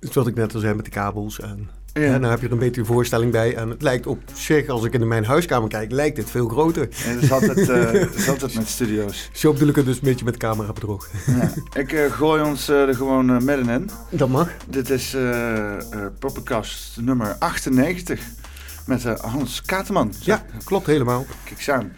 Zoals ik net al zei met de kabels. En, Ja. en dan heb je er een beetje een voorstelling bij. En het lijkt op zich, als ik in mijn huiskamer kijk, lijkt het veel groter. Ja, dat is altijd, eh, dat is altijd met studio's. Zo bedoel ik het dus een beetje met de camera bedrog. Ja. Ik eh, gooi ons eh, er gewoon middenin. Dat mag. Dit is Poppenkast nummer 98 met Hans Kateman. Ja, klopt helemaal. Kijk eens aan.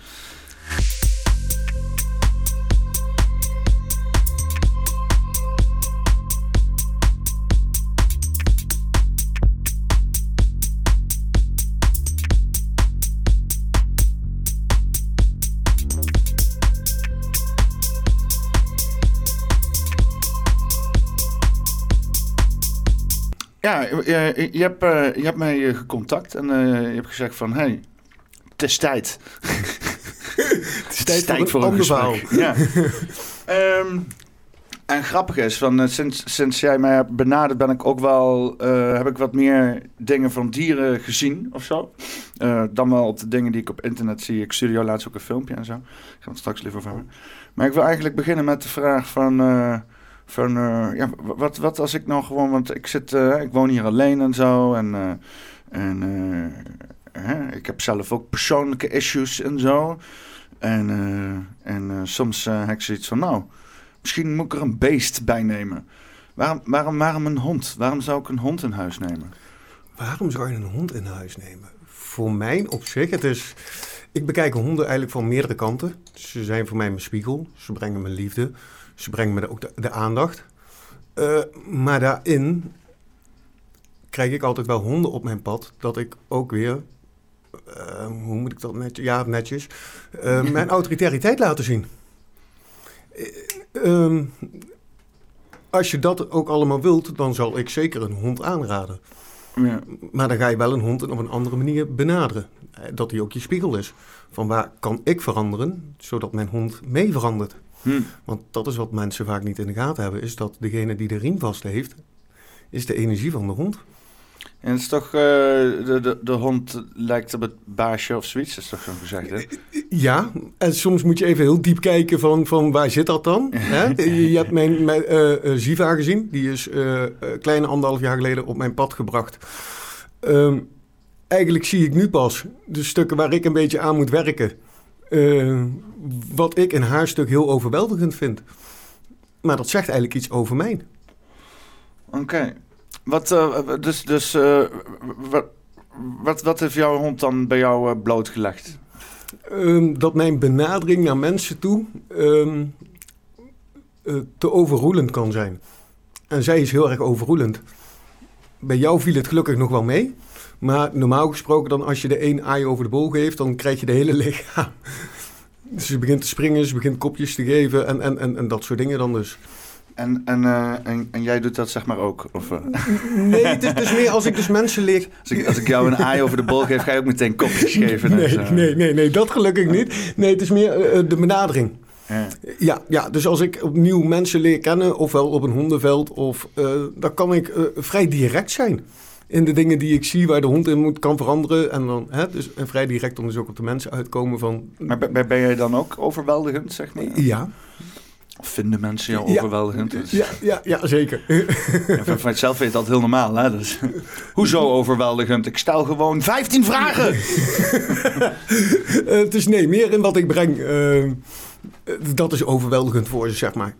Ja, je, je, hebt, eh, je hebt mij eh, gecontact en eh, je hebt gezegd van... Hey, het is tijd. Het is tijd, voor een, verhaal. Ja. Ehm, en grappig is, van, eh, sinds, sinds jij mij hebt benaderd ben ik ook wel, eh, heb ik wat meer dingen van dieren gezien of zo. Eh, dan wel op de dingen die ik op internet zie. Ik studio laatst ook een filmpje en zo. Ik ga het straks liever over hebben. Maar ik wil eigenlijk beginnen met de vraag van... eh, ja, wat, wat als ik nou gewoon, want ik zit, eh, ik woon hier alleen en zo en, eh, en hè, ik heb zelf ook persoonlijke issues en zo. En, en soms heb ik zoiets van, nou, misschien moet ik er een beest bij nemen. Waarom, waarom, waarom een hond? Waarom zou ik een hond in huis nemen? Waarom zou je een hond in huis nemen? Voor mij op zich, het is... Ik bekijk honden eigenlijk van meerdere kanten. Ze zijn voor mij mijn spiegel. Ze brengen me liefde. Ze brengen me ook de, de aandacht. Eh, maar daarin krijg ik altijd wel honden op mijn pad. Dat ik ook weer... eh, hoe moet ik dat netjes? Ja, netjes. eh, mijn autoriteit laten zien. Eh, ehm, als je dat ook allemaal wilt, dan zal ik zeker een hond aanraden. Ja. Maar dan ga je wel een hond op een andere manier benaderen. Dat hij ook je spiegel is. Van waar kan ik veranderen, zodat mijn hond mee verandert. Hm. Want dat is wat mensen vaak niet in de gaten hebben. Is dat degene die de riem vast heeft, is de energie van de hond. En het is toch, eh, de, de, de hond lijkt op het baasje of zoiets, is toch zo'n gezegd, hè? Ja, en soms moet je even heel diep kijken van, van waar zit dat dan? Hè? Je, je hebt mijn, mijn eh, eh, Ziva gezien. Die is eh, kleine anderhalf jaar geleden op mijn pad gebracht. Ehm, eigenlijk zie ik nu pas de stukken waar ik een beetje aan moet werken. Eh, wat ik in haar stuk heel overweldigend vind. Maar dat zegt eigenlijk iets over mij. Oké. Wat, eh, dus, dus eh, wat, wat, wat heeft jouw hond dan bij jou blootgelegd? Ehm, dat mijn benadering naar mensen toe ehm, eh, te overroelend kan zijn. En zij is heel erg overroelend. Bij jou viel het gelukkig nog wel mee. Maar normaal gesproken, dan als je de één aai over de bol geeft, dan krijg je de hele lichaam. Dus ze begint te springen, ze begint kopjes te geven en, en, en, en dat soort dingen dan dus. En, en, eh, en, en jij doet dat zeg maar ook? Of, eh, Nee, het is dus meer als ik dus mensen leer... als, ik, als ik jou een aai over de bol geef, ga je ook meteen kopjes geven? en Nee, zo. nee, nee, nee, dat gelukkig niet. Nee, het is meer eh, de benadering. Ja. Ja, ja, dus als ik opnieuw mensen leer kennen, ofwel op een hondenveld, of, eh, dan kan ik eh, vrij direct zijn. In de dingen die ik zie waar de hond in moet, kan veranderen. En dan hè, dus, en vrij direct dan dus ook op de mensen uitkomen van... Maar ben, ben- jij dan ook overweldigend, zeg maar? Ja, Of vinden mensen jou Ja. overweldigend? Dus, ja, ja, ja zeker. ja, van, van jezelf weet dat heel normaal, hè? Dus, hoezo overweldigend? Ik stel gewoon 15 vragen! Eh, is nee, meer in wat ik breng. eh, dat is overweldigend voor ze, zeg maar.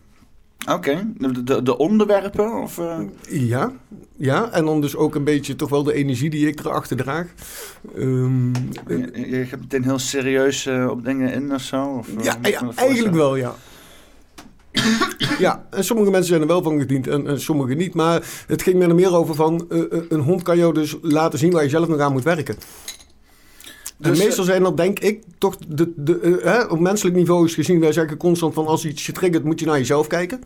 Oké, de, de, de onderwerpen? Of, eh? Ja, ja, en dan dus ook een beetje toch wel de energie die ik erachter draag. Ehm, je, je gaat meteen heel serieus eh, op dingen in of zo? Of, eh, Ja, eigenlijk wel, ja. ja, en sommige mensen zijn er wel van gediend en, en sommige niet. Maar het ging me er meer over van... een hond kan jou dus laten zien waar je zelf nog aan moet werken. Dus, en meestal zijn dat, denk ik, toch de, de, eh, hè, op menselijk niveau is gezien... wij zeggen constant van als iets je triggert, moet je naar jezelf kijken.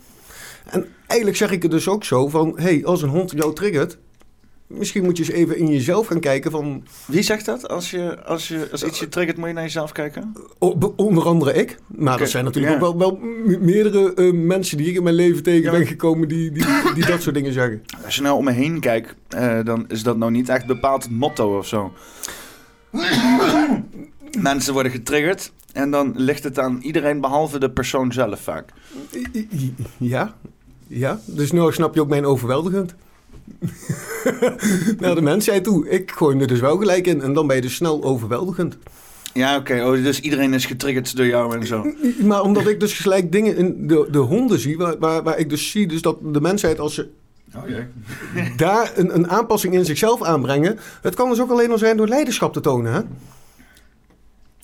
En eigenlijk zeg ik het dus ook zo van... hey, als een hond jou triggert... misschien moet je eens even in jezelf gaan kijken van... Wie zegt dat? Als, je, als, je, als iets je triggert, moet je naar jezelf kijken? Onder andere ik. Maar Oké, er zijn natuurlijk ja. ook wel, wel meerdere eh, mensen die ik in mijn leven tegen Ja. ben gekomen die, die, die dat soort dingen zeggen. Als je nou om me heen kijkt, eh, dan is dat nou niet echt bepaald het motto of zo. Mensen worden getriggerd en dan ligt het aan iedereen behalve de persoon zelf vaak. Ja, ja. Dus nou snap je ook mijn overweldigend. naar de mensheid toe. Ik gooi er dus wel gelijk in en dan ben je dus snel overweldigend. Ja, oké. Oh, dus iedereen is getriggerd door jou en zo. Maar omdat ik dus gelijk dingen in de, de honden zie, waar, waar, waar ik dus zie dus dat de mensheid als ze Oh, daar een, een aanpassing in zichzelf aanbrengen. Het kan dus ook alleen al zijn door leiderschap te tonen. Hè?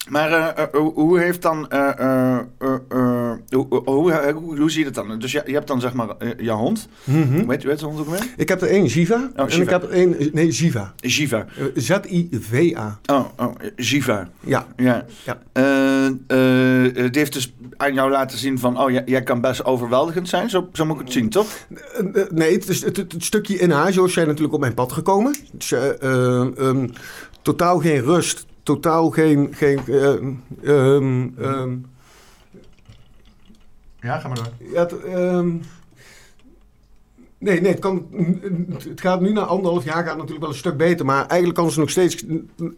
Maar eh, eh, hoe- hoe heeft dan... eh, eh, eh, eh, hoe, hoe, hoe, zie je het dan? Dus je, je hebt dan zeg maar eh, je hond. Mhm. Weet je weet hond ook weer? Ik heb er één, Jiva. en Jiva. ik heb één, nee, Jiva. Jiva. Eh, Z-I-V-A. Oh, oh, Jiva. Ja. Ja. Ja. Eh, eh, het heeft dus aan jou laten zien van... Oh, jij, jij kan best overweldigend zijn. Zo, zo moet ik het zien, toch? Eh, eh, nee, het, is, het, het, het stukje in haar, zo zijn natuurlijk op mijn pad gekomen. Dus, eh, eh, ehm, totaal geen rust. Totaal geen... geen eh, ehm, ehm, Ja, ga maar door. ja, ehm, nee, nee, het, kan, het gaat nu na anderhalf jaar gaat natuurlijk wel een stuk beter. Maar eigenlijk kan ze nog steeds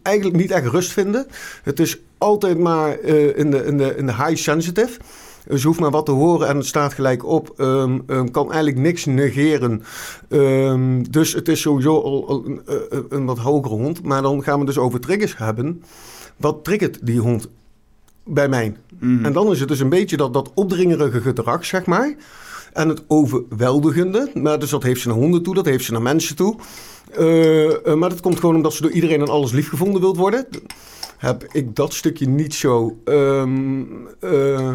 eigenlijk niet echt rust vinden. Het is altijd maar eh, in, de, in, de, in de high sensitive. Ze hoeft maar wat te horen en het staat gelijk op. Ehm, ehm, kan eigenlijk niks negeren. Ehm, dus het is sowieso al, al een, eh, een wat hogere hond. Maar dan gaan we dus over triggers hebben. Wat triggert die hond bij mij? Mhm. En dan is het dus een beetje dat, dat opdringerige gedrag, zeg maar. En het overweldigende. Maar dus dat heeft ze naar honden toe, dat heeft ze naar mensen toe. Eh, eh, maar dat komt gewoon omdat ze door iedereen en alles liefgevonden wilt worden. Heb ik dat stukje niet zo. ehm, eh,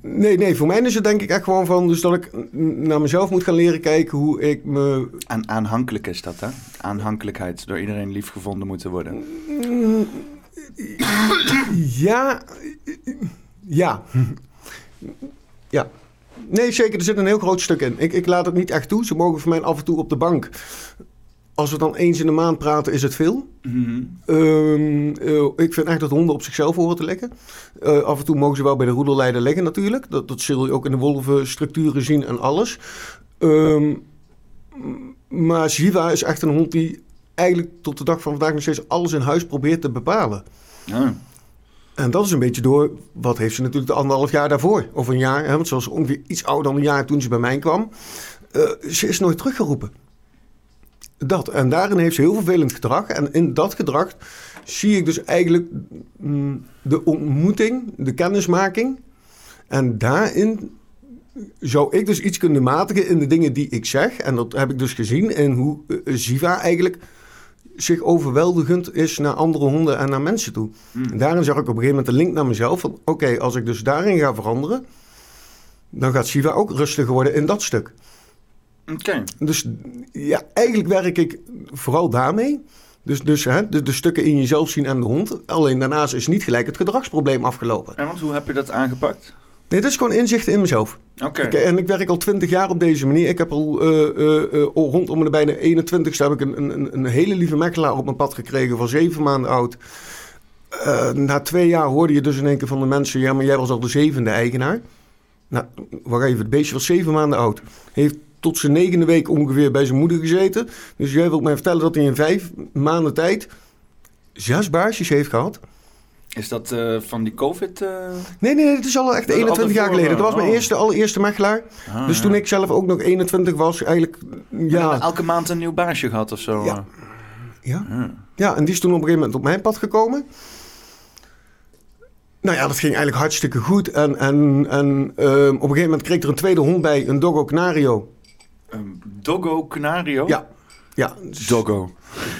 nee, nee, voor mij is het denk ik echt gewoon van. Dus dat ik naar mezelf moet gaan leren kijken hoe ik me. Aan, aanhankelijk is dat, hè? Aanhankelijkheid. Door iedereen lief gevonden moeten worden. Ja. Ja. Ja. Nee, zeker. Er zit een heel groot stuk in. Ik, ik laat het niet echt toe. Ze mogen voor mij af en toe op de bank. Als we dan eens in de maand praten, is het veel. Mhm. Ehm, eh, ik vind echt dat honden op zichzelf horen te liggen. Eh, af en toe mogen ze wel bij de roedelleider liggen natuurlijk. Dat, dat zul je ook in de wolvenstructuren zien en alles. Ehm, maar Shiva is echt een hond die eigenlijk tot de dag van vandaag nog steeds alles in huis probeert te bepalen. Ja. En dat is een beetje door, wat heeft ze natuurlijk de anderhalf jaar daarvoor? Of een jaar, hè, want ze was ongeveer iets ouder dan een jaar toen ze bij mij kwam. Eh, ze is nooit teruggeroepen. Dat. En daarin heeft ze heel vervelend gedrag. En in dat gedrag zie ik dus eigenlijk mm, de ontmoeting, de kennismaking. En daarin zou ik dus iets kunnen matigen in de dingen die ik zeg. En dat heb ik dus gezien in hoe eh, Ziva eigenlijk zich overweldigend is naar andere honden en naar mensen toe. En daarin zag ik op een gegeven moment de link naar mezelf. Van oké, als ik dus daarin ga veranderen, dan gaat Shiva ook rustiger worden in dat stuk. Oké. Dus ja, eigenlijk werk ik vooral daarmee. Dus, dus hè, de, de stukken in jezelf zien en de hond. Alleen daarnaast is niet gelijk het gedragsprobleem afgelopen. En want hoe heb je dat aangepakt? Nee, dat is gewoon inzichten in mezelf. Oké. En ik werk al twintig jaar op deze manier. Ik heb al eh, al rondom de bijna 21ste heb ik een, een, een hele lieve makelaar op mijn pad gekregen van zeven maanden oud. Na twee jaar hoorde je dus in één keer van de mensen, ja, maar jij was al de zevende eigenaar. Nou, wacht even, het beestje was zeven maanden oud. Heeft tot zijn negende week ongeveer bij zijn moeder gezeten. Dus jij wilt mij vertellen dat hij in vijf maanden tijd zes baasjes heeft gehad. Is dat eh, van die COVID? eh? Nee, nee, nee, het is al echt Dat is 21 jaar geleden. Dat was mijn voor- eerste, allereerste makelaar. Ah, Dus ja. toen ik zelf ook nog 21 was, eigenlijk, ja. Elke maand een nieuw baasje gehad of zo? Ja. eh? Ja, Ja. ja, en die is toen op een gegeven moment op mijn pad gekomen. Nou ja, dat ging eigenlijk hartstikke goed. En, en, en ehm, op een gegeven moment kreeg er een tweede hond bij, een Doggo Canario. Doggo Canario? Ja, ja, Doggo.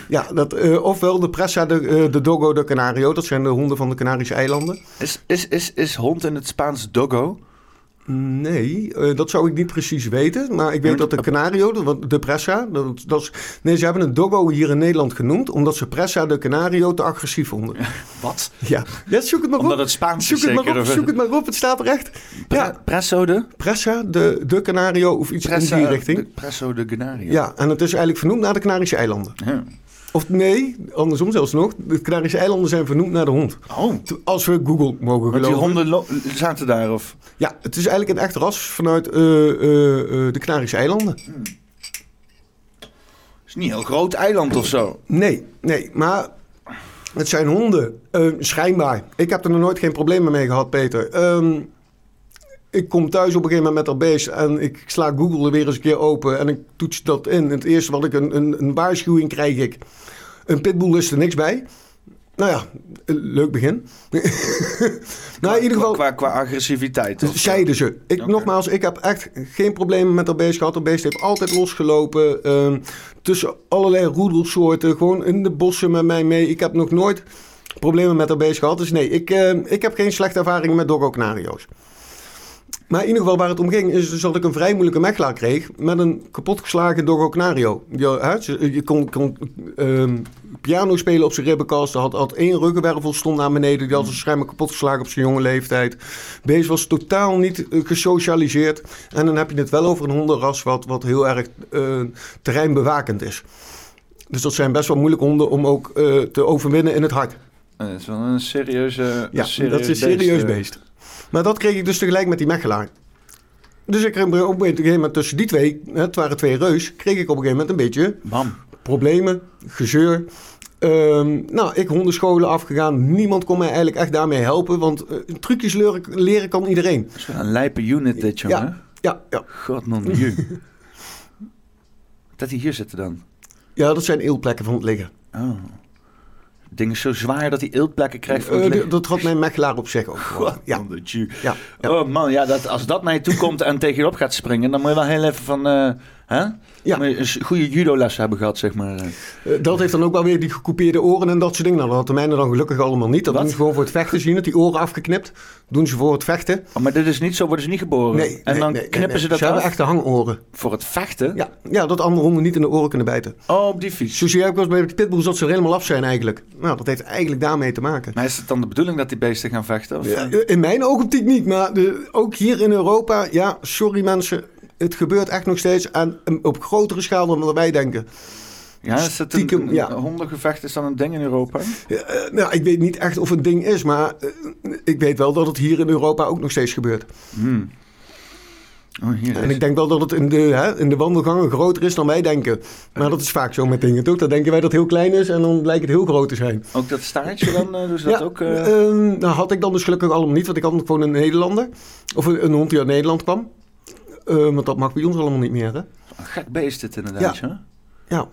ja dat, eh, ofwel de Pressa, de, eh, de Doggo de Canario. Dat zijn de honden van de Canarische eilanden. Is, is, is, is hond in het Spaans Doggo? Nee, eh, dat zou ik niet precies weten. Maar ik weet dat de maar- Canario, de, Pressa, dat, dat is... Nee, ze hebben een Doggo hier in Nederland genoemd... omdat ze Pressa de Canario te agressief vonden. Wat? Ja, ja zoek het maar Omdat op. het Spaans Zoek is het maar zeker? op, of- zoek het maar op. Het staat er echt. Pre- Ja, Presso de? Pressa, de, de Canario of iets Pressa- in die richting. de- Presso de Canario. Ja, en het is eigenlijk vernoemd naar de Canarische eilanden. Ja. Of nee, andersom zelfs nog. De Canarische eilanden zijn vernoemd naar de hond. Oh, Als we Google mogen want die geloven. honden zaten daar of... Ja, het is eigenlijk een echt ras vanuit eh, eh, eh, de Canarische eilanden. is niet een heel groot eiland of zo. Nee, nee, maar het zijn honden. Schijnbaar. Ik heb er nog nooit geen problemen mee gehad, Peter. Ehm, ik kom thuis op een gegeven moment met dat beest en ik sla Google er weer eens een keer open en ik toets dat in. En het eerste wat ik, een, een, een waarschuwing krijg ik. Een pitbull is er niks bij. Nou ja, leuk begin. nou, in ieder geval... Qua, qua agressiviteit. Zeiden ze. Ik. Nogmaals, ik heb echt geen problemen met dat beest gehad. Dat beest heeft altijd losgelopen. ehm, tussen allerlei roedelsoorten. Gewoon in de bossen met mij mee. Ik heb nog nooit problemen met dat beest gehad. Dus nee, ik, ehm, ik heb geen slechte ervaringen met Doggo Canario's. Maar in ieder geval waar het om ging, is dus dat ik een vrij moeilijke mechelaar kreeg met een kapotgeslagen Doggo Canario. Je, je kon, kon ehm, piano spelen op zijn ribbenkast. Had, had één ruggenwervel stond naar beneden. Die had zijn schermen kapotgeslagen op zijn jonge leeftijd. Beest was totaal niet eh, gesocialiseerd. En dan heb je het wel over een hondenras wat, wat heel erg eh, terreinbewakend is. Dus dat zijn best wel moeilijke honden om ook eh, te overwinnen in het hart. Dat is wel een serieuze. Ja, serieus dat is een serieus beest. Maar dat kreeg ik dus tegelijk met die mechelaar. Dus ik kreeg op een gegeven moment tussen die twee, het waren twee reus, kreeg ik op een gegeven moment een beetje Bam. problemen, gezeur. Ehm, nou, ik hondenscholen afgegaan. Niemand kon mij eigenlijk echt daarmee helpen, want eh, trucjes leren, leren kan iedereen. Dat is wel een lijpe unit dit, jongen. Ja. Ja, ja. God man. Dat die hier zitten dan. ja, dat zijn eelplekken van het liggen. Oh. Ding is zo zwaar dat hij eeltplekken krijgt voor Eh, dat had mijn mechelaar op zich ook. God, Ja, je- ja, ja. Oh man, ja, dat, als dat naar je toe komt en tegen je op gaat springen, dan moet je wel heel even van, eh hè? Ja. Een goede judo-les hebben gehad, zeg maar. Eh, dat heeft dan ook wel weer die gecoupeerde oren en dat soort dingen. Nou, dat had de mijne dan gelukkig allemaal niet. Dat Wat? doen ze gewoon voor het vechten zien. Het die oren afgeknipt. Doen ze voor het vechten. Oh, maar dit is niet zo, worden ze niet geboren. Nee, en nee, dan nee, knippen ze dat Ze af hebben echte hangoren. voor het vechten. Ja, ja, dat andere honden niet in de oren kunnen bijten. Oh, op die fiets. Zo zie je ook wel eens bij de pitbulls dat ze er helemaal af zijn eigenlijk. Nou, dat heeft eigenlijk daarmee te maken. Maar is het dan de bedoeling dat die beesten gaan vechten? Of? Ja, in mijn oogoptiek niet, maar de, ook hier in Europa, ja, sorry mensen, het gebeurt echt nog steeds en um, op grotere schaal dan wij denken. Ja, is het een, Stiekem, ja. hondengevecht is dan een ding in Europa? Ja, eh, nou, ik weet niet echt of het een ding is, maar eh, ik weet wel dat het hier in Europa ook nog steeds gebeurt. Hmm. Oh, hier En is- ik denk wel dat het in de, hè, in de wandelgangen groter is dan wij denken. Maar dat is vaak zo met dingen, toch? Dan denken wij dat het heel klein is en dan blijkt het heel groot te zijn. Ook dat staartje dan, ze dat ja, ook? eh? ehm, nou had ik dan dus gelukkig allemaal niet, want ik had gewoon een Nederlander. Of een, een hond die uit Nederland kwam. Ehm, want dat mag bij ons allemaal niet meer, hè? Een gek beest dit inderdaad, ja. Ja.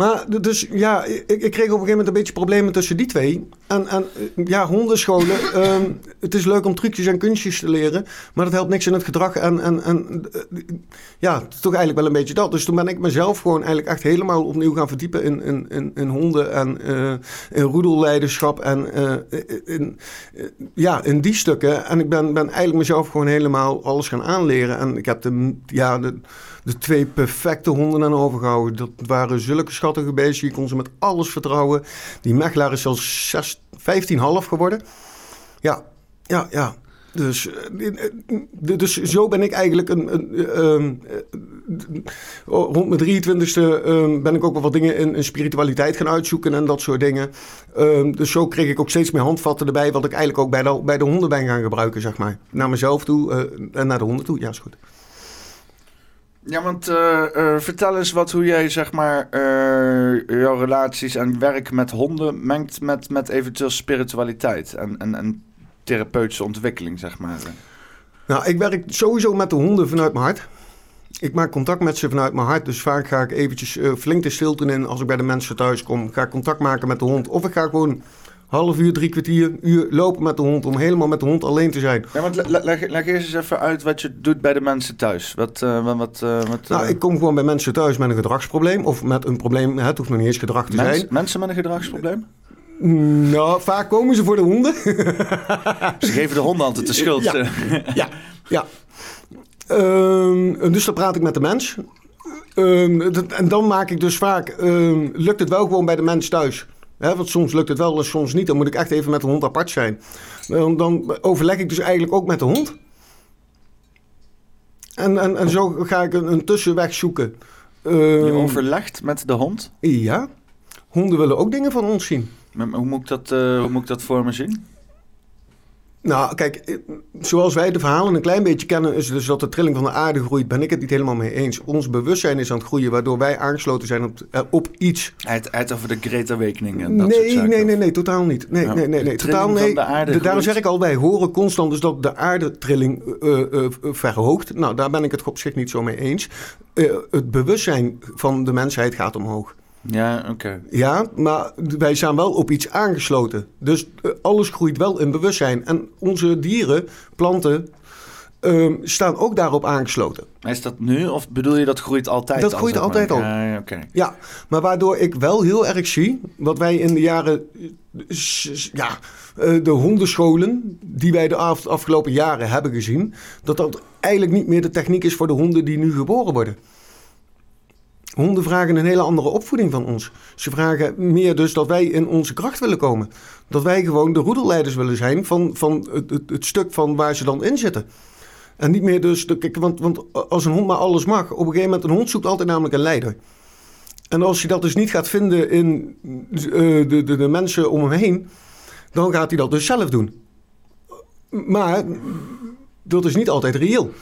Maar dus ja, ik, ik kreeg op een gegeven moment een beetje problemen tussen die twee. En, en ja, hondenscholen. ehm, het is leuk om trucjes en kunstjes te leren. Maar dat helpt niks in het gedrag. En, en, en eh, ja, het is toch eigenlijk wel een beetje dat. Dus toen ben ik mezelf gewoon eigenlijk echt helemaal opnieuw gaan verdiepen in, in, in, in honden en eh, in roedelleiderschap. En eh, in, ja, in die stukken. En ik ben, ben eigenlijk mezelf gewoon helemaal alles gaan aanleren. En ik heb de, ja, de, de twee perfecte honden aan overgehouden. Dat waren zulke Je kon ze met alles vertrouwen. Die mechelaar is zelfs zes- 15,5 geworden. Ja, ja, ja. Dus, eh, eh, dus zo ben ik eigenlijk een, een, eh, ehm, eh, rond mijn 23e ehm, ben ik ook wel wat dingen in, spiritualiteit gaan uitzoeken en dat soort dingen. Ehm, dus zo kreeg ik ook steeds meer handvatten erbij, wat ik eigenlijk ook bij de, bij de honden ben gaan gebruiken, zeg maar. Naar mezelf toe en naar de honden toe. Ja, is goed. Ja, want eh, eh, vertel eens wat hoe jij zeg maar eh, jouw relaties en werk met honden mengt met, met eventueel spiritualiteit en, en, en therapeutische ontwikkeling, zeg maar. Nou, ik werk sowieso met de honden vanuit mijn hart. Ik maak contact met ze vanuit mijn hart. Dus vaak ga ik eventjes flink de stilte in als ik bij de mensen thuis kom. Ga ik contact maken met de hond. Of ik ga gewoon half uur, drie kwartier, uur lopen met de hond. Om helemaal met de hond alleen te zijn. Ja, want le- le- leg, leg eerst eens even uit wat je doet bij de mensen thuis. Wat, eh, wat, eh, wat Nou, eh, ik kom gewoon bij mensen thuis met een gedragsprobleem. Of met een probleem, het hoeft nog niet eens gedrag te mens- zijn. mensen met een gedragsprobleem? Nou, vaak komen ze voor de honden. Ze geven de honden altijd de schuld. Ja. ja, ja. Ehm, dus dan praat ik met de mens. Ehm, dat- en dan maak ik dus vaak, ehm, lukt het wel gewoon bij de mens thuis. Hè, want soms lukt het wel en soms niet. Dan moet ik echt even met de hond apart zijn. Dan, dan overleg ik dus eigenlijk ook met de hond. En, en, en zo ga ik een, een tussenweg zoeken. Je Ehm, overlegt met de hond. Ja. Honden willen ook dingen van ons zien. Maar Hoe moet ik dat, eh, hoe moet ik dat voor me zien? Nou, kijk, eh, zoals wij de verhalen een klein beetje kennen, is dus dat de trilling van de aarde groeit, ben ik het niet helemaal mee eens. Ons bewustzijn is aan het groeien, waardoor wij aangesloten zijn op, eh, op iets. Het, het over de Great Awakening en dat nee, soort zaken. nee, nee, nee, totaal niet. Nee, nee, nee, totaal nee. de aarde De- daarom zeg ik al, wij horen constant dus dat de aardetrilling eh, verhoogt. Nou, daar ben ik het op zich niet zo mee eens. Het bewustzijn van de mensheid gaat omhoog. Ja, oké. Ja, maar wij zijn wel op iets aangesloten. Dus eh, alles groeit wel in bewustzijn. En onze dieren, planten, ehm, staan ook daarop aangesloten. Is dat nu of bedoel je dat groeit altijd Dat al, groeit zeg maar? altijd al. Ja, oké. Ja, maar waardoor ik wel heel erg zie, wat wij in de jaren, ja, eh, de hondenscholen die wij de af- afgelopen jaren hebben gezien, dat dat eigenlijk niet meer de techniek is voor de honden die nu geboren worden. Honden vragen een hele andere opvoeding van ons. Ze vragen meer dus dat wij in onze kracht willen komen. Dat wij gewoon de roedelleiders willen zijn van, van het, het, stuk van waar ze dan in zitten. En niet meer dus, kijk, want, want als een hond maar alles mag, op een gegeven moment, een hond zoekt altijd namelijk een leider. En als hij dat dus niet gaat vinden in eh, de, de, de mensen om hem heen, dan gaat hij dat dus zelf doen. Maar dat is niet altijd reëel.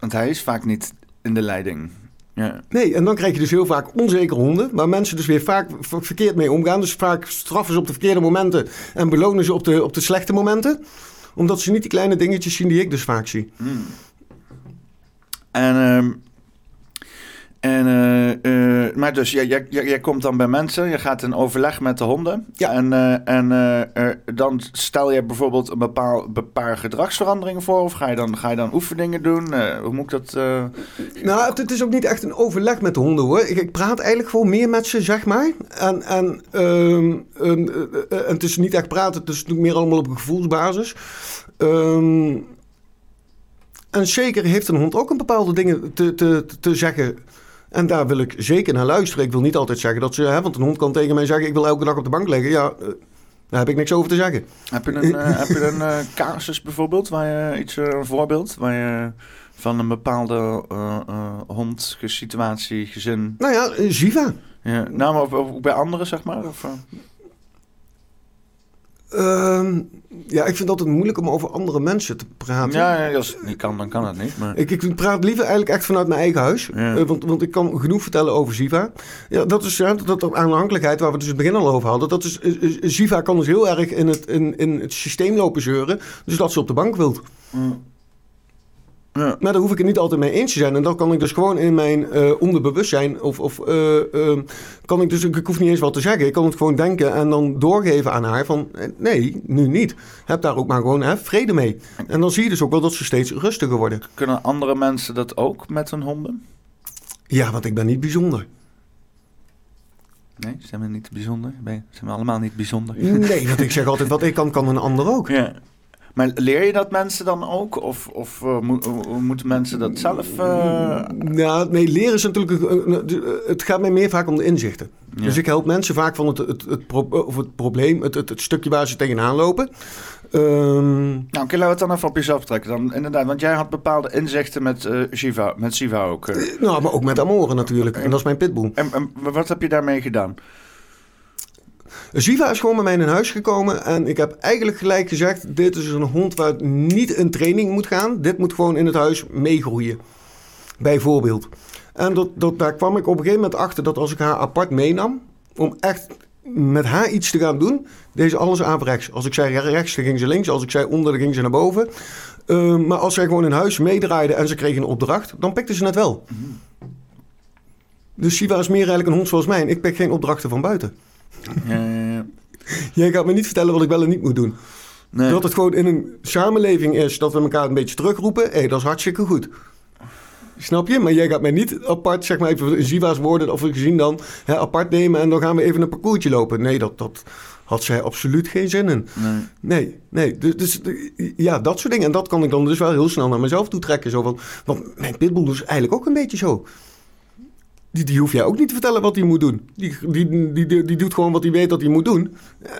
Want hij is vaak niet in de leiding. Ja. Nee, en dan krijg je dus heel vaak onzekere honden, waar mensen dus weer vaak verkeerd mee omgaan. Dus vaak straffen ze op de verkeerde momenten en belonen ze op de, op de slechte momenten. Omdat ze niet die kleine dingetjes zien die ik dus vaak zie. Hmm. En, ehm, en eh, eh, maar dus jij, jij, jij jij komt dan bij mensen, je gaat in overleg met de honden. Ja. En, eh, en dan stel je bijvoorbeeld een bepaal, paar gedragsveranderingen voor. Of ga je dan, ga je dan oefeningen doen? Hoe moet ik dat... Nou, het, het is ook niet echt een overleg met de honden hoor. Ik, ik praat eigenlijk gewoon meer met ze, zeg maar. En, en, en het is niet echt praten, het is natuurlijk meer allemaal op een gevoelsbasis. Ehm, en zeker heeft een hond ook een bepaalde dingen te, te, te zeggen. En daar wil ik zeker naar luisteren. Ik wil niet altijd zeggen dat ze, hè, want een hond kan tegen mij zeggen: Ik wil elke dag op de bank liggen. Ja, eh, daar heb ik niks over te zeggen. heb je een, eh, heb je een eh, casus bijvoorbeeld, waar je iets, een voorbeeld, waar je van een bepaalde hond, situatie, gezin... Nou ja, Ziva. Ja, nou, maar ook bij anderen, zeg maar? Of, eh? Ehm, ja, ik vind het altijd moeilijk om over andere mensen te praten. Ja, ja, als het niet kan, dan kan het niet. Maar... Ik, ik praat liever eigenlijk echt vanuit mijn eigen huis. Ja. Eh, want, want ik kan genoeg vertellen over Ziva. Ja, dat is ja, dat, dat aanhankelijkheid waar we dus in het begin al over hadden. Dat is, Ziva kan dus heel erg in het, in, in het systeem lopen zeuren. Dus dat ze op de bank wilt. Mm. Ja. Maar daar hoef ik het niet altijd mee eens te zijn. En dan kan ik dus gewoon in mijn eh, onderbewustzijn... Of, of eh, eh, kan ik dus... Ik hoef niet eens wat te zeggen. Ik kan het gewoon denken en dan doorgeven aan haar van... eh, Nee, nu niet. Heb daar ook maar gewoon hè, vrede mee. En dan zie je dus ook wel dat ze steeds rustiger worden. Kunnen andere mensen dat ook met hun honden? Ja, want ik ben niet bijzonder. Nee, zijn we niet bijzonder? Zijn we allemaal niet bijzonder? Nee, want ik zeg altijd wat ik kan, kan een ander ook. Ja. Maar leer je dat mensen dan ook? Of, of eh, mo- eh, moeten mensen dat zelf... eh, Ja, nee, leren is natuurlijk... Het gaat mij meer vaak om de inzichten. ja. Dus ik help mensen vaak van het, het, het, pro- of het probleem, het, het, het stukje waar ze tegenaan lopen. Ehm, Nou, oké, laten we het dan even op jezelf trekken. Dan, inderdaad, want jij had bepaalde inzichten met Shiva, met Shiva ook. nou, maar ook met Amore natuurlijk. En dat is mijn pitbull. En, en wat heb je daarmee gedaan? Ziva is gewoon bij mij in huis gekomen. En ik heb eigenlijk gelijk gezegd: dit is een hond waar het niet in training moet gaan. Dit moet gewoon in het huis meegroeien. Bijvoorbeeld. En dat, dat, daar kwam ik op een gegeven moment achter dat als ik haar apart meenam. om echt met haar iets te gaan doen. deed ze alles averechts. Als ik zei rechts, dan ging ze links. Als ik zei onder, dan ging ze naar boven. Uh, maar als zij gewoon in huis meedraaide en ze kreeg een opdracht. dan pikte ze het wel. Dus Shiva is meer eigenlijk een hond zoals mij. Ik pik geen opdrachten van buiten. Jij gaat me niet vertellen wat ik wel en niet moet doen. Nee. Dat het gewoon in een samenleving is dat we elkaar een beetje terugroepen. Hé, dat is hartstikke goed. Snap je? Maar jij gaat mij niet apart, zeg maar even in Ziva's woorden of gezien dan, hè, apart nemen en dan gaan we even een parcoursje lopen. Nee, dat, dat had zij absoluut geen zin in. Nee. Nee, nee. Dus, dus ja, dat soort dingen. En dat kan ik dan dus wel heel snel naar mezelf toe trekken. Zo van, want mijn pitbull is eigenlijk ook een beetje zo. Die, die hoef jij ook niet te vertellen wat hij moet doen. Die, die, die, die, doet gewoon wat hij weet dat hij moet doen.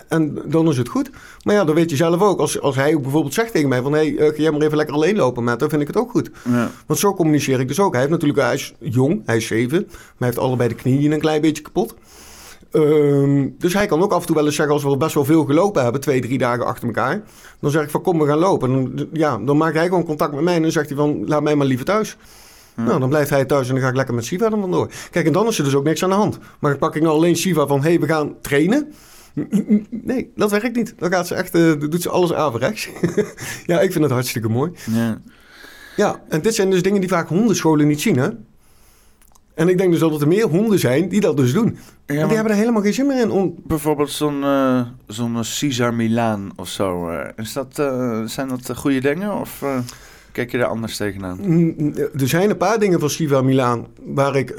En dan is het goed. Maar ja, dan weet je zelf ook. Als, als hij ook bijvoorbeeld zegt tegen mij van... hé, hey, ga jij maar even lekker alleen lopen met dan vind ik het ook goed. Ja. Want zo communiceer ik dus ook. Hij heeft natuurlijk... Hij is jong, hij is zeven. Maar hij heeft allebei de knieën een klein beetje kapot. Ehm, dus hij kan ook af en toe wel eens zeggen, als we al best wel veel gelopen hebben, twee, drie dagen achter elkaar. Dan zeg ik van kom, we gaan lopen. En dan, ja, dan maakt hij gewoon contact met mij en dan zegt hij van laat mij maar liever thuis. Nou, dan blijft hij thuis en dan ga ik lekker met Siva er vandoor. Kijk, en dan is er dus ook niks aan de hand. Maar pak ik nou alleen Siva van, hé, hey, we gaan trainen. Nee, dat werkt niet. Dan gaat ze echt, uh, doet ze alles averechts. ja, ik vind het hartstikke mooi. Ja. Ja, en dit zijn dus dingen die vaak hondenscholen niet zien, hè? En ik denk dus dat er meer honden zijn die dat dus doen. Ja, en die hebben er helemaal geen zin meer in. Om... Bijvoorbeeld zo'n uh, zo'n Caesar Milaan of zo. Uh, is dat, uh, zijn dat goede dingen of kijk je er anders tegenaan? Er zijn een paar dingen van Shiva Milaan waar ik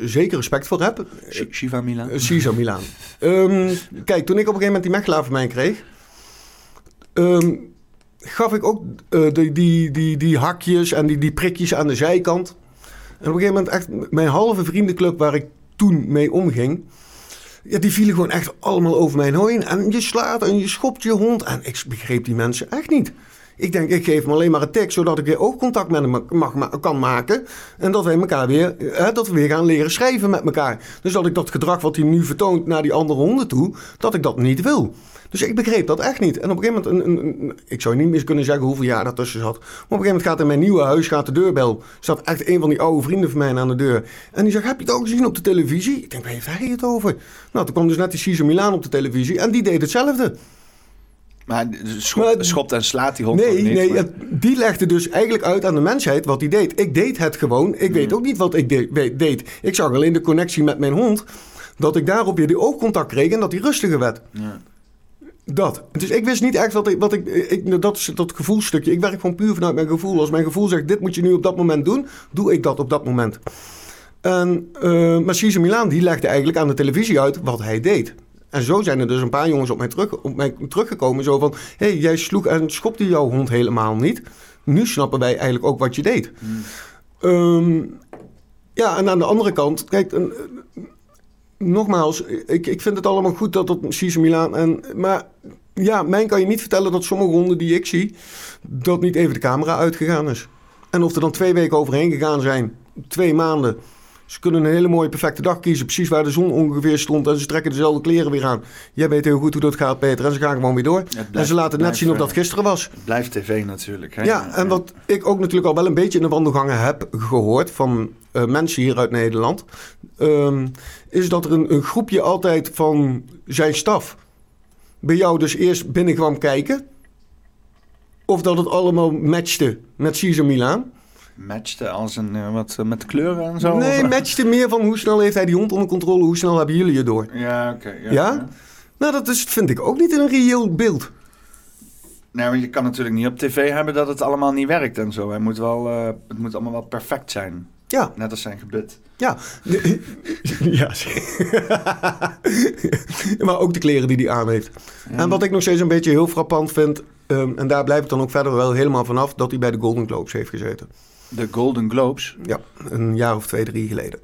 zeker respect voor heb. Shiva Milaan? Caesar Milaan. um, kijk, toen ik op een gegeven moment die mechelaar van mij kreeg... Um, gaf ik ook die, die, die, die hakjes en die, die prikjes aan de zijkant... En op een gegeven moment echt mijn halve vriendenclub waar ik toen mee omging... Ja, die vielen gewoon echt allemaal over mij heen. En je slaat en je schopt je hond. En ik begreep die mensen echt niet. Ik denk, ik geef hem alleen maar een tik, zodat ik weer oogcontact met hem mag, kan maken. En dat, wij elkaar weer, hè, dat we weer gaan leren schrijven met elkaar. Dus dat ik dat gedrag wat hij nu vertoont naar die andere honden toe, dat ik dat niet wil. Dus ik begreep dat echt niet. En op een gegeven moment, een, ik zou niet meer kunnen zeggen hoeveel jaar dat tussen zat. Maar op een gegeven moment gaat in mijn nieuwe huis gaat de deurbel. Staat echt een van die oude vrienden van mij aan de deur. En die zegt, heb je het ook gezien op de televisie? Ik denk, waar heeft hij het over? Nou, toen kwam dus net die Cesar Milan op de televisie. En die deed hetzelfde. Maar schop, schopt en slaat die hond nee, niet? Nee, het, die legde dus eigenlijk uit aan de mensheid wat hij deed. Ik deed het gewoon. Ik weet ook niet wat ik de, deed. Ik zag alleen de connectie met mijn hond. Dat ik daarop weer die oogcontact kreeg en dat hij rustiger werd. Ja. Dat. Dus ik wist niet echt wat ik, wat ik, ik. Dat is dat gevoelstukje. Ik werk gewoon puur vanuit mijn gevoel. Als mijn gevoel zegt: dit moet je nu op dat moment doen, doe ik dat op dat moment. En uh, maar Cesar Milan die legde eigenlijk aan de televisie uit wat hij deed. En zo zijn er dus een paar jongens op mij, terug, op mij teruggekomen. Zo van: hé, hey, jij sloeg en schopte jouw hond helemaal niet. Nu snappen wij eigenlijk ook wat je deed. Um, ja, en aan de andere kant, kijk, een, nogmaals, ik, ik vind het allemaal goed dat het Cesar Milan... En, maar ja, mij kan je niet vertellen dat sommige honden die ik zie... dat niet even de camera uitgegaan is. En of er dan twee weken overheen gegaan zijn, twee maanden... Ze kunnen een hele mooie perfecte dag kiezen, precies waar de zon ongeveer stond. En ze trekken dezelfde kleren weer aan. Jij weet heel goed hoe dat gaat, Peter. En ze gaan gewoon weer door. en ze laten net zien of dat gisteren was. Het blijft tv natuurlijk. Hè? Ja, en wat ik ook natuurlijk al wel een beetje in de wandelgangen heb gehoord van uh, mensen hier uit Nederland. Um, is dat er een, een, groepje altijd van zijn staf bij jou dus eerst binnen kwam kijken. Of dat het allemaal matchte met Cesar Milan matchte als een uh, wat uh, met kleuren en zo? Nee, of? matchte meer van hoe snel heeft hij die hond onder controle, hoe snel hebben jullie je door? Ja, oké. Okay, ja, ja? ja, Nou, dat is, vind ik ook niet een reëel beeld. Nee, want je kan natuurlijk niet op tv hebben dat het allemaal niet werkt en zo. Hij moet wel, uh, het moet allemaal wel perfect zijn. Ja. Net als zijn gebit. Ja. ja. maar ook de kleren die hij aan heeft. Ja. En wat ik nog steeds een beetje heel frappant vind... Um, en daar blijf ik dan ook verder wel helemaal vanaf... dat hij bij de Golden Globes heeft gezeten. De Golden Globes? Ja, een jaar of twee, drie geleden.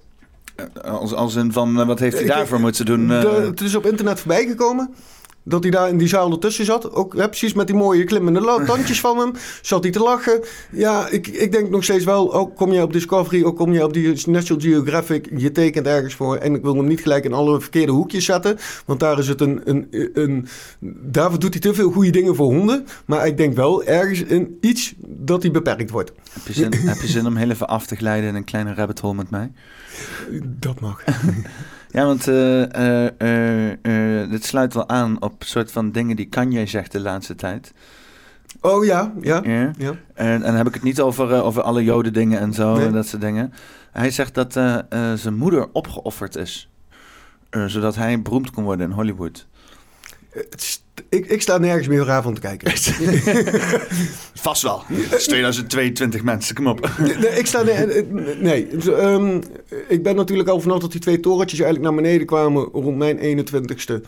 Als, als in van, wat heeft hij daarvoor moeten doen? De, het is op internet voorbij gekomen dat hij daar in die zaal ertussen zat. Ook hè, precies met die mooie klimmende tandjes van hem. Zat hij te lachen. Ja, ik, ik denk nog steeds wel. Ook kom je op Discovery, ook kom je op die National Geographic. Je tekent ergens voor. En ik wil hem niet gelijk in alle verkeerde hoekjes zetten. Want daar is het een. een, een daarvoor doet hij te veel goede dingen voor honden. Maar ik denk wel ergens in iets dat hij beperkt wordt. Heb je zin, heb je zin om heel even af te glijden in een kleine rabbit hole met mij? Dat mag. Ja, want uh, uh, uh, dit sluit wel aan op soort van dingen die Kanye zegt de laatste tijd. Oh ja, ja. ja. ja. En, en dan heb ik het niet over, over alle joden dingen en zo nee. en dat soort dingen. Hij zegt dat zijn moeder opgeofferd is. zodat hij beroemd kon worden in Hollywood. Ik, ik sta nergens meer raar van te kijken. Vast wel. Het is 2022 mensen, kom op. Nee, ik sta... Nee, nee um, ik ben natuurlijk al vanaf dat die twee torentjes eigenlijk naar beneden kwamen rond mijn 21ste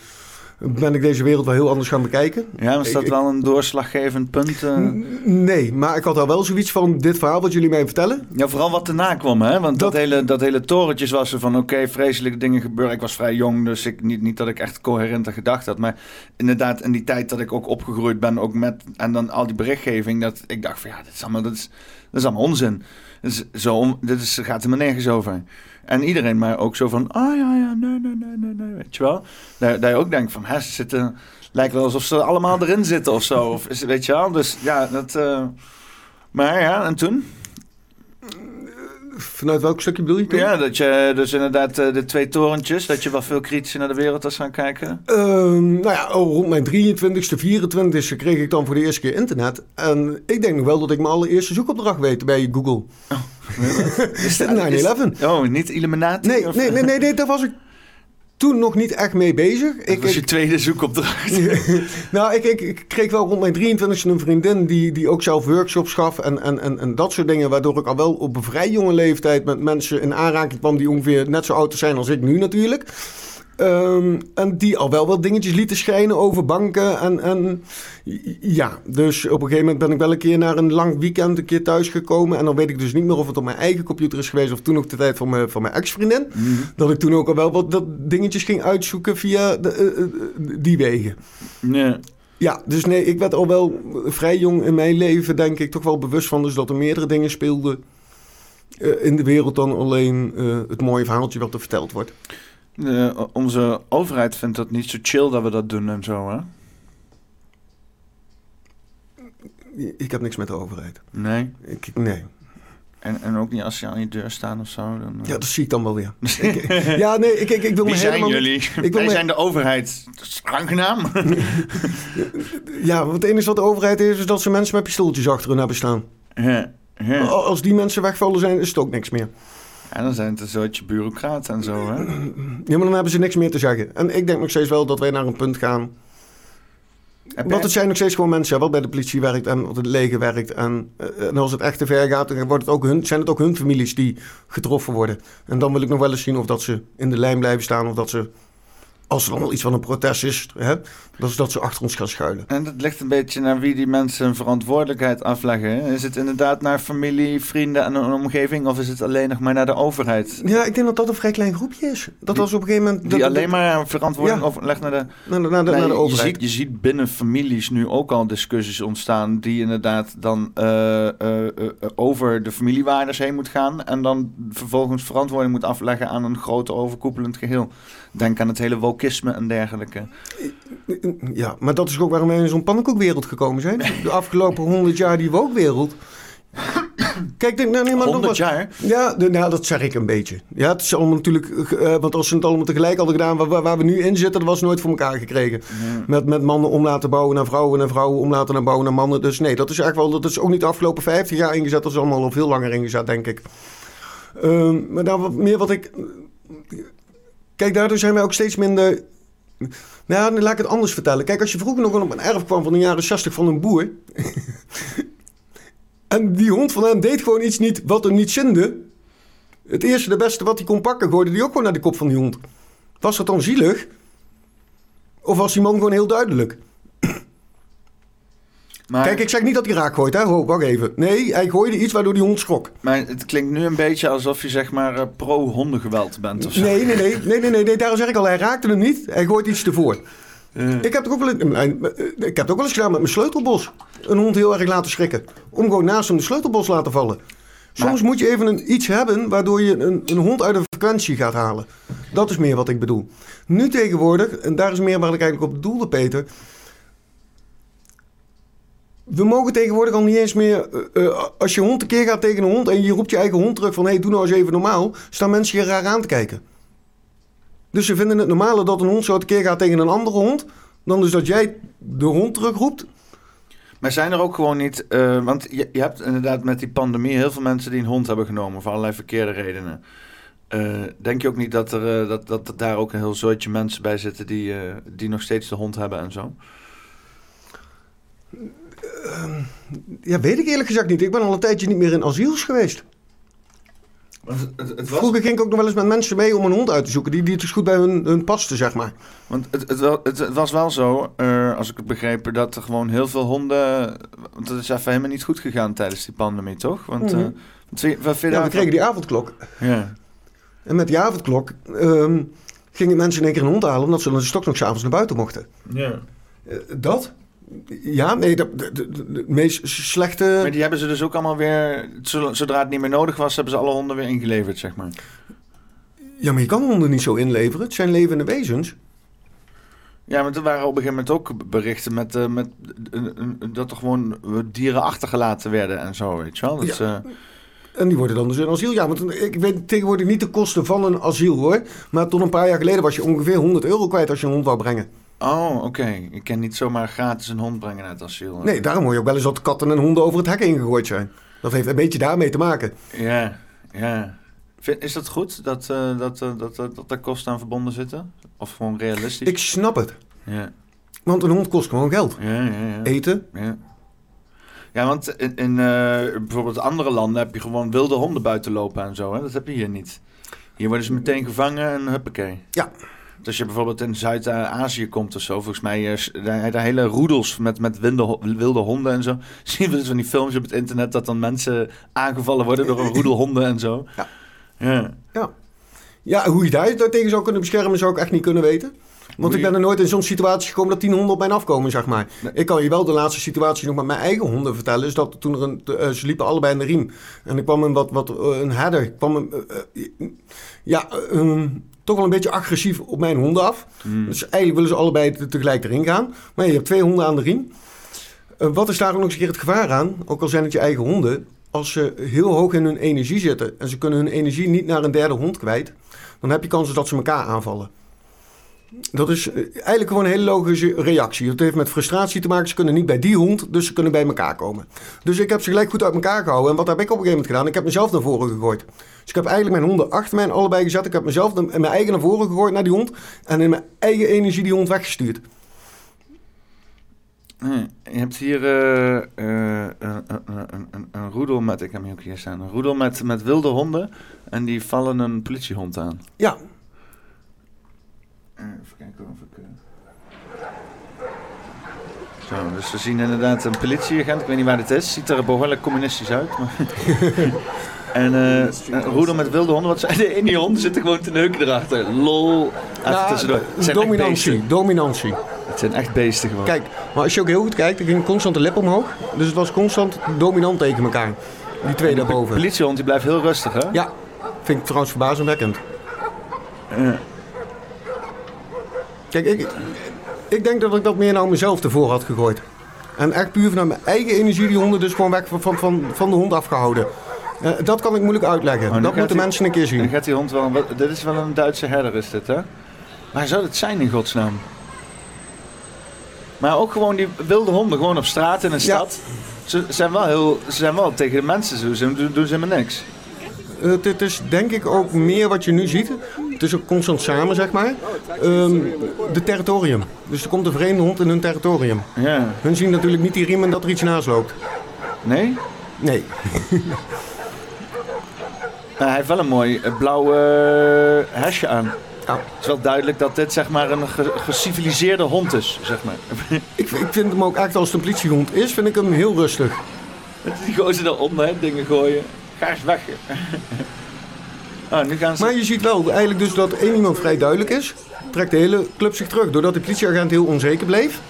ben ik deze wereld wel heel anders gaan bekijken. Ja, was dat ik, wel een doorslaggevend punt? Uh... Nee, maar ik had al wel zoiets van dit verhaal wat jullie mij vertellen. Ja, vooral wat erna kwam, hè? Want dat, dat hele, dat hele torentjes was er van oké, okay, vreselijke dingen gebeuren. Ik was vrij jong, dus ik, niet, niet dat ik echt coherente gedacht had. Maar inderdaad, in die tijd dat ik ook opgegroeid ben, ook met... En dan al die berichtgeving, dat ik dacht van ja, dit is allemaal, dat is, dat is allemaal onzin. Dus zo, dit is, gaat er maar nergens over. En iedereen maar ook zo van, ah ja, ja, nee, nee, nee, nee, nee, weet je wel. Dat je ook denkt van, hè, ze zitten, lijkt wel alsof ze allemaal erin zitten of zo. Of, weet je wel, dus ja, dat... eh, maar ja, en toen? Vanuit welk stukje bedoel je? Ja, dat je dus inderdaad eh, de twee torentjes, dat je wel veel kritischer naar de wereld was gaan kijken. Ehm, nou ja, oh, rond mijn 23ste, 24ste kreeg ik dan voor de eerste keer internet. En ik denk nog wel dat ik mijn allereerste zoekopdracht weet bij Google. Is dat- 9/11. Oh, niet Illuminati? Nee, of- nee, nee, nee, nee, daar was ik toen nog niet echt mee bezig. Dat Ik, was je ik, tweede zoekopdracht. nou, ik, ik, ik kreeg wel rond mijn 23ste een vriendin die, die ook zelf workshops gaf en, en, en, en dat soort dingen. Waardoor ik al wel op een vrij jonge leeftijd met mensen in aanraking kwam die ongeveer net zo oud zijn als ik nu natuurlijk. Ehm, en die al wel wat dingetjes lieten schijnen over banken. En, en ja, dus op een gegeven moment ben ik wel een keer naar een lang weekend een keer thuis gekomen. En dan weet ik dus niet meer of het op mijn eigen computer is geweest of toen ook de tijd van mijn, van mijn ex-vriendin. Dat ik toen ook al wel wat dat dingetjes ging uitzoeken via de, eh, eh, die wegen. Nee. Ja, dus nee, ik werd al wel vrij jong in mijn leven, denk ik, toch wel bewust van dus dat er meerdere dingen speelden eh, in de wereld dan alleen het mooie verhaaltje wat er verteld wordt. De- onze overheid vindt dat niet zo chill dat we dat doen en zo, hè? Ik heb niks met de overheid. Nee. Ik, nee. En, en ook niet als ze aan je deur staan of zo. Dan, eh. Ja, dat zie ik dan wel weer. Ik- ja, nee, ik, ik, ik wil Wie me zijn helemaal... jullie? wil Wij me- zijn de overheid. Dat is aangenaam. Ja, want het enige wat de overheid is, is dat ze mensen met pistooltjes achter hun hebben staan. ja, ja. Als die mensen wegvallen zijn, is het ook niks meer. En dan zijn het een soortje bureaucraten en zo, hè? Ja, maar dan hebben ze niks meer te zeggen. En ik denk nog steeds wel dat wij naar een punt gaan Heb Want het zijn nog steeds gewoon mensen wat bij de politie werkt en wat het leger werkt. En, eh, en als het echt te ver gaat, dan wordt het ook hun, zijn het ook hun families die getroffen worden. En dan wil ik nog wel eens zien of dat ze in de lijn blijven staan of dat ze, als er dan wel iets van een protest is, hè, dat, is dat ze achter ons gaan schuilen. En dat ligt een beetje naar wie die mensen een verantwoordelijkheid afleggen. hè? Is het inderdaad naar familie, vrienden en een omgeving... of is het alleen nog maar naar de overheid? Ja, ik denk dat dat een vrij klein groepje is. Dat als op een gegeven moment... Die dat- alleen maar verantwoording Ja. overlegt naar de... Naar de, naar de, naar de je, overheid. ziet, je ziet binnen families nu ook al discussies ontstaan... die inderdaad dan eh, eh, eh, over de familiewaardes heen moet gaan... en dan vervolgens verantwoording moet afleggen aan een groot overkoepelend geheel. Denk aan het hele wokisme en dergelijke. Ja, maar dat is ook waarom wij in zo'n pannenkoekwereld gekomen zijn. De afgelopen honderd jaar die wookwereld. Kijk, denk, nou, nog 100 wat- jaar? Ja, de- nou, dat zeg ik een beetje. Ja, het is allemaal natuurlijk... eh, want als ze het allemaal tegelijk hadden gedaan... Waar, waar- we nu in zitten, dat was nooit voor elkaar gekregen. Met, met mannen om laten bouwen naar vrouwen... en vrouwen om laten naar bouwen naar mannen. Dus nee, dat is echt wel... Dat is ook niet de afgelopen 50 jaar ingezet. Dat is allemaal al veel langer ingezet, denk ik. Ehm, maar daar wat meer wat ik... Kijk, daardoor zijn wij ook steeds minder... Nou, laat ik het anders vertellen. Kijk, als je vroeger nog op een erf kwam van de jaren 60 van een boer... en die hond van hem deed gewoon iets niet wat hem niet zinde... Het eerste, de beste wat hij kon pakken, gooide hij ook gewoon naar de kop van die hond. Was dat dan zielig? Of was die man gewoon heel duidelijk? Maar, Kijk, ik zeg niet dat hij raak gooit, hè? Ho, wacht even. Nee, hij gooide iets waardoor die hond schrok. maar het klinkt nu een beetje alsof je zeg maar eh, pro-hondengeweld bent of zo. Nee, nee, nee, nee, nee, nee, nee, daarom zeg ik al, hij raakte hem niet. Hij gooit iets ervoor. Eh, Ik heb, het ook wel, eens- ik heb het ook wel eens gedaan met mijn sleutelbos. Een hond heel erg laten schrikken. Om gewoon naast hem de sleutelbos laten vallen. Soms moet je even een, iets hebben waardoor je een, een hond uit een frequentie gaat halen. Dat is meer wat ik bedoel. Nu tegenwoordig, en daar is meer waar ik eigenlijk op bedoelde, Peter. We mogen tegenwoordig al niet eens meer. eh, eh, als je hond een keer gaat tegen een hond en je roept je eigen hond terug van hé, hey, doe nou eens even normaal, staan mensen je raar aan te kijken. Dus ze vinden het normaler dat een hond zo een keer gaat tegen een andere hond, dan dus dat jij de hond terugroept. Maar zijn er ook gewoon niet... eh, want je, je hebt inderdaad met die pandemie heel veel mensen die een hond hebben genomen... voor allerlei verkeerde redenen. Denk je ook niet dat er, dat, dat er daar ook een heel soortje mensen bij zitten... Die, die nog steeds de hond hebben en zo? Ja, weet ik eerlijk gezegd niet. Ik ben al een tijdje niet meer in asiels geweest. Het, het, Vroeger ging ik ook nog wel eens met mensen mee om een hond uit te zoeken. Die, die het dus goed bij hun, hun paste, zeg maar. Want het, was wel zo, eh, als ik het begreep, dat er gewoon heel veel honden... Want dat is even helemaal niet goed gegaan tijdens die pandemie, toch? Want, eh, Mhm. wat je- wat je Ja, we kregen die avondklok. Ja. En met die avondklok ehm, gingen mensen in één keer een hond halen... omdat ze dan de stok nog s'avonds naar buiten mochten. ja. Eh, dat? Ja, nee, de, de, de, de meest slechte... Maar die hebben ze dus ook allemaal weer... zo- Zodra het niet meer nodig was, hebben ze alle honden weer ingeleverd, zeg maar. Ja, maar je kan honden niet zo inleveren. Het zijn levende wezens. Ja, maar er waren op een gegeven moment ook berichten met, eh, met eh, dat er gewoon dieren achtergelaten werden en zo, weet je wel. Dat, Ja. eh, En die worden dan dus in asiel. Ja, want ik weet tegenwoordig niet de kosten van een asiel hoor. Maar tot een paar jaar geleden was je ongeveer 100 euro kwijt als je een hond wou brengen. Oh, oké. Ik kan niet zomaar gratis een hond brengen naar het asiel. Nee, daarom hoor je ook wel eens dat katten en honden over het hek heen gegooid zijn. Dat heeft een beetje daarmee te maken. Ja, ja. Is dat goed, dat, eh, dat, eh, dat, dat, dat daar kosten aan verbonden zitten? Of gewoon realistisch? Ik snap het. Ja, Want een hond kost gewoon geld. ja, ja. ja. Eten. Ja, ja want in, in eh, bijvoorbeeld andere landen heb je gewoon wilde honden buiten lopen en zo. Hè? Dat heb je hier niet. Hier worden ze meteen gevangen en huppakee. Ja. Als je bijvoorbeeld in Zuid-Azië komt of zo, volgens mij, eh, s- daar, daar hele roedels met, met wilde, wilde honden en zo. Zien we dus van die films op het internet dat dan mensen aangevallen worden door een roedel honden en zo. Ja. Ja. Ja, hoe je daar tegen zou kunnen beschermen, zou ik echt niet kunnen weten. Want ik ben er nooit in zo'n situatie gekomen dat tien honden op mij afkomen, zeg maar. Nee. Ik kan je wel de laatste situatie nog met mijn eigen honden vertellen. Is dat toen er een, eh, ze liepen allebei in de riem. En ik kwam een wat, wat eh, een herder, kwam een, eh, ja, eh, een- toch wel een beetje agressief op mijn honden af. Hmm. Dus eigenlijk willen ze allebei te- tegelijk erin gaan. Maar je hebt twee honden aan de riem. Wat is daar ook nog eens een keer het gevaar aan? Ook al zijn het je eigen honden. Als ze heel hoog in hun energie zitten en ze kunnen hun energie niet naar een derde hond kwijt, dan heb je kans dat ze elkaar aanvallen. Dat is eh, eigenlijk gewoon een hele logische reactie. Het heeft met frustratie te maken. Ze kunnen niet bij die hond, dus ze kunnen bij elkaar komen. Dus ik heb ze gelijk goed uit elkaar gehouden. En wat heb ik op een gegeven moment gedaan? Ik heb mezelf naar voren gegooid. Dus ik heb eigenlijk mijn honden achter mij allebei gezet. Ik heb mezelf naar- mijn eigen naar voren gegooid naar die hond. En in mijn eigen energie die hond weggestuurd. Je hebt hier eh, eh, een, een, een, een, een roedel met, ik heb hem ook hier staan, een roedel met, met wilde honden en die vallen een politiehond aan. Ja, Even kijken of ik... eh, Zo, dus we zien inderdaad een politieagent, ik weet niet waar dit is, ziet er behoorlijk communistisch uit. Maar en eh, een roedel met wilde honden, wat zijn de in die honden zitten gewoon te neuken erachter. Lol, even Ja, tussendoor. Het zijn echt dominantie. Dominantie. Het zijn echt beesten gewoon. Kijk, maar als je ook heel goed kijkt, er ging constant de lip omhoog. Dus het was constant dominant tegen elkaar. Die twee de daarboven. politiehond die blijft heel rustig hè? Ja, vind ik trouwens verbazingwekkend. Ja. Kijk, ik, ik denk dat ik dat meer nou mezelf ervoor had gegooid. En echt puur vanuit mijn eigen energie die honden dus gewoon weg van, van, van, van de hond afgehouden. Eh, dat kan ik moeilijk uitleggen. Oh, dat moeten mensen een keer Dan zien. gaat die hond wel... Dit is wel een Duitse herder is dit, hè? Waar zou het zijn in godsnaam? Maar ook gewoon die wilde honden, gewoon op straat in een Ja. stad. Ze zijn wel heel... Ze zijn wel tegen de mensen, zo. ze doen, doen ze helemaal niks. Eh, Het is denk ik ook meer wat je nu ziet. Het is ook constant samen, zeg maar. Ehm, de territorium. Dus er komt een vreemde hond in hun territorium. Ja. Hun zien natuurlijk niet die riem en dat er iets naast loopt. Nee? Nee. Maar hij heeft wel een mooi eh, blauw eh, hesje aan. Ja. Het is wel duidelijk dat dit zeg maar een ge- geciviliseerde hond is, zeg maar. Ik, ik vind hem ook echt als het een politiehond is, vind ik hem heel rustig. Die gozer daaronder, hè, dingen gooien. Ga eens weg. oh, nu gaan ze... Maar je ziet wel eigenlijk dus dat één iemand vrij duidelijk is. Trekt de hele club zich terug. Doordat de politieagent heel onzeker bleef,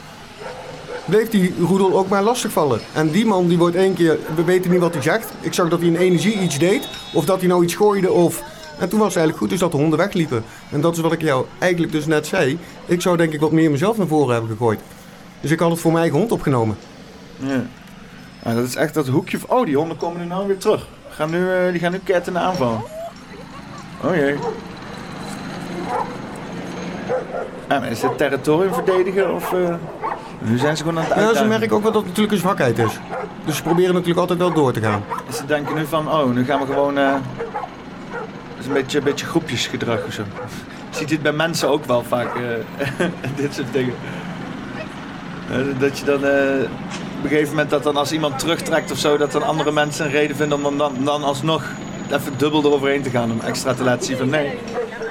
bleef die roedel ook maar lastigvallen. En die man die wordt één keer, we weten niet wat hij zegt. Ik zag dat hij in energie iets deed. Of dat hij nou iets gooide of... En toen was het eigenlijk goed dus dat de honden wegliepen. En dat is wat ik jou eigenlijk dus net zei. Ik zou denk ik wat meer mezelf naar voren hebben gegooid. Dus ik had het voor mijn eigen hond opgenomen. Ja. Ah, dat is echt dat hoekje. van- Oh, die honden komen nu nou weer terug. Gaan nu, eh, die gaan nu ketten in de aanval. Oh jee. Ah, is dit territorium verdedigen of... eh, Nu zijn ze gewoon aan het Ja, ze uitdagen. merken ook wel dat het natuurlijk een zwakheid is. Dus ze proberen natuurlijk altijd wel door te gaan. Ze denken nu van, oh, nu gaan we gewoon... eh dat is een beetje, een beetje groepjesgedrag of zo. Je ziet dit bij mensen ook wel vaak, eh, dit soort dingen. Eh, dat je dan eh, een gegeven moment dat dan als iemand terugtrekt of zo, dat dan andere mensen een reden vinden om dan, dan, dan alsnog even dubbel eroverheen te gaan. Om extra te laten zien van nee,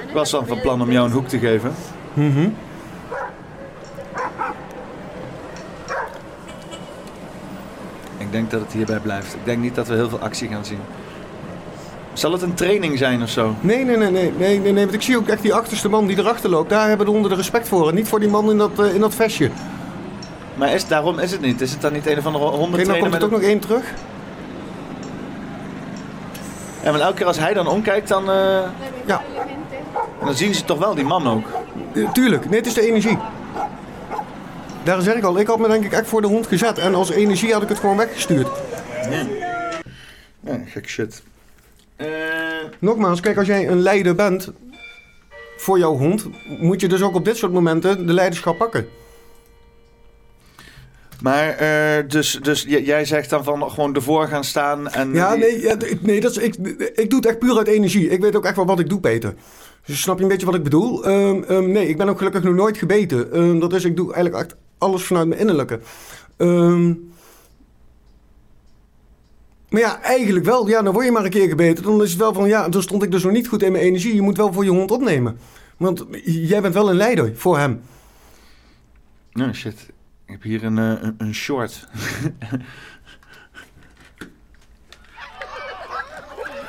ik was wel van plan om jou een hoek te geven. Mhm. Ik denk dat het hierbij blijft. Ik denk niet dat we heel veel actie gaan zien. Zal het een training zijn of zo? Nee, nee, nee, nee, nee, nee, nee, want ik zie ook echt die achterste man die erachter loopt. Daar hebben de honden de respect voor. En niet voor die man in dat, eh, in dat vestje. Maar is, daarom is het niet. Is het dan niet een of andere Kijk, nou hondentrainer? komt er toch nog één terug. Ja, maar elke keer als hij dan omkijkt, dan... eh, Ja. En dan zien ze toch wel die man ook. Tuurlijk, nee, het is de energie. Daar zeg ik al, ik had me denk ik echt voor de hond gezet. En als energie had ik het gewoon weggestuurd. Ja, gek shit. Eh, Nogmaals, kijk, als jij een leider bent voor jouw hond, moet je dus ook op dit soort momenten de leiderschap pakken. Maar, eh, dus, dus jij zegt dan van gewoon ervoor gaan staan en... Ja, nee, ja, nee dat is, ik, ik doe het echt puur uit energie. Ik weet ook echt wel wat ik doe, Peter. Dus snap je een beetje wat ik bedoel? Ehm, ehm, nee, ik ben ook gelukkig nog nooit gebeten. Ehm, dat is, ik doe eigenlijk echt alles vanuit mijn innerlijke. Maar ja, eigenlijk wel. Ja, dan word je maar een keer gebeten. Dan is het wel van, ja, dan stond ik dus nog niet goed in mijn energie. Je moet wel voor je hond opnemen. Want jij bent wel een leider voor hem. Oh, shit. Ik heb hier een, eh, een, een short.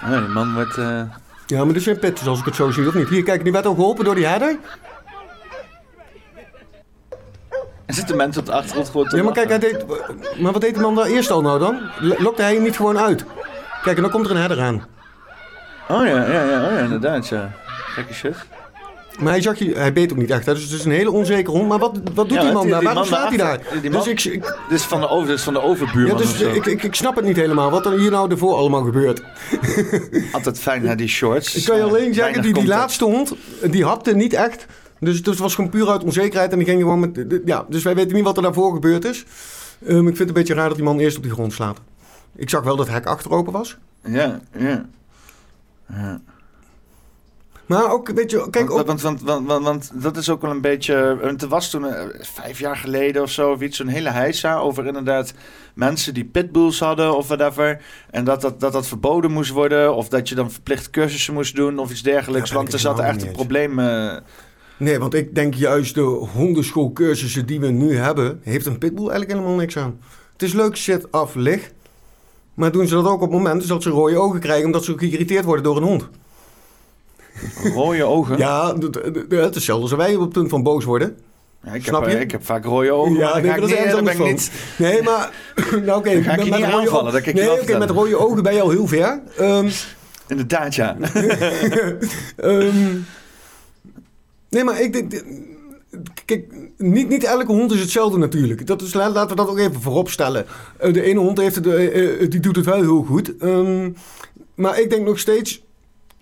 Nee, man wordt... eh, Ja, maar dit zijn pitten, als ik het zo zie, of niet? Hier, kijk, die werd ook geholpen door die herder. Er zitten mensen op de achtergrond gewoon te Ja, maar kijk, hij deed, maar wat deed die man daar eerst al nou dan? Lokte hij hem niet gewoon uit? Kijk, en dan komt er een herder aan. Oh ja, ja, ja, oh ja, inderdaad, ja. Gekke shit. Maar hij, zag je, hij beet ook niet echt, hè? dus het is een hele onzekere hond. Maar wat, wat doet Ja, die man die- daar? die Waarom man staat hij daar? die man- Dus, ik, is van de, over, van de overbuurman ja, dus ik, ik, ik snap het niet helemaal, wat er hier nou ervoor allemaal gebeurt. Altijd fijn, hè, die shorts. Ik kan je Eh, alleen zeggen, die, die laatste hond, die hapte niet echt. Dus, dus het was gewoon puur uit onzekerheid en die ging gewoon met... Ja, dus wij weten niet wat er daarvoor gebeurd is. Ehm, ik vind het een beetje raar dat die man eerst op die grond slaat. Ik zag wel dat het hek achteropen was. Ja, ja. ja. Maar ook, weet je, kijk, want, ook, want, want, want, want, want dat is ook wel een beetje... Want er was toen, eh, vijf jaar geleden of zo, of iets, zo'n hele heisa over inderdaad mensen die pitbulls hadden of whatever. En dat dat, dat dat verboden moest worden, of dat je dan verplicht cursussen moest doen of iets dergelijks. Ja, want er zat echt een probleem... eh, Nee, want ik denk juist de hondenschoolcursussen die we nu hebben, heeft een pitbull eigenlijk helemaal niks aan. Het is leuk zit af, lig. Maar doen ze dat ook op momenten dat ze rode ogen krijgen omdat ze geïrriteerd worden door een hond? Rode ogen. Ja, hetzelfde als wij op het punt van boos worden. Ja, ik, Snap heb, eh, je? ik heb vaak rode ogen, Ja, nee, ga maar ik dat is niet, ergens. Nee, maar... Nou oké, ga ik je met- niet aanvallen, dat ik Nee, oké, met rode ogen ben je al heel ver. Ehm, Inderdaad, ja. Ehm, nee, maar ik denk... Kijk, niet, niet elke hond is hetzelfde natuurlijk. Dat is, la- laten we dat ook even voorop stellen. Eh, de ene hond heeft het, eh, eh, die doet het wel heel goed. Ehm, maar ik denk nog steeds...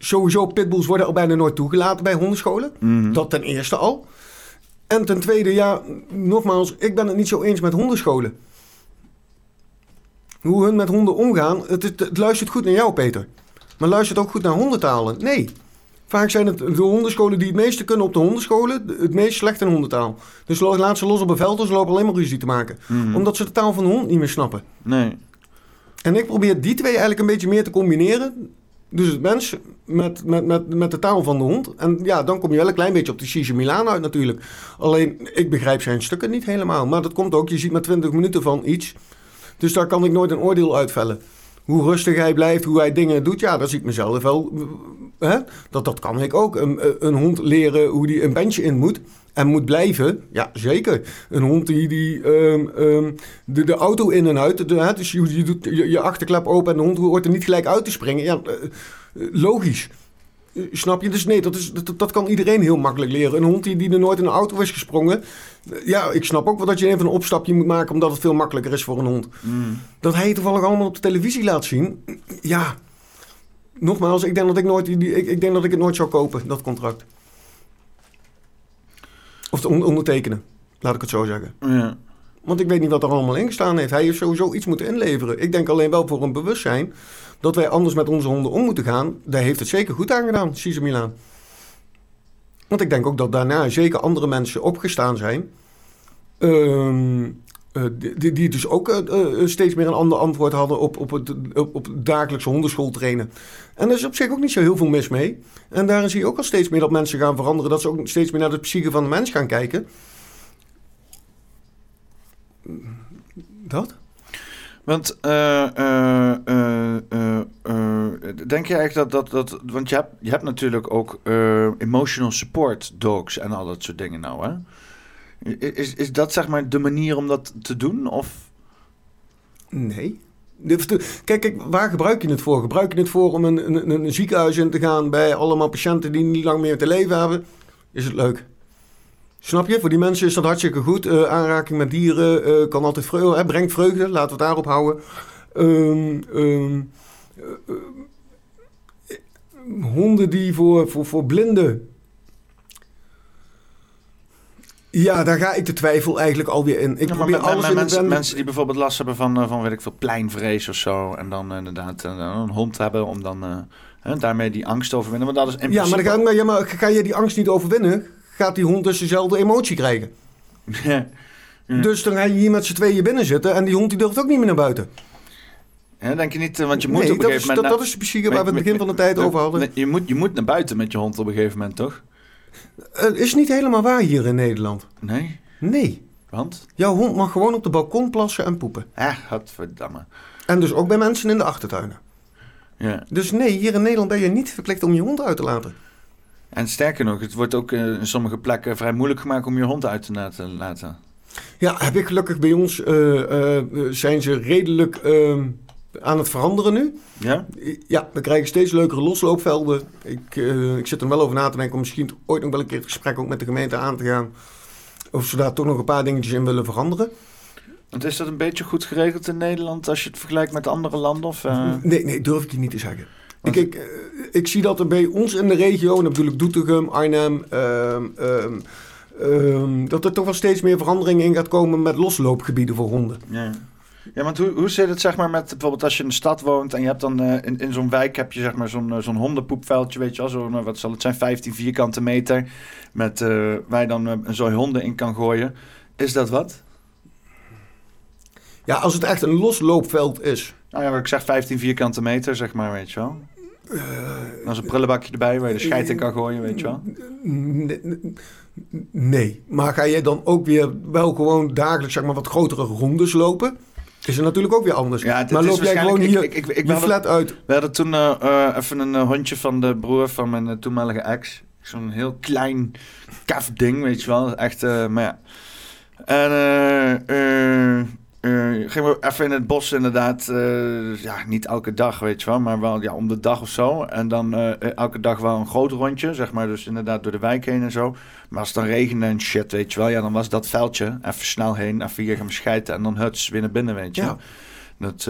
Sowieso, pitbulls worden al bijna nooit toegelaten bij hondenscholen. Mhm. Dat ten eerste al. En ten tweede, ja, nogmaals, ik ben het niet zo eens met hondenscholen. Hoe hun met honden omgaan, het, het luistert goed naar jou, Peter. Maar luistert ook goed naar hondentalen? Nee. Vaak zijn het de hondenscholen die het meeste kunnen op de hondenscholen, het meest slecht in hondentaal. Dus laat ze los op een veld en ze lopen alleen maar ruzie te maken. Mhm. Omdat ze de taal van de hond niet meer snappen. Nee. En ik probeer die twee eigenlijk een beetje meer te combineren. Dus het mens met, met, met, met de taal van de hond. En ja, dan kom je wel een klein beetje op de Cesar Milan uit natuurlijk. Alleen, ik begrijp zijn stukken niet helemaal. Maar dat komt ook, je ziet maar 20 minuten van iets. Dus daar kan ik nooit een oordeel uitvellen. Hoe rustig hij blijft, hoe hij dingen doet, ja, dat zie ik mezelf wel. Hè? Dat, dat kan ik ook. Een, een hond leren hoe die een bandje in moet en moet blijven, ja, zeker. Een hond die, die ehm, ehm, de, de auto in en uit, de, hè, dus je, je doet je, je achterklep open en de hond hoort er niet gelijk uit te springen. Ja, eh, eh, logisch. Eh, Snap je? Dus nee, dat, is, dat, dat kan iedereen heel makkelijk leren. Een hond die, die er nooit in een auto is gesprongen. Ja, ik snap ook wel dat je even een opstapje moet maken... omdat het veel makkelijker is voor een hond. Mm. Dat hij toevallig allemaal op de televisie laat zien. Ja, nogmaals, ik denk dat ik, nooit, ik, ik, denk dat ik het nooit zou kopen, dat contract. Of te on- ondertekenen, laat ik het zo zeggen. Ja. Want ik weet niet wat er allemaal in gestaan heeft. Hij heeft sowieso iets moeten inleveren. Ik denk alleen wel voor een bewustzijn dat wij anders met onze honden om moeten gaan. Daar heeft het zeker goed aan gedaan, Cesar Milan. Want ik denk ook dat daarna zeker andere mensen opgestaan zijn. ehm, eh, die, die- dus ook eh, eh, steeds meer een ander antwoord hadden op, op, het, op, dagelijkse hondenschool trainen. En daar is op zich ook niet zo heel veel mis mee. En daarin zie je ook al steeds meer dat mensen gaan veranderen. Dat ze ook steeds meer naar de psyche van de mens gaan kijken. Dat? Want denk je eigenlijk dat dat. dat want je hebt, je hebt natuurlijk ook emotional support dogs en al dat soort dingen nou, hè? Is, is dat zeg maar de manier om dat te doen? Of. Nee. Kijk, kijk, waar gebruik je het voor? Gebruik je het voor om een, een, een ziekenhuis in te gaan bij allemaal patiënten die niet lang meer te leven hebben? Is het leuk? Snap je? Voor die mensen is dat hartstikke goed. Uh, aanraking met dieren uh, kan altijd vreugde, hè, brengt vreugde. Laten we het daarop houden. Um, um, uh, honden die voor, voor, voor blinden. Ja, daar ga ik de twijfel eigenlijk alweer in. Ik Ja, probeer alles in mensen, mensen die bijvoorbeeld last hebben van, eh, van weet ik veel, pleinvrees of zo. En dan eh, inderdaad eh, een hond hebben om dan hè, daarmee die angst te overwinnen. Want dat is in Ja, maar, dan ga, ja, maar ga je die angst niet overwinnen, gaat die hond dus dezelfde emotie krijgen. Ja. Dus dan ga je hier met z'n tweeën binnen zitten en die hond die durft ook niet meer naar buiten. Ja, denk je niet, want je moet nee, op een dat, gegeven is, moment... dat, na- dat is precies waar we het begin van de tijd over hadden. Je moet, je moet naar buiten met je hond op een gegeven moment, toch? Het is niet helemaal waar hier in Nederland. Nee, Nee. want? Jouw hond mag gewoon op de balkon plassen en poepen. Ah, godverdamme. En dus ook bij mensen in de achtertuinen. Ja. Dus nee, hier in Nederland ben je niet verplicht om je hond uit te laten. En sterker nog, het wordt ook eh, in sommige plekken vrij moeilijk gemaakt om je hond uit te laten. Ja, heb ik gelukkig bij ons, eh, eh, zijn ze redelijk eh, aan het veranderen nu. Ja? Ja, we krijgen steeds leukere losloopvelden. Ik, eh, ik zit er wel over na te denken om misschien ooit nog wel een keer het gesprek ook met de gemeente aan te gaan. Of ze daar toch nog een paar dingetjes in willen veranderen. Want is dat een beetje goed geregeld in Nederland als je het vergelijkt met andere landen? Of, eh? Nee, nee, durf ik je niet te zeggen. Ik, ik, eh, ik zie dat er bij ons in de regio, en bedoel ik Doetinchem, Arnhem, ehm, ehm, ehm, dat er toch wel steeds meer verandering in gaat komen met losloopgebieden voor honden. Ja. Ja, want hoe, hoe zit het zeg maar met bijvoorbeeld als je in de stad woont en je hebt dan eh, in, in zo'n wijk heb je zeg maar zo'n eh, zo'n hondenpoepveldje, weet je wel, zo'n, eh, wat zal het zijn, 15 vierkante meter, met, waar je dan een zooi honden in kan gooien. Is dat wat? Ja, als het echt een losloopveld is. Nou ja, ik zeg 15 vierkante meter, zeg maar, weet je wel. Dan is een prullenbakje erbij waar je de scheid in kan gooien, weet je wel. Nee, nee, maar ga jij dan ook weer wel gewoon dagelijks zeg maar, wat grotere rondes lopen? Is er natuurlijk ook weer anders. Ja, maar loop jij gewoon waarschijnlijk- hier ik- ik- ik- je flat uit? We hadden toen eh, eh, even een eh, hondje van de broer van mijn toenmalige ex. Zo'n heel klein kaf ding, weet je wel. Echt, eh, maar ja. En eh, gingen we even in het bos inderdaad. eh, ja, niet elke dag, weet je wel. Maar wel ja, om de dag of zo. En dan eh, elke dag wel een groot rondje, zeg maar. Dus inderdaad door de wijk heen en zo. Maar als het dan regende en shit, weet je wel. Ja, dan was dat veldje even snel heen. Even hier gaan schijten. En dan huts weer naar binnen, weet je Ja. Dat...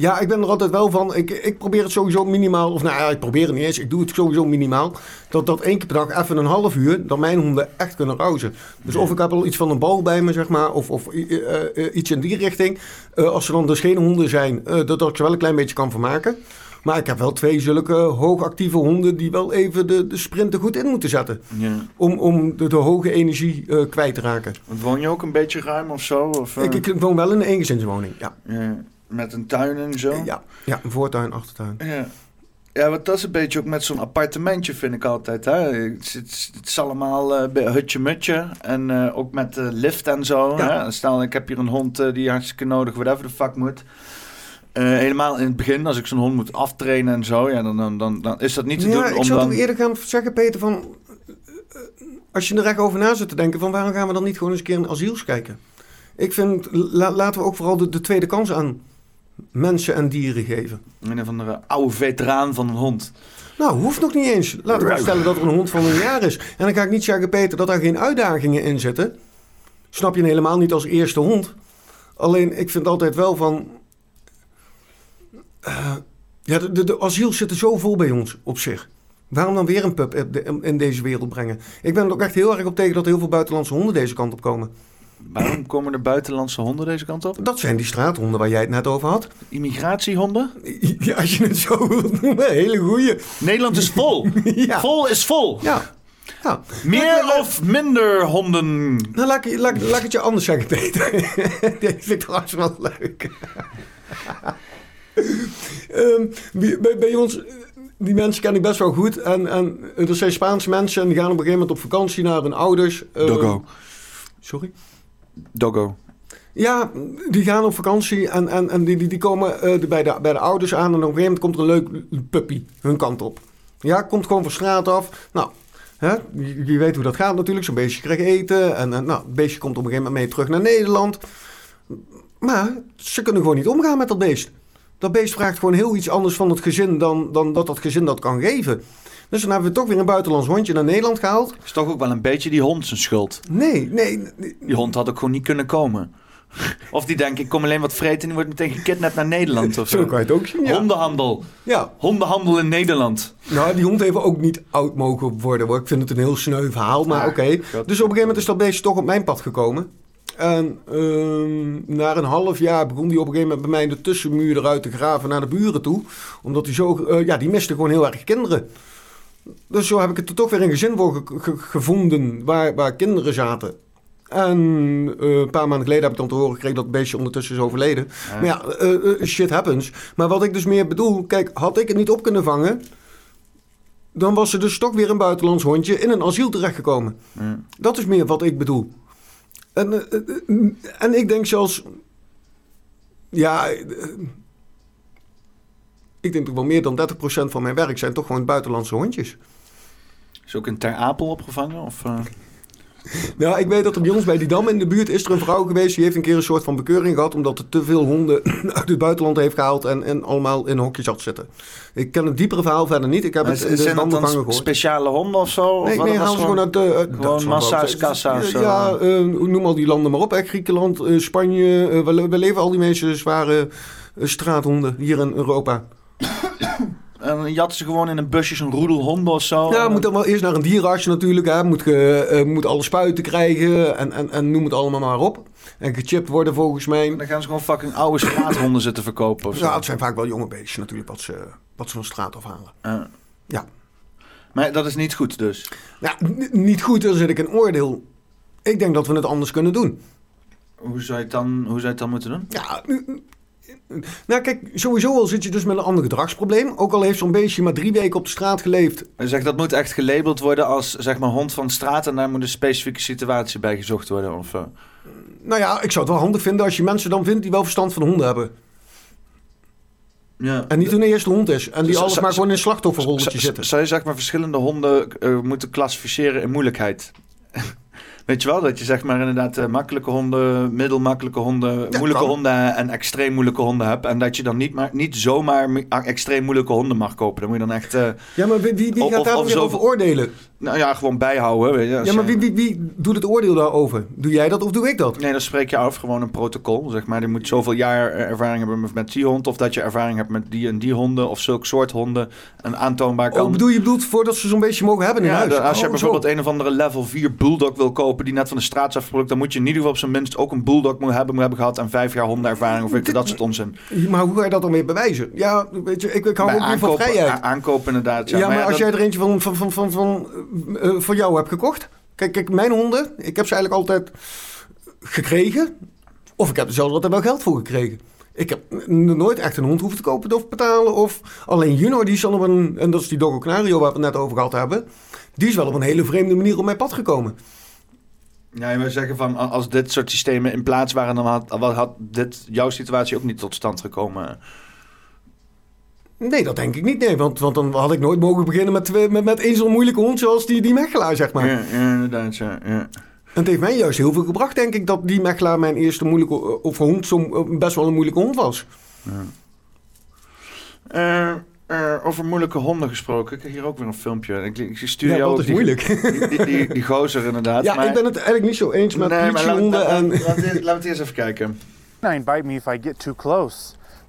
Ja, ik ben er altijd wel van. Ik, ik probeer het sowieso minimaal. Of nou ja, ik probeer het niet eens. Ik doe het sowieso minimaal. Dat dat één keer per dag even een half uur. Dat mijn honden echt kunnen rauzen. Dus of ik heb al iets van een bal bij me, zeg maar. Of, of eh, eh, iets in die richting. Eh, als er dan dus geen honden zijn. dat, dat ik ze wel een klein beetje kan vermaken. Maar ik heb wel twee zulke hoogactieve honden. die wel even de, de sprint er goed in moeten zetten. ja. Om, om de, de hoge energie kwijt te raken. Want woon je ook een beetje ruim of zo? Of, Ik, ik woon wel in een eengezinswoning. Ja. ja, met een tuin en zo? Ja, ja, een voortuin, achtertuin. Ja. Ja, want dat is een beetje ook met zo'n appartementje, vind ik altijd. Hè? Het, is- het, is- het is allemaal eh, bij hutje-mutje. En eh, ook met de lift en zo. Ja. Hè? Stel, ik heb hier een hond eh, die hartstikke nodig, whatever the fuck moet. Eh, helemaal in het begin, als ik zo'n hond moet aftrainen en zo, ja, dan, dan, dan, dan is dat niet te Ja, doen. ik Om zou dan... toch eerder gaan zeggen, Peter, van... eh, Als je er echt over na zit te denken, van waarom gaan we dan niet gewoon eens een keer in asiels kijken? Ik vind, la- laten we ook vooral de, de tweede kans aan mensen en dieren geven. Een of andere oude veteraan van een hond. Nou, hoeft nog niet eens. Laten we stellen dat er een hond van een jaar is. En dan ga ik niet zeggen, Peter, dat daar geen uitdagingen in zitten. Snap je helemaal niet als eerste hond. Alleen, ik vind altijd wel van... eh, ja, de, de, de asiels zitten zo vol bij ons op zich. Waarom dan weer een pup in deze wereld brengen? Ik ben er ook echt heel erg op tegen dat er heel veel buitenlandse honden deze kant op komen. Waarom komen er buitenlandse honden deze kant op? Dat zijn die straathonden waar jij het net over had. Immigratiehonden? Ja, als je het zo wilt noemen, hele goeie. Nederland is vol. Ja. Vol is vol. Ja. ja. Meer of minder honden? Nou, laat ik, laat, laat ik het je anders zeggen, Peter. Deze vind ik trouwens wel leuk. Wie- bij, bij ons, die mensen ken ik best wel goed. En, en er zijn Spaanse mensen en die gaan op een gegeven moment op vakantie naar hun ouders. Ehm. Sorry? Doggo. Ja, die gaan op vakantie en, en, en die, die, die komen eh, bij, de, bij de ouders aan. En op een gegeven moment komt er een leuk puppy hun kant op. Ja, komt gewoon van straat af. Nou, hè, je, je weet hoe dat gaat natuurlijk. Zo'n beestje krijgt eten. En, en nou, het beestje komt op een gegeven moment mee terug naar Nederland. Maar ze kunnen gewoon niet omgaan met dat beest. Dat beest vraagt gewoon heel iets anders van het gezin dan, dan dat dat gezin dat kan geven. Dus dan hebben we toch weer een buitenlands hondje naar Nederland gehaald. Is toch ook wel een beetje die hond zijn schuld. Nee, nee. nee. Die hond had ook gewoon niet kunnen komen. Of die denkt, ik kom alleen wat vreten en die wordt meteen gekidnapt naar Nederland of Zo zo. kan je het ook zien, ja. Hondenhandel. Ja, Hondenhandel in Nederland. nou, die hond heeft ook niet oud mogen worden. Hoor. Ik vind het een heel sneu verhaal, maar Ah, oké. Dus op een gegeven moment is dat beestje toch op mijn pad gekomen. En ehm, na een half jaar begon hij op een gegeven moment bij mij in de tussenmuur eruit te graven naar de buren toe. Omdat hij zo, eh, ja, die miste gewoon heel erg kinderen. Dus zo heb ik het er toch weer een gezin voor ge- ge- gevonden waar, waar kinderen zaten. En eh, een paar maanden geleden heb ik dan te horen gekregen dat het beestje ondertussen is overleden. Maar ja, eh, eh, shit happens. Maar wat ik dus meer bedoel, kijk, had ik het niet op kunnen vangen, dan was er dus toch weer een buitenlands hondje in een asiel terechtgekomen. Ja. Dat is meer wat ik bedoel. En, en ik denk zelfs, ja, ik denk toch wel meer dan 30% van mijn werk zijn toch gewoon buitenlandse hondjes. Is ook in Ter Apel opgevangen? Of, eh? Nou, ik weet dat er bij ons bij die dam in de buurt is er een vrouw geweest. Die heeft een keer een soort van bekeuring gehad. Omdat er te veel honden uit het buitenland heeft gehaald. En, en allemaal in hokjes had zitten. Ik ken het diepere verhaal verder niet. Ik heb het in de wandelgangen gehoord. speciale honden of zo? Of Nee, wat? nee, halen ze gewoon uit de... uit gewoon of zo. Ja, eh, noem al die landen maar op. Hè. Griekenland, eh, Spanje. we, we leven al die mensen zware straathonden hier in Europa. En dan jatten ze gewoon in een busje zo'n roedel honden of zo? Ja, moet dan wel eerst naar een dierenarts natuurlijk. Hè. Moet, ge, eh, moet alle spuiten krijgen en, en, en noem het allemaal maar op. En gechipt worden volgens mij. Dan gaan ze gewoon fucking oude straathonden zitten verkopen of zo. Ja, het zijn vaak wel jonge beestjes natuurlijk wat ze, wat ze van straat afhalen. Ja. Maar dat is niet goed dus. Ja, niet goed, dan zit ik een oordeel. Ik denk dat we het anders kunnen doen. Hoe zou je het dan, hoe zou je het dan moeten doen? Ja, nou kijk, sowieso al zit je dus met een ander gedragsprobleem. Ook al heeft zo'n beestje maar drie weken op de straat geleefd. Je zegt dat moet echt gelabeld worden als zeg maar hond van straat en daar moet een specifieke situatie bij gezocht worden. Of, eh. Nou ja, ik zou het wel handig vinden als je mensen dan vindt die wel verstand van honden hebben. ja. En niet hun eerste hond is. En die Zo- alles maar gewoon in slachtofferrolletje zitten. Zou je zeg maar verschillende honden eh, moeten klassificeren in moeilijkheid? Weet je wel, dat je zeg maar inderdaad eh, makkelijke honden, middelmakkelijke honden, moeilijke kan. honden en extreem moeilijke honden hebt. En dat je dan niet, maar, niet zomaar ah, extreem moeilijke honden mag kopen. Dan moet je dan echt, eh, Ja, maar wie, wie, gaat of- daar of zo- over oordelen? Nou ja, gewoon bijhouden. Weet je, Ja, maar je- wie, wie, wie doet het oordeel daarover? Doe jij dat of doe ik dat? Nee, dan spreek je af gewoon een protocol. Zeg maar, die moet zoveel jaar ervaring hebben met- die hond. Of dat je ervaring hebt met die en die honden. Of zulk soort honden. En aantoonbaar kan. Oh, bedoel je bedoelt voordat ze zo'n beestje mogen hebben in Ja, huis? als je Oh, bijvoorbeeld zo. een of andere level 4 bulldog wil kopen die net van de straat is afgeplukt, dan moet je in ieder geval op zijn minst ook een bulldog moet hebben, moet hebben gehad en vijf jaar hondenervaring of je, dat soort onzin. Maar hoe ga je dat dan weer bewijzen? Ja, weet je, ik, ik hou Bij ook weer van vrijheid. aankopen inderdaad. Ja, Ja, maar, ja, als dat- jij er eentje van, van, van, van, van, eh, van jou hebt gekocht. Kijk, mijn honden, ik heb ze eigenlijk altijd gekregen. Of ik heb er zelfs altijd wel geld voor gekregen. Ik heb nooit echt een hond hoeven te kopen of betalen. Of alleen Juno, die is dan op een, en dat is die Doggo Canario waar we het net over gehad hebben. Die is wel op een hele vreemde manier op mijn pad gekomen. Ja, je wil zeggen van als dit soort systemen in plaats waren, dan had, had dit jouw situatie ook niet tot stand gekomen. Nee, dat denk ik niet. Nee, want, want dan had ik nooit mogen beginnen met, twee- met, met één zo'n moeilijke hond zoals die, die Mechelaar, zeg maar. Ja, ja, inderdaad. Ja, ja. En het heeft mij juist heel veel gebracht, denk ik, dat die Mechelaar mijn eerste moeilijke, of hond, zo'n best wel een moeilijke hond was. Eh, eh, over moeilijke honden gesproken. Ik heb hier ook weer een filmpje. Ik, ik stuur Ja, jou dat is die, moeilijk. Die, die, die, die gozer inderdaad. Ja, maar- ik ben het eigenlijk niet zo eens met Nee, maar laat- politiehonden laat- en... laat- Laten we het eerst even kijken. Now bite me if I get too close.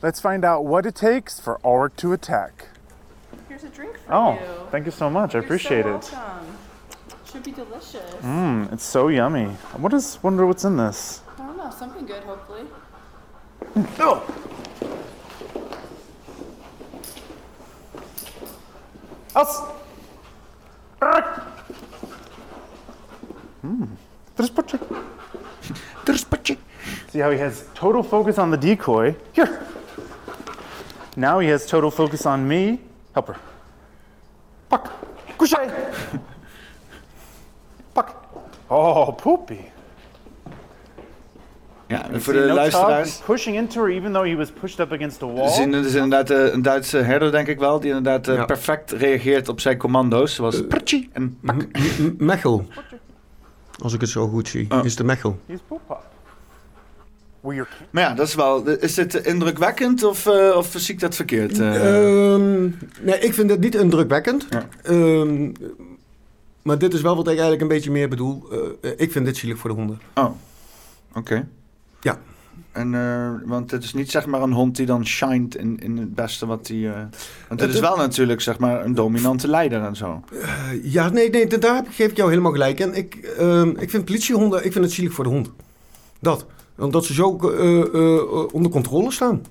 Let's find out what it takes for Auric to attack. Here's a drink for Oh, you. thank you so much. I You're appreciate so it. welcome. Should be delicious. Mmm, it's so yummy. What is? Wonder what's in this. I don't know, something good, hopefully. Oh. Else. Hmm. Trispachi. Terspatje. See how he has total focus on the decoy. Here. Now he has total focus on me. Help her. Puck. Couché. Puck. Oh, poopy. Ja, en voor see, de no luisteraars. pushing into her even though he was pushed up against a wall. Is, in- is inderdaad eh, een Duitse herder, denk ik wel, die inderdaad eh, Ja. perfect reageert op zijn commando's. Zoals Prtje en pak. Mechel. Als ik het zo goed zie, is de Mechel. He's poop pop. Maar ja, dat is wel... Is dit indrukwekkend of, eh, of zie ik dat verkeerd? eh? Ehm, nee, ik vind het niet indrukwekkend. Ja. Ehm, maar dit is wel wat ik eigenlijk een beetje meer bedoel. Eh, ik vind dit zielig voor de honden. Oh, oké. Ja. En, eh, want het is niet zeg maar een hond die dan shined in, in het beste wat hij... eh want het is wel natuurlijk zeg maar een dominante leider en zo. Eh, ja, nee, nee, daar geef ik jou helemaal gelijk. En ik, ehm, ik vind politiehonden, ik vind het zielig voor de hond. Dat. Omdat ze zo eh, eh, onder controle staan.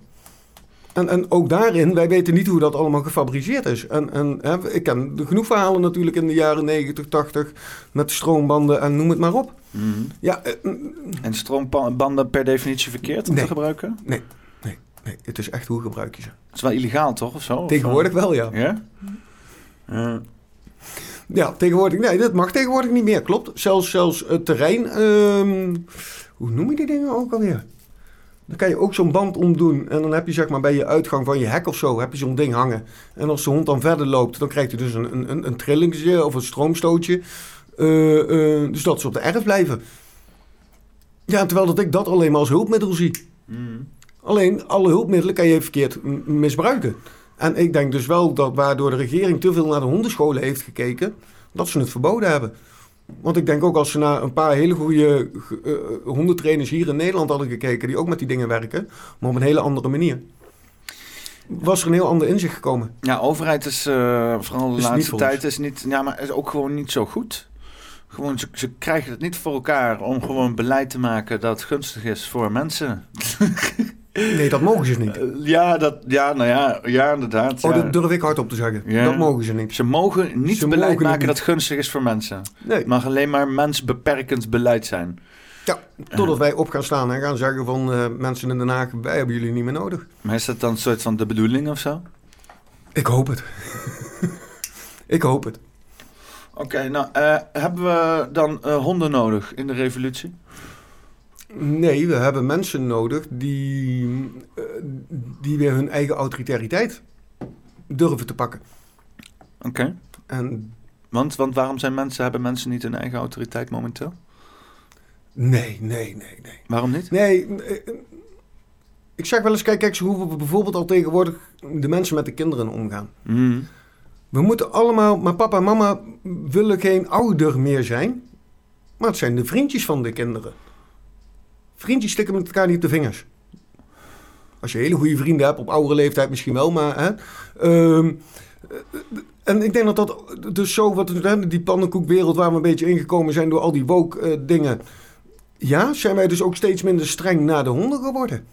En, en ook daarin, wij weten niet hoe dat allemaal gefabriceerd is. En, en hè, ik ken genoeg verhalen natuurlijk in de jaren 90, 80 met stroombanden en noem het maar op. Ja, eh, mm, En stroombanden per definitie verkeerd om Nee. te gebruiken? nee, het is echt hoe gebruik je ze. Het is wel illegaal toch of zo? Of, Tegenwoordig wel, ja. eh, Ja? Ja. Ja, tegenwoordig, nee, dat mag tegenwoordig niet meer, klopt. Zelfs, zelfs het terrein, ehm, hoe noem je die dingen ook alweer? Dan kan je ook zo'n band omdoen en dan heb je zeg maar bij je uitgang van je hek of zo, heb je zo'n ding hangen. En als de hond dan verder loopt, dan krijgt hij dus een, een, een, trillingje of een stroomstootje. Eh, eh, dus dat ze op de erf blijven. Ja, terwijl dat ik dat alleen maar als hulpmiddel zie. Mm. Alleen, alle hulpmiddelen kan je verkeerd misbruiken. En ik denk dus wel dat waardoor de regering te veel naar de hondenscholen heeft gekeken, dat ze het verboden hebben. Want ik denk ook als ze naar een paar hele goede ge- eh, hondentrainers hier in Nederland hadden gekeken, die ook met die dingen werken, maar op een hele andere manier, was er een heel ander inzicht gekomen. Ja, overheid is eh, vooral de Is laatste tijd is niet, ja, maar is ook gewoon niet zo goed. Gewoon, ze, ze krijgen het niet voor elkaar om gewoon beleid te maken dat gunstig is voor mensen. Nee, dat mogen ze niet. Eh, ja, dat, ja, nou ja, ja, inderdaad. Oh, ja. dat durf ik hardop te zeggen. Ja. Dat mogen ze niet. Ze mogen niet Ze beleid mogen maken niet. dat gunstig is voor mensen. Nee. Het mag alleen maar mensbeperkend beleid zijn. Ja, totdat wij op gaan staan en gaan zeggen van eh, mensen in Den Haag, wij hebben jullie niet meer nodig. Maar is dat dan een soort van de bedoeling of zo? Ik hoop het. ik hoop het. Oké, nou, eh, hebben we dan honden nodig in de revolutie? Nee, we hebben mensen nodig die, eh, die weer hun eigen autoritariteit durven te pakken. Oké. En Want, want waarom zijn mensen, hebben mensen niet hun eigen autoriteit momenteel? nee, nee, nee, nee. Waarom niet? Nee, eh, ik zeg wel eens, kijk, kijk, hoe we bijvoorbeeld al tegenwoordig de mensen met de kinderen omgaan. Mm. We moeten allemaal, maar papa en mama willen geen ouder meer zijn. Maar het zijn de vriendjes van de kinderen. Vriendjes stikken met elkaar niet op de vingers. Als je hele goede vrienden hebt, op oudere leeftijd misschien wel, maar... Hè, ehm, eh, en ik denk dat dat dus zo, wat, die pannenkoekwereld waar we een beetje ingekomen zijn door al die woke eh, dingen. Ja, zijn wij dus ook steeds minder streng naar de honden geworden.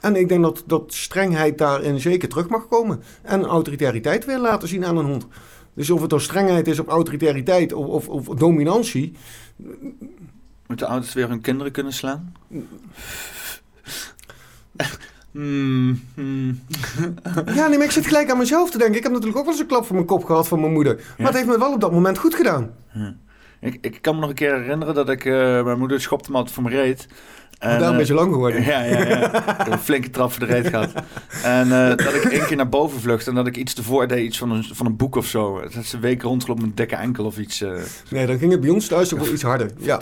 En ik denk dat, dat strengheid daarin zeker terug mag komen. En autoritariteit weer laten zien aan een hond. Dus of het dan strengheid is op autoritariteit of, of, of dominantie. Moeten ouders weer hun kinderen kunnen slaan? Hmm, hmm. Ja, nee, maar ik zit gelijk aan mezelf te denken. Ik heb natuurlijk ook wel eens een klap voor mijn kop gehad van mijn moeder. Maar het heeft me wel op dat moment goed gedaan. Ik, ik kan me nog een keer herinneren dat ik... eh, mijn moeder schopte me altijd voor mijn reet. En, Daarom ben eh, je lang geworden. Ja, ja, ja. Ik heb een flinke trap voor de reet gehad. En eh, dat ik één keer naar boven vluchtte en dat ik iets ervoor deed, iets van een, van een boek of zo. Dat ze een week rondgelopen met een dikke enkel of iets. eh. Nee, dan ging het bij ons thuis toch wel iets harder. Ja.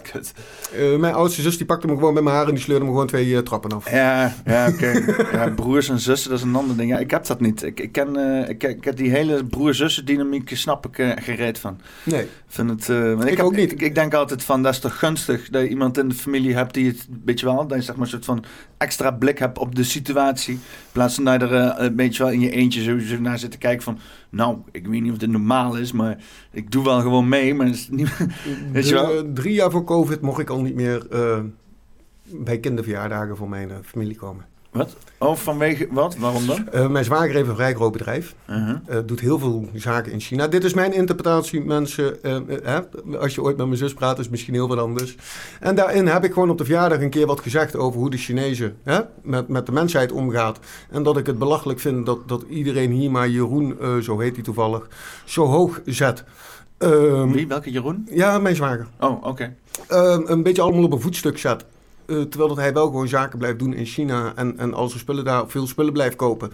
Mijn oudste zus die pakte me gewoon bij mijn haar en die sleurde me gewoon twee trappen af. Ja, ja oké. Ja, broers en zussen, dat is een ander ding. Ja, ik heb dat niet. Ik, ik, ken, ik, ik heb die hele broer-zussen dynamiek, snap ik gereed van. Nee. Ik vind het... eh, Ik heb- ook niet. Ik, ik denk altijd van, dat is toch gunstig dat je iemand in de familie hebt die het, weet je wel, dat je zeg maar een soort van extra blik hebt op de situatie. In plaats van dat je er eh, een beetje wel in je eentje zo, zo naar zit te kijken van, nou, ik weet niet of dit normaal is, maar ik doe wel gewoon mee, maar is niet... Weet je De- wel? drie jaar voor COVID mocht ik al niet meer eh, bij kinderverjaardagen voor mijn familie komen. Wat? Oh, vanwege, wat? Waarom dan? Eh, mijn zwager heeft een vrij groot bedrijf. Eh, doet heel veel zaken in China. Dit is mijn interpretatie, mensen. Eh, hè? Als je ooit met mijn zus praat, is het misschien heel wat anders. En daarin heb ik gewoon op de verjaardag een keer wat gezegd over hoe de Chinezen hè, met, met de mensheid omgaat. En dat ik het belachelijk vind dat, dat iedereen hier maar Jeroen, zo heet hij toevallig, zo hoog zet. Ehm, Wie? Welke Jeroen? Ja, mijn zwager. Oh, oké. Ehm, een beetje allemaal op een voetstuk zet. Eh, terwijl dat hij wel gewoon zaken blijft doen in China en, en al zijn spullen daar, veel spullen blijft kopen.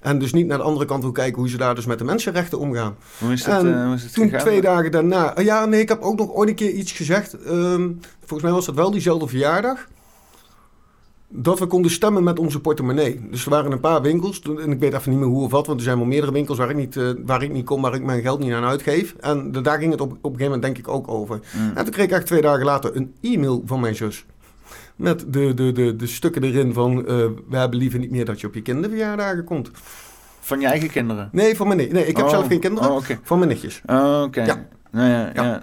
En dus niet naar de andere kant wil kijken hoe ze daar dus met de mensenrechten omgaan. Hoe is En eh, hoe is het Toen gegaan? twee dagen daarna. eh, ja, nee, ik heb ook nog ooit een keer iets gezegd. Ehm, volgens mij was dat wel diezelfde verjaardag. dat we konden stemmen met onze portemonnee. Dus er waren een paar winkels, en ik weet even niet meer hoe of wat, want er zijn wel meerdere winkels waar ik niet, waar ik niet kom, waar ik mijn geld niet aan uitgeef. En de- daar ging het op, op een gegeven moment denk ik ook over. Mm. En toen kreeg ik echt twee dagen later een e-mail van mijn zus. Met de, de, de, de stukken erin van, eh, we hebben liever niet meer dat je op je kinderverjaardagen komt. Van je eigen kinderen? Nee, van mijn nicht. Nee, ik heb Oh, zelf geen kinderen. Oh. Van mijn nichtjes. Oh, Oké. Ja. Nou ja, ja. Ja.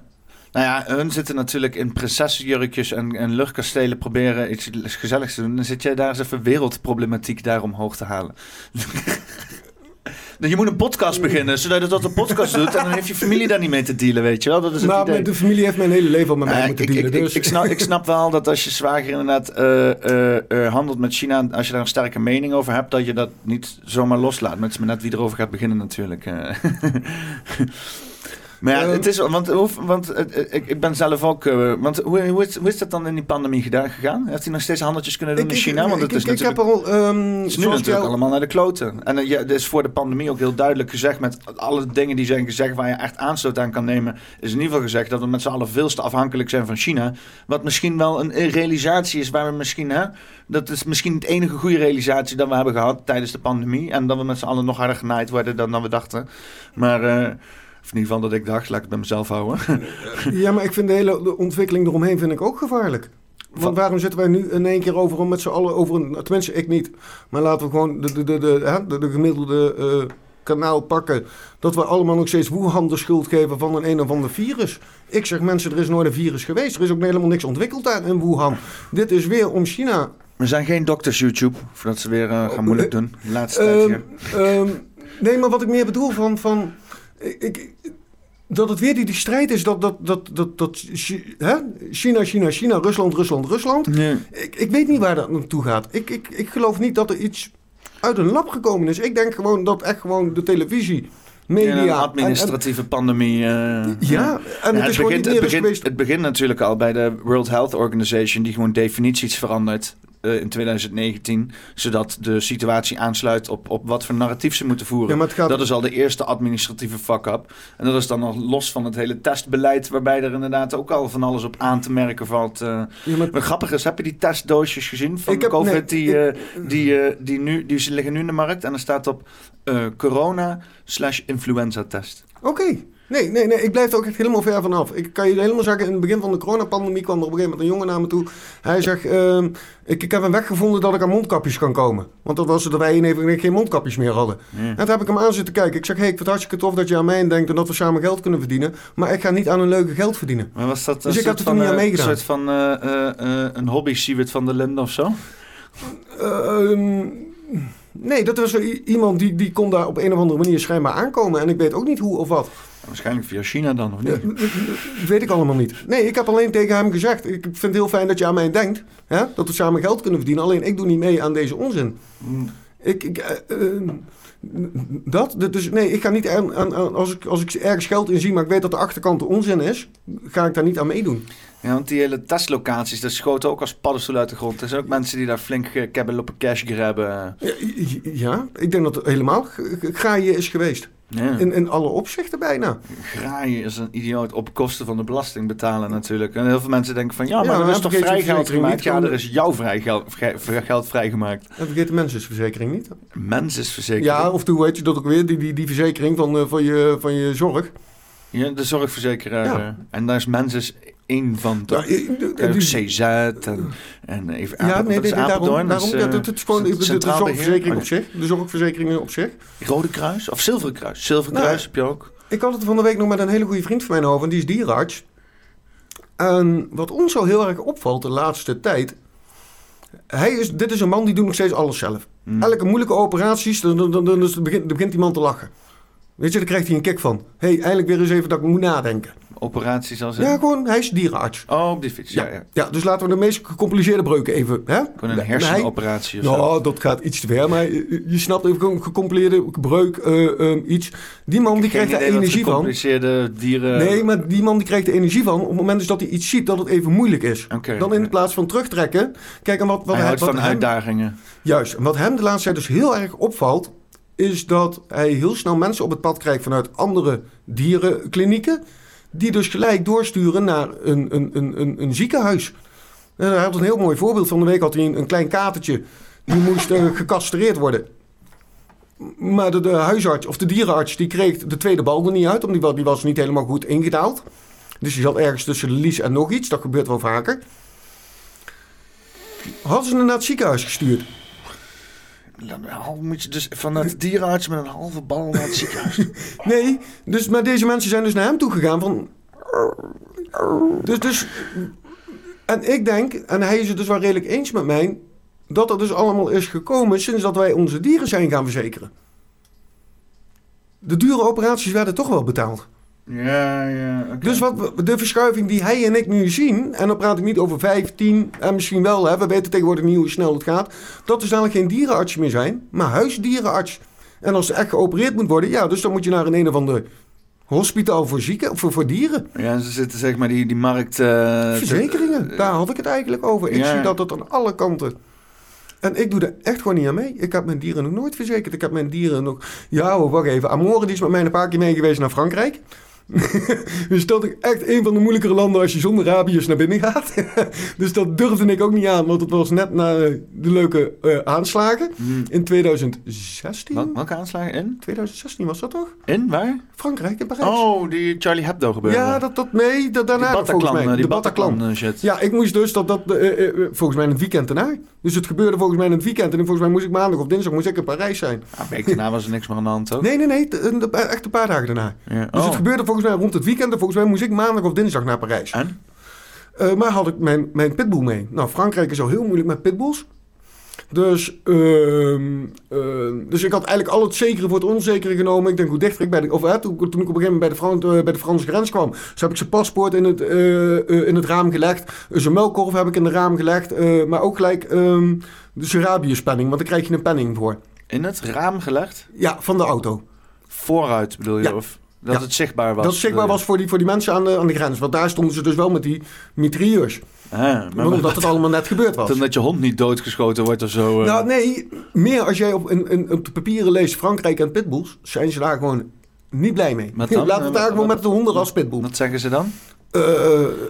Nou ja, hun zitten natuurlijk in prinsessenjurkjes en, en luchtkastelen proberen iets gezelligs te doen. Dan zit jij daar eens even wereldproblematiek daar omhoog te halen. je moet een podcast beginnen, zodat je dat een podcast doet. En dan heeft je familie daar niet mee te dealen, weet je wel. Dat is het Nou, idee. met de familie heeft mijn hele leven al met mij Ja, moeten ik, dealen. ik, dus. ik, snap, ik snap wel dat als je zwager inderdaad eh, eh, eh, handelt met China, als je daar een sterke mening over hebt, dat je dat niet zomaar loslaat. Het is maar net wie erover gaat beginnen natuurlijk. maar ja, Ehm. het is, want, want eh, eh, ik, ik ben zelf ook, eh, want hoe, hoe, is, hoe is dat dan in die pandemie gedaan, gegaan? Heeft hij nog steeds handeltjes kunnen doen Ik- in China? Want ik, het is ik, ik natuurlijk... heb er al... ehm, het is nu natuurlijk jou- allemaal naar de kloten. En ja, het is voor de pandemie ook heel duidelijk gezegd... met alle dingen die zijn gezegd waar je echt aanstoot aan kan nemen... is in ieder geval gezegd dat we met z'n allen veel te afhankelijk zijn van China. Wat misschien wel een realisatie is waar we misschien... Hè, dat is misschien het enige goede realisatie dat we hebben gehad tijdens de pandemie. En dat we met z'n allen nog harder genaaid worden dan, dan we dachten. Maar... of in ieder geval dat ik dacht, laat ik het bij mezelf houden. Ja, maar ik vind de hele de ontwikkeling eromheen vind ik ook gevaarlijk. Want waarom zitten wij nu in één keer over om met z'n allen over een... Tenminste, ik niet. Maar laten we gewoon de, de, de, de, de, de gemiddelde eh, kanaal pakken. Dat we allemaal nog steeds Wuhan de schuld geven van een een of ander virus. Ik zeg mensen, er is nooit een virus geweest. Er is ook helemaal niks ontwikkeld daar in Wuhan. Dit is weer om China. We zijn geen dokters YouTube, voordat ze weer eh, gaan moeilijk doen. De laatste tijd Ehm, hier. ehm, nee, maar wat ik meer bedoel van... van ik, dat het weer die, die strijd is dat, dat, dat, dat, dat hè? China, China, China, Rusland, Rusland, Rusland. Nee. Ik, ik weet niet waar dat naartoe gaat. Ik, ik, ik geloof niet dat er iets uit een lab gekomen is. Ik denk gewoon dat echt gewoon de televisie, media... Ja, een en- administratieve pandemie. eh, ja, en Ja, het is begint, het, begint, het begint natuurlijk al bij de World Health Organization, die gewoon definities verandert eh, in 2019, zodat de situatie aansluit op, op wat voor narratief ze moeten voeren. Ja, gaat... Dat is al de eerste administratieve fuck-up. En dat is dan nog los van het hele testbeleid, waarbij er inderdaad ook al van alles op aan te merken valt. eh. ja, maar- grappig is, heb je die testdoosjes gezien van heb- COVID? nee, die, ik- eh, die, die, nu, die ze liggen nu in de markt en er staat op corona slash influenza test. Oké. Nee, nee, nee, ik blijf er ook echt helemaal ver vanaf. Ik kan je helemaal zeggen, in het begin van de coronapandemie kwam er op een gegeven moment een jongen naar me toe. Hij zegt, ehm, ik, ik heb een weg gevonden dat ik aan mondkapjes kan komen. Want dat was het dat wij in even geen mondkapjes meer hadden. En toen heb ik hem aan zitten kijken. Ik zeg, hey, ik vind het hartstikke tof dat je aan mij denkt en dat we samen geld kunnen verdienen. Maar ik ga niet aan een leuke geld verdienen. Maar was dat Dus ik heb er toen niet aan eh, meegedaan. Een soort van eh, eh, een hobby Siewert van der Linden of zo? Ehm, nee, dat was iemand die, die kon daar op een of andere manier schijnbaar aankomen. En ik weet ook niet hoe of wat. Waarschijnlijk via China dan, of niet? dat weet ik allemaal niet. Nee, ik heb alleen tegen hem gezegd. Ik vind het heel fijn dat je aan mij denkt. Hè? Dat we samen geld kunnen verdienen. Alleen ik doe niet mee aan deze onzin. Mm. Ik, ik, eh, eh, dat, dus nee, ik ga niet aan, aan, aan- als, ik, als ik ergens geld in zie, maar ik weet dat de achterkant de onzin is, ga ik daar niet aan meedoen. Ja, want die hele testlocaties, dat schoten ook als paddenstoel uit de grond. Er zijn ook mensen die daar flink kebbel op een cash grabben. Ja, ja, ik denk dat het helemaal graaien is geweest. Ja. In, in alle opzichten bijna. Graaien is een idioot op kosten van de belasting betalen natuurlijk. En heel veel mensen denken van, ja, maar Ja, er is toch vrij geld gemaakt? Ja, er is jouw vrij geld, vrij- geld vrijgemaakt. En vergeet de mensensverzekering niet. Mens is verzekerd. Ja, of hoe heet je dat ook weer? Die, die, die verzekering van, eh, van, je, van je zorg. Ja, de zorgverzekeraar. Ja. En daar is Mens één van. Ja, de- ook die- CZ en, en even Ja, nee, nee, daarom, daarom ja, dat, eh, is gewoon de, zorgverzekering op zich. De zorgverzekering op zich. Rode Kruis of Zilveren Kruis? Zilveren Kruis heb je ook. Ik had het van de week nog met een hele goede vriend van mij over, en die is dierenarts. En wat ons zo heel erg opvalt de laatste tijd. Hij is, dit is een man die doet nog steeds alles zelf. Hm. Elke moeilijke operaties, dan, dan, dan, dan dan begint, dan begint die man te lachen. Weet je, daar krijgt hij een kick van. Hé, hey, eindelijk weer eens even dat ik moet nadenken. Operaties als Ja, gewoon, hij is dierenarts. Oh, op die fiets. Ja, ja. Ja, dus laten we de meest gecompliceerde breuken even... Hè? Gewoon een Nee, hersenoperatie of zo. Nou, dat gaat iets te ver, maar je, je snapt even een gecompliceerde breuk, eh, ehm, iets. Die man die krijgt daar wat energie van. gecompliceerde dieren... Nee, maar die man die krijgt er energie van op het moment dus dat hij iets ziet dat het even moeilijk is. Dan in plaats van terugtrekken. Kijk, en wat, wat Hij houdt wat van hem- uitdagingen. Juist, en wat hem de laatste tijd dus heel erg opvalt, is dat hij heel snel mensen op het pad krijgt vanuit andere dierenklinieken. Die dus gelijk doorsturen naar een, een, een, een, een ziekenhuis. En hij had een heel mooi voorbeeld. Van de week had hij een, een klein katertje. Die moest eh, gecastreerd worden. Maar de, huisarts of de dierenarts die kreeg de tweede bal er niet uit. Omdat die was niet helemaal goed ingedaald. Dus die zat ergens tussen de lies en nog iets. Dat gebeurt wel vaker. Hadden ze hem naar het ziekenhuis gestuurd. Dan moet je dus van het dierenarts met een halve bal naar het ziekenhuis. Nee, dus, maar deze mensen zijn dus naar hem toegegaan van... Dus, dus... En ik denk, en hij is het dus wel redelijk eens met mij... dat dat dus allemaal is gekomen sinds dat wij onze dieren zijn gaan verzekeren. De dure operaties werden toch wel betaald. Ja, ja. Dus wat, we- de verschuiving die hij en ik nu zien... en dan praat ik niet over 15 en misschien wel... Hè, we weten tegenwoordig niet hoe snel het gaat... dat er dadelijk geen dierenarts meer zijn, maar huisdierenarts. En als er echt geopereerd moet worden... ja, dus dan moet je naar een een of ander hospitaal voor zieken... voor, voor dieren. Ja, ze zitten zeg maar die, die markt... eh, Verzekeringen, te- daar had ik het eigenlijk over. Ik Ja. zie dat het aan alle kanten... En ik doe er echt gewoon niet aan mee. Ik heb mijn dieren nog nooit verzekerd. Ik heb mijn dieren nog... Ja, hoor, wacht even. Amore die is met mij een paar keer mee geweest naar Frankrijk. dus dat is echt een van de moeilijkere landen als je zonder rabies naar binnen gaat. dus dat durfde ik ook niet aan, want het was net na eh, de leuke eh, aanslagen. Hmm. In 2016? Wel- welke aanslagen in? 2016 was dat toch? In? Waar? Frankrijk, in Parijs. Oh, die Charlie Hebdo gebeuren. ja, dat, dat, nee, dat, daarna die volgens mij. eh, die de Bataclan. Bataclan shit. Ja, ik moest dus dat, dat volgens mij in het weekend daarna. Dus het gebeurde volgens mij in het weekend. En volgens mij moest ik maandag of dinsdag moest ik in Parijs zijn. Ah, een week daarna was er niks meer aan de hand, toch? Nee, nee, nee. echt een paar dagen daarna. Ja. Dus Oh. het gebeurde volgens mij rond het weekend. En volgens mij moest ik maandag of dinsdag naar Parijs. En? Eh, maar had ik mijn, mijn pitbull mee. Nou, Frankrijk is al heel moeilijk met pitbulls. Dus, ehm, eh, dus ik had eigenlijk al het zekere voor het onzekere genomen. Ik denk hoe dichter ik bij de, of, hè, toen, toen ik op een gegeven moment bij de, Fran- eh, bij de Franse grens kwam. Dus heb ik zijn paspoort in het, eh, in het raam gelegd. Zijn melkkorf heb ik in het raam gelegd. maar ook gelijk ehm de Serabius-penning, want daar krijg je een penning voor. In het raam gelegd? Ja, van de auto. Vooruit bedoel je? Ja. Of dat Ja. het zichtbaar was? dat het zichtbaar was voor die, voor die mensen aan de, aan de grens. Want daar stonden ze dus wel met die mitrieurs. Ah, maar, maar, Omdat het allemaal net gebeurd was. omdat je hond niet doodgeschoten wordt of zo. eh. Nou, nee, meer als jij op, in, in, op de papieren leest Frankrijk en pitbulls, zijn ze daar gewoon niet blij mee. Wat dan? Laten we het daar gewoon met de honden als pitbull. Wat zeggen ze dan? Eh,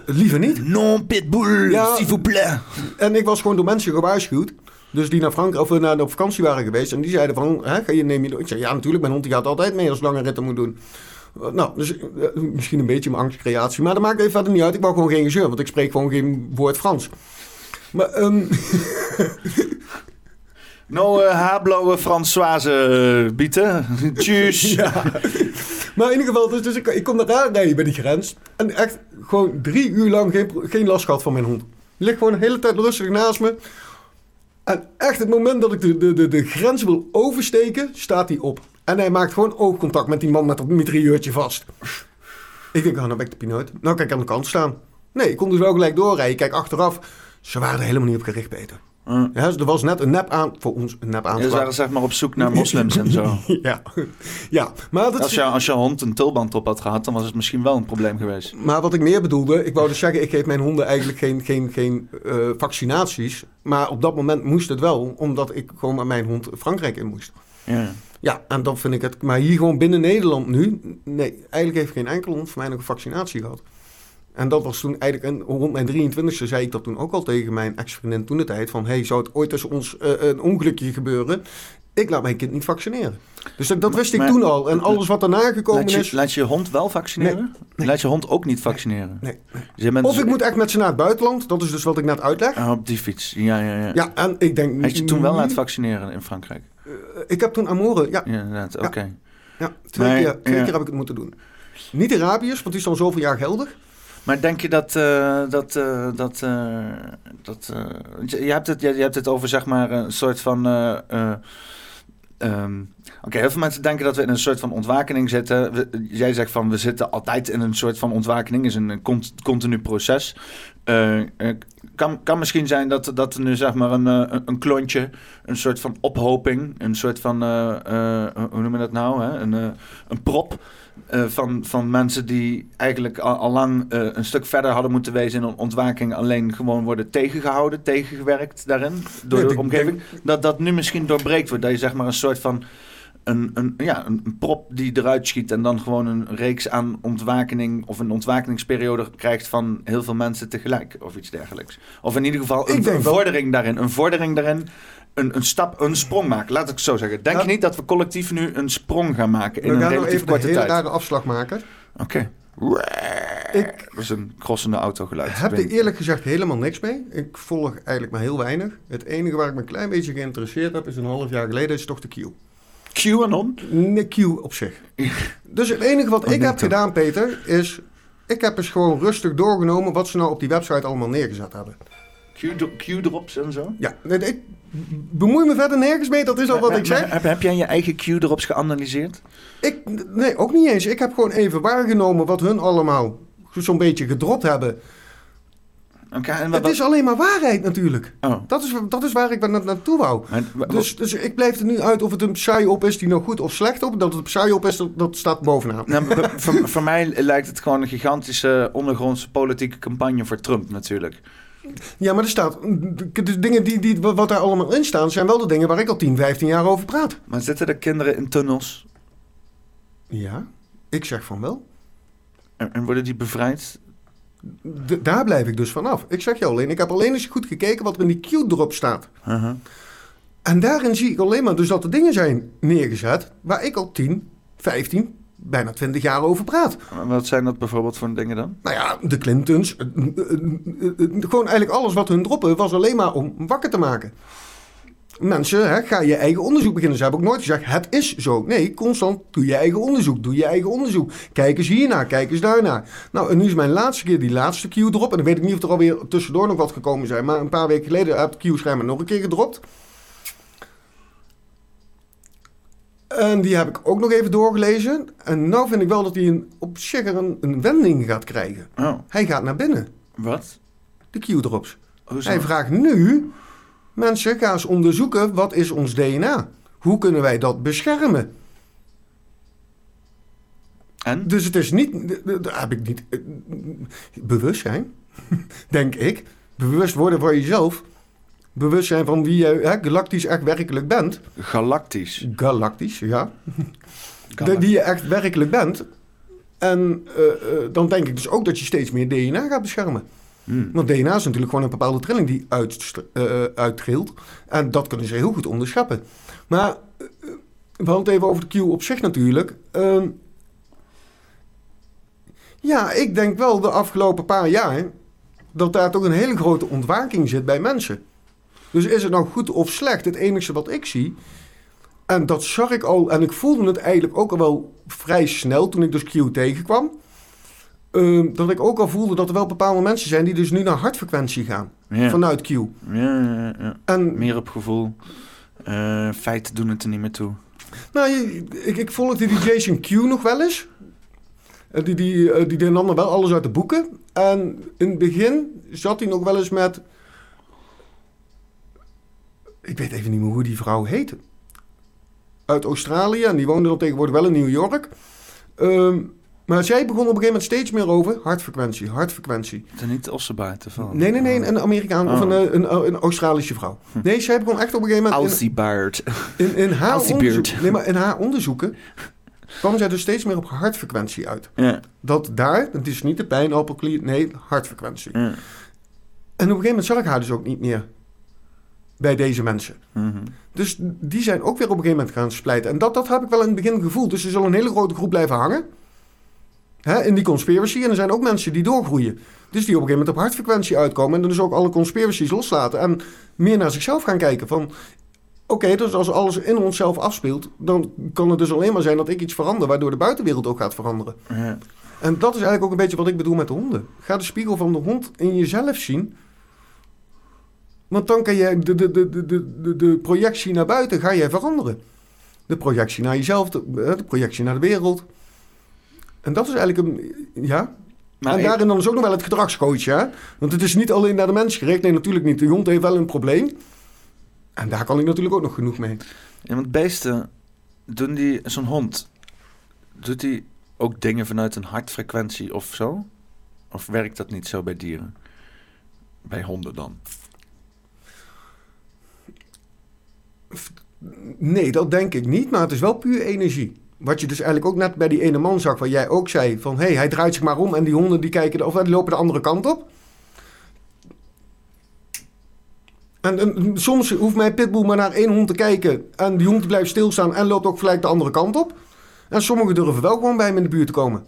liever niet. Non pitbull, Ja. s'il vous plaît. En ik was gewoon door mensen gewaarschuwd. Dus die naar Frankrijk of naar op vakantie waren geweest. En die zeiden van, hè, ga je, neem je... Ik zei, ja natuurlijk, mijn hond die gaat altijd mee als lange ritten moet doen. Nou, dus eh, misschien een beetje mijn angstcreatie. Maar dat maakt even verder niet uit. Ik wou gewoon geen gezeur, want ik spreek gewoon geen woord Frans. Maar, ehm, Nou, uh, Françoise eh, bieten. Tjus. Ja. Maar in ieder geval, dus, dus ik, ik kom daar rijden bij die grens. En echt gewoon drie uur lang geen, geen last gehad van mijn hond. Die ligt gewoon de hele tijd rustig naast me. En echt het moment dat ik de, de, de, de grens wil oversteken, staat hij op. En hij maakt gewoon oogcontact met die man met dat mitrailleurtje vast. Ik denk, oh, nou ben ik de pineut. Nou ik aan de kant staan. Nee, ik kon dus wel gelijk doorrijden. Kijk, achteraf, ze waren er helemaal niet op gericht, Peter. Hm. Ja, dus er was net een nep aan... Voor ons een nep aan. Je waren zeg maar op zoek naar moslims en zo. Ja, ja. Maar, dat Als je, als je hond een tulband op had gehad, dan was het misschien wel een probleem geweest. maar wat ik meer bedoelde, ik wou dus zeggen, ik geef mijn honden eigenlijk geen, geen, geen eh, vaccinaties. Maar op dat moment moest het wel, omdat ik gewoon met mijn hond Frankrijk in moest. Ja. Ja, en dan vind ik het. Maar hier gewoon binnen Nederland nu, nee, eigenlijk heeft geen enkele hond voor mij nog een vaccinatie gehad. En dat was toen eigenlijk, en rond mijn 23e zei ik dat toen ook al tegen mijn ex-vriendin toen de tijd. Van, hey, zou het ooit tussen ons eh, een ongelukje gebeuren? Ik laat mijn kind niet vaccineren. Dus dat, dat wist ik toen al. En alles wat daarna gekomen Laat je, is... laat je hond wel vaccineren? Laat je hond ook niet vaccineren? Nee, Dus Of dus- ik moet echt met ze naar het buitenland. Dat is dus wat ik net uitleg. Ah, op die fiets, ja, ja, ja. Ja, en ik denk... Had je toen wel laten vaccineren in Frankrijk? Ik heb toen Amore... Ja, Ja, inderdaad, oké. ja twee, keer, twee ja. keer heb ik het moeten doen. Niet de rabies, want die is dan zoveel jaar geldig. Maar denk je dat... eh, dat, eh, dat, eh, dat eh, je, je hebt het, je, je hebt het over zeg maar een soort van... eh, Oké, heel veel mensen denken dat we in een soort van ontwakening zitten. We- jij zegt van we zitten altijd in een soort van ontwakening. is een cont- continu proces. Eh, eh, kan, kan misschien zijn dat, dat er nu zeg maar een, eh, een, een klontje, een soort van ophoping, een soort van, hoe noem je dat nou? Hè? Een, een prop van, van mensen die eigenlijk al, al lang een stuk verder hadden moeten wezen in een ontwaking, alleen gewoon worden tegengehouden, tegengewerkt daarin door Ja, de omgeving. Dat dat nu misschien doorbreekt wordt, dat je zeg maar een soort van een, een, ja, een, prop die eruit schiet en dan gewoon een reeks aan ontwakening of een ontwakeningsperiode krijgt van heel veel mensen tegelijk of iets dergelijks. Of in ieder geval een, een wel- vordering daarin. Een vordering daarin. Een, een stap, een sprong maken. Laat ik het zo zeggen. Denk je niet dat we collectief nu een sprong gaan maken in We een gaan relatief korte tijd? rare afslag maken. Oké. Ik Dat is een crossende autogeluid. heb Ik er weet- eerlijk gezegd helemaal niks mee. Ik volg eigenlijk maar heel weinig. Het enige waar ik me een klein beetje geïnteresseerd heb, is een half jaar geleden, is toch de Q. QAnon? Nee, Q op zich. Dus het enige wat Oh, ik heb gedaan, Peter, is... Ik heb eens gewoon rustig doorgenomen wat ze nou op die website allemaal neergezet hebben. Q- Q-drops en zo? Ja, ik bemoei me verder nergens mee, dat is al wat ik zeg. Heb, heb jij je eigen Q-drops geanalyseerd? Ik, nee, ook niet eens. Ik heb gewoon even waargenomen wat hun allemaal zo'n beetje gedropt hebben. Oké, en wat... Het is alleen maar waarheid natuurlijk. Oh. Dat is, dat is waar ik na- naartoe wou. Dus, dus ik blijf er nu uit of het een psyop is die nou goed of slecht op. Dat het een psyop is, dat, dat staat bovenaan. Nou, voor, voor mij lijkt het gewoon een gigantische ondergrondse politieke campagne voor Trump natuurlijk. Ja, maar er staat... De, de dingen die, die, wat daar allemaal in staan, zijn wel de dingen waar ik al 10, 15 jaar over praat. Maar zitten er kinderen in tunnels Ja, ik zeg van wel. en, en worden die bevrijd? D- daar blijf ik dus vanaf. Ik zeg je alleen, ik heb alleen eens goed gekeken wat er in die Q-drop staat. Uh-huh. En daarin zie ik alleen maar dus dat er dingen zijn neergezet waar ik al 10, 15, bijna 20 jaar over praat. Wat zijn dat bijvoorbeeld voor dingen dan? Nou ja, de Clintons, eh, eh, eh, gewoon eigenlijk alles wat hun droppen was alleen maar om wakker te maken. Mensen, hè, ga je eigen onderzoek beginnen. Ze hebben ook nooit gezegd, het is zo. Nee, constant doe je eigen onderzoek, doe je eigen onderzoek. Kijk eens hiernaar, kijk eens daarnaar. Nou, en nu is mijn laatste keer die laatste Q erop. En dan weet ik niet of er alweer tussendoor nog wat gekomen zijn. Maar een paar weken geleden heb ik Q schijnbaar nog een keer gedropt. En die heb ik ook nog even doorgelezen. En nou vind ik wel dat hij een, op zich een, een wending gaat krijgen. Oh, Hij gaat naar binnen, wat? de Q-drops. Hoezo? Hij vraagt nu, mensen, ga eens onderzoeken, wat is ons DNA? Hoe kunnen wij dat beschermen? En? Dus het is niet, daar heb ik niet, eh, bewustzijn, denk ik. Bewust worden van jezelf. Bewustzijn van wie je hè, galactisch echt werkelijk bent. Galactisch. Galactisch, ja. De, die je echt werkelijk bent. En eh, eh, dan denk ik dus ook dat je steeds meer DNA gaat beschermen. Hmm. Want DNA is natuurlijk gewoon een bepaalde trilling die uit, eh uittrilt. En dat kunnen ze heel goed onderscheppen. Maar eh, we hadden het even over de Q op zich natuurlijk. Ehm, ja, ik denk wel de afgelopen paar jaar dat daar toch een hele grote ontwaking zit bij mensen. Dus is het nou goed of slecht? Het enige wat ik zie, en dat zag ik al, en ik voelde het eigenlijk ook al wel vrij snel toen ik dus Q tegenkwam. Ehm, dat ik ook al voelde dat er wel bepaalde mensen zijn die dus nu naar hartfrequentie gaan Ja. vanuit Q. Ja, ja, ja. En Meer op gevoel. Eh, feiten doen het er niet meer toe. nou, ik, ik volgde die Jason Q nog wel eens. Eh, Die, die, eh, die nam dan wel alles uit de boeken. En in het begin zat hij nog wel eens met. Ik weet even niet meer hoe die vrouw heette. Uit Australië. En die woonde dan tegenwoordig wel in New York. Ehm, maar zij begon op een gegeven moment steeds meer over hartfrequentie, hartfrequentie. Het niet Ossebaard vallen. Nee, nee, nee, een Amerikaan of Oh. een, een, een Australische vrouw. Nee, zij begon echt op een gegeven moment... in- Alciebaard. In, in, haar Alciebeard. onderzoek, nee, maar in haar onderzoeken kwam zij dus steeds meer op hartfrequentie uit. ja. Dat daar, het is niet de pijnappelklier, nee, hartfrequentie. ja. En op een gegeven moment zag ik haar dus ook niet meer bij deze mensen. Mhm. Dus die zijn ook weer op een gegeven moment gaan splijten. En dat, dat heb ik wel in het begin gevoeld. Dus er zal een hele grote groep blijven hangen. Hè, in die conspiracy. En er zijn ook mensen die doorgroeien. Dus die op een gegeven moment op hartfrequentie uitkomen. En dan dus ook alle conspiracies loslaten. En meer naar zichzelf gaan kijken. Van, oké, dus als alles in onszelf afspeelt... dan kan het dus alleen maar zijn dat ik iets verander... waardoor de buitenwereld ook gaat veranderen. Ja. En dat is eigenlijk ook een beetje wat ik bedoel met de honden. Ga de spiegel van de hond in jezelf zien. Want dan kan je de, de, de, de, de, de projectie naar buiten ga jij veranderen. De projectie naar jezelf, de, de projectie naar de wereld. En dat is eigenlijk een... Ja, Maar en ik- daarin dan is ook nog wel het gedragscoach, hè? Want het is niet alleen naar de mens gericht. Nee, natuurlijk niet. De hond heeft wel een probleem. En daar kan ik natuurlijk ook nog genoeg mee. Ja, want beesten, doen die, zo'n hond, doet die ook dingen vanuit een hartfrequentie of zo? Of werkt dat niet zo bij dieren? Bij honden dan? Nee, dat denk ik niet, maar het is wel puur energie. Wat je dus eigenlijk ook net bij die ene man zag, waar jij ook zei van... hé, hey, hij draait zich maar om en die honden die kijken, of die lopen de andere kant op. En, en soms hoeft mijn pitbull maar naar één hond te kijken... en die hond blijft stilstaan en loopt ook gelijk de andere kant op. En sommigen durven wel gewoon bij hem in de buurt te komen.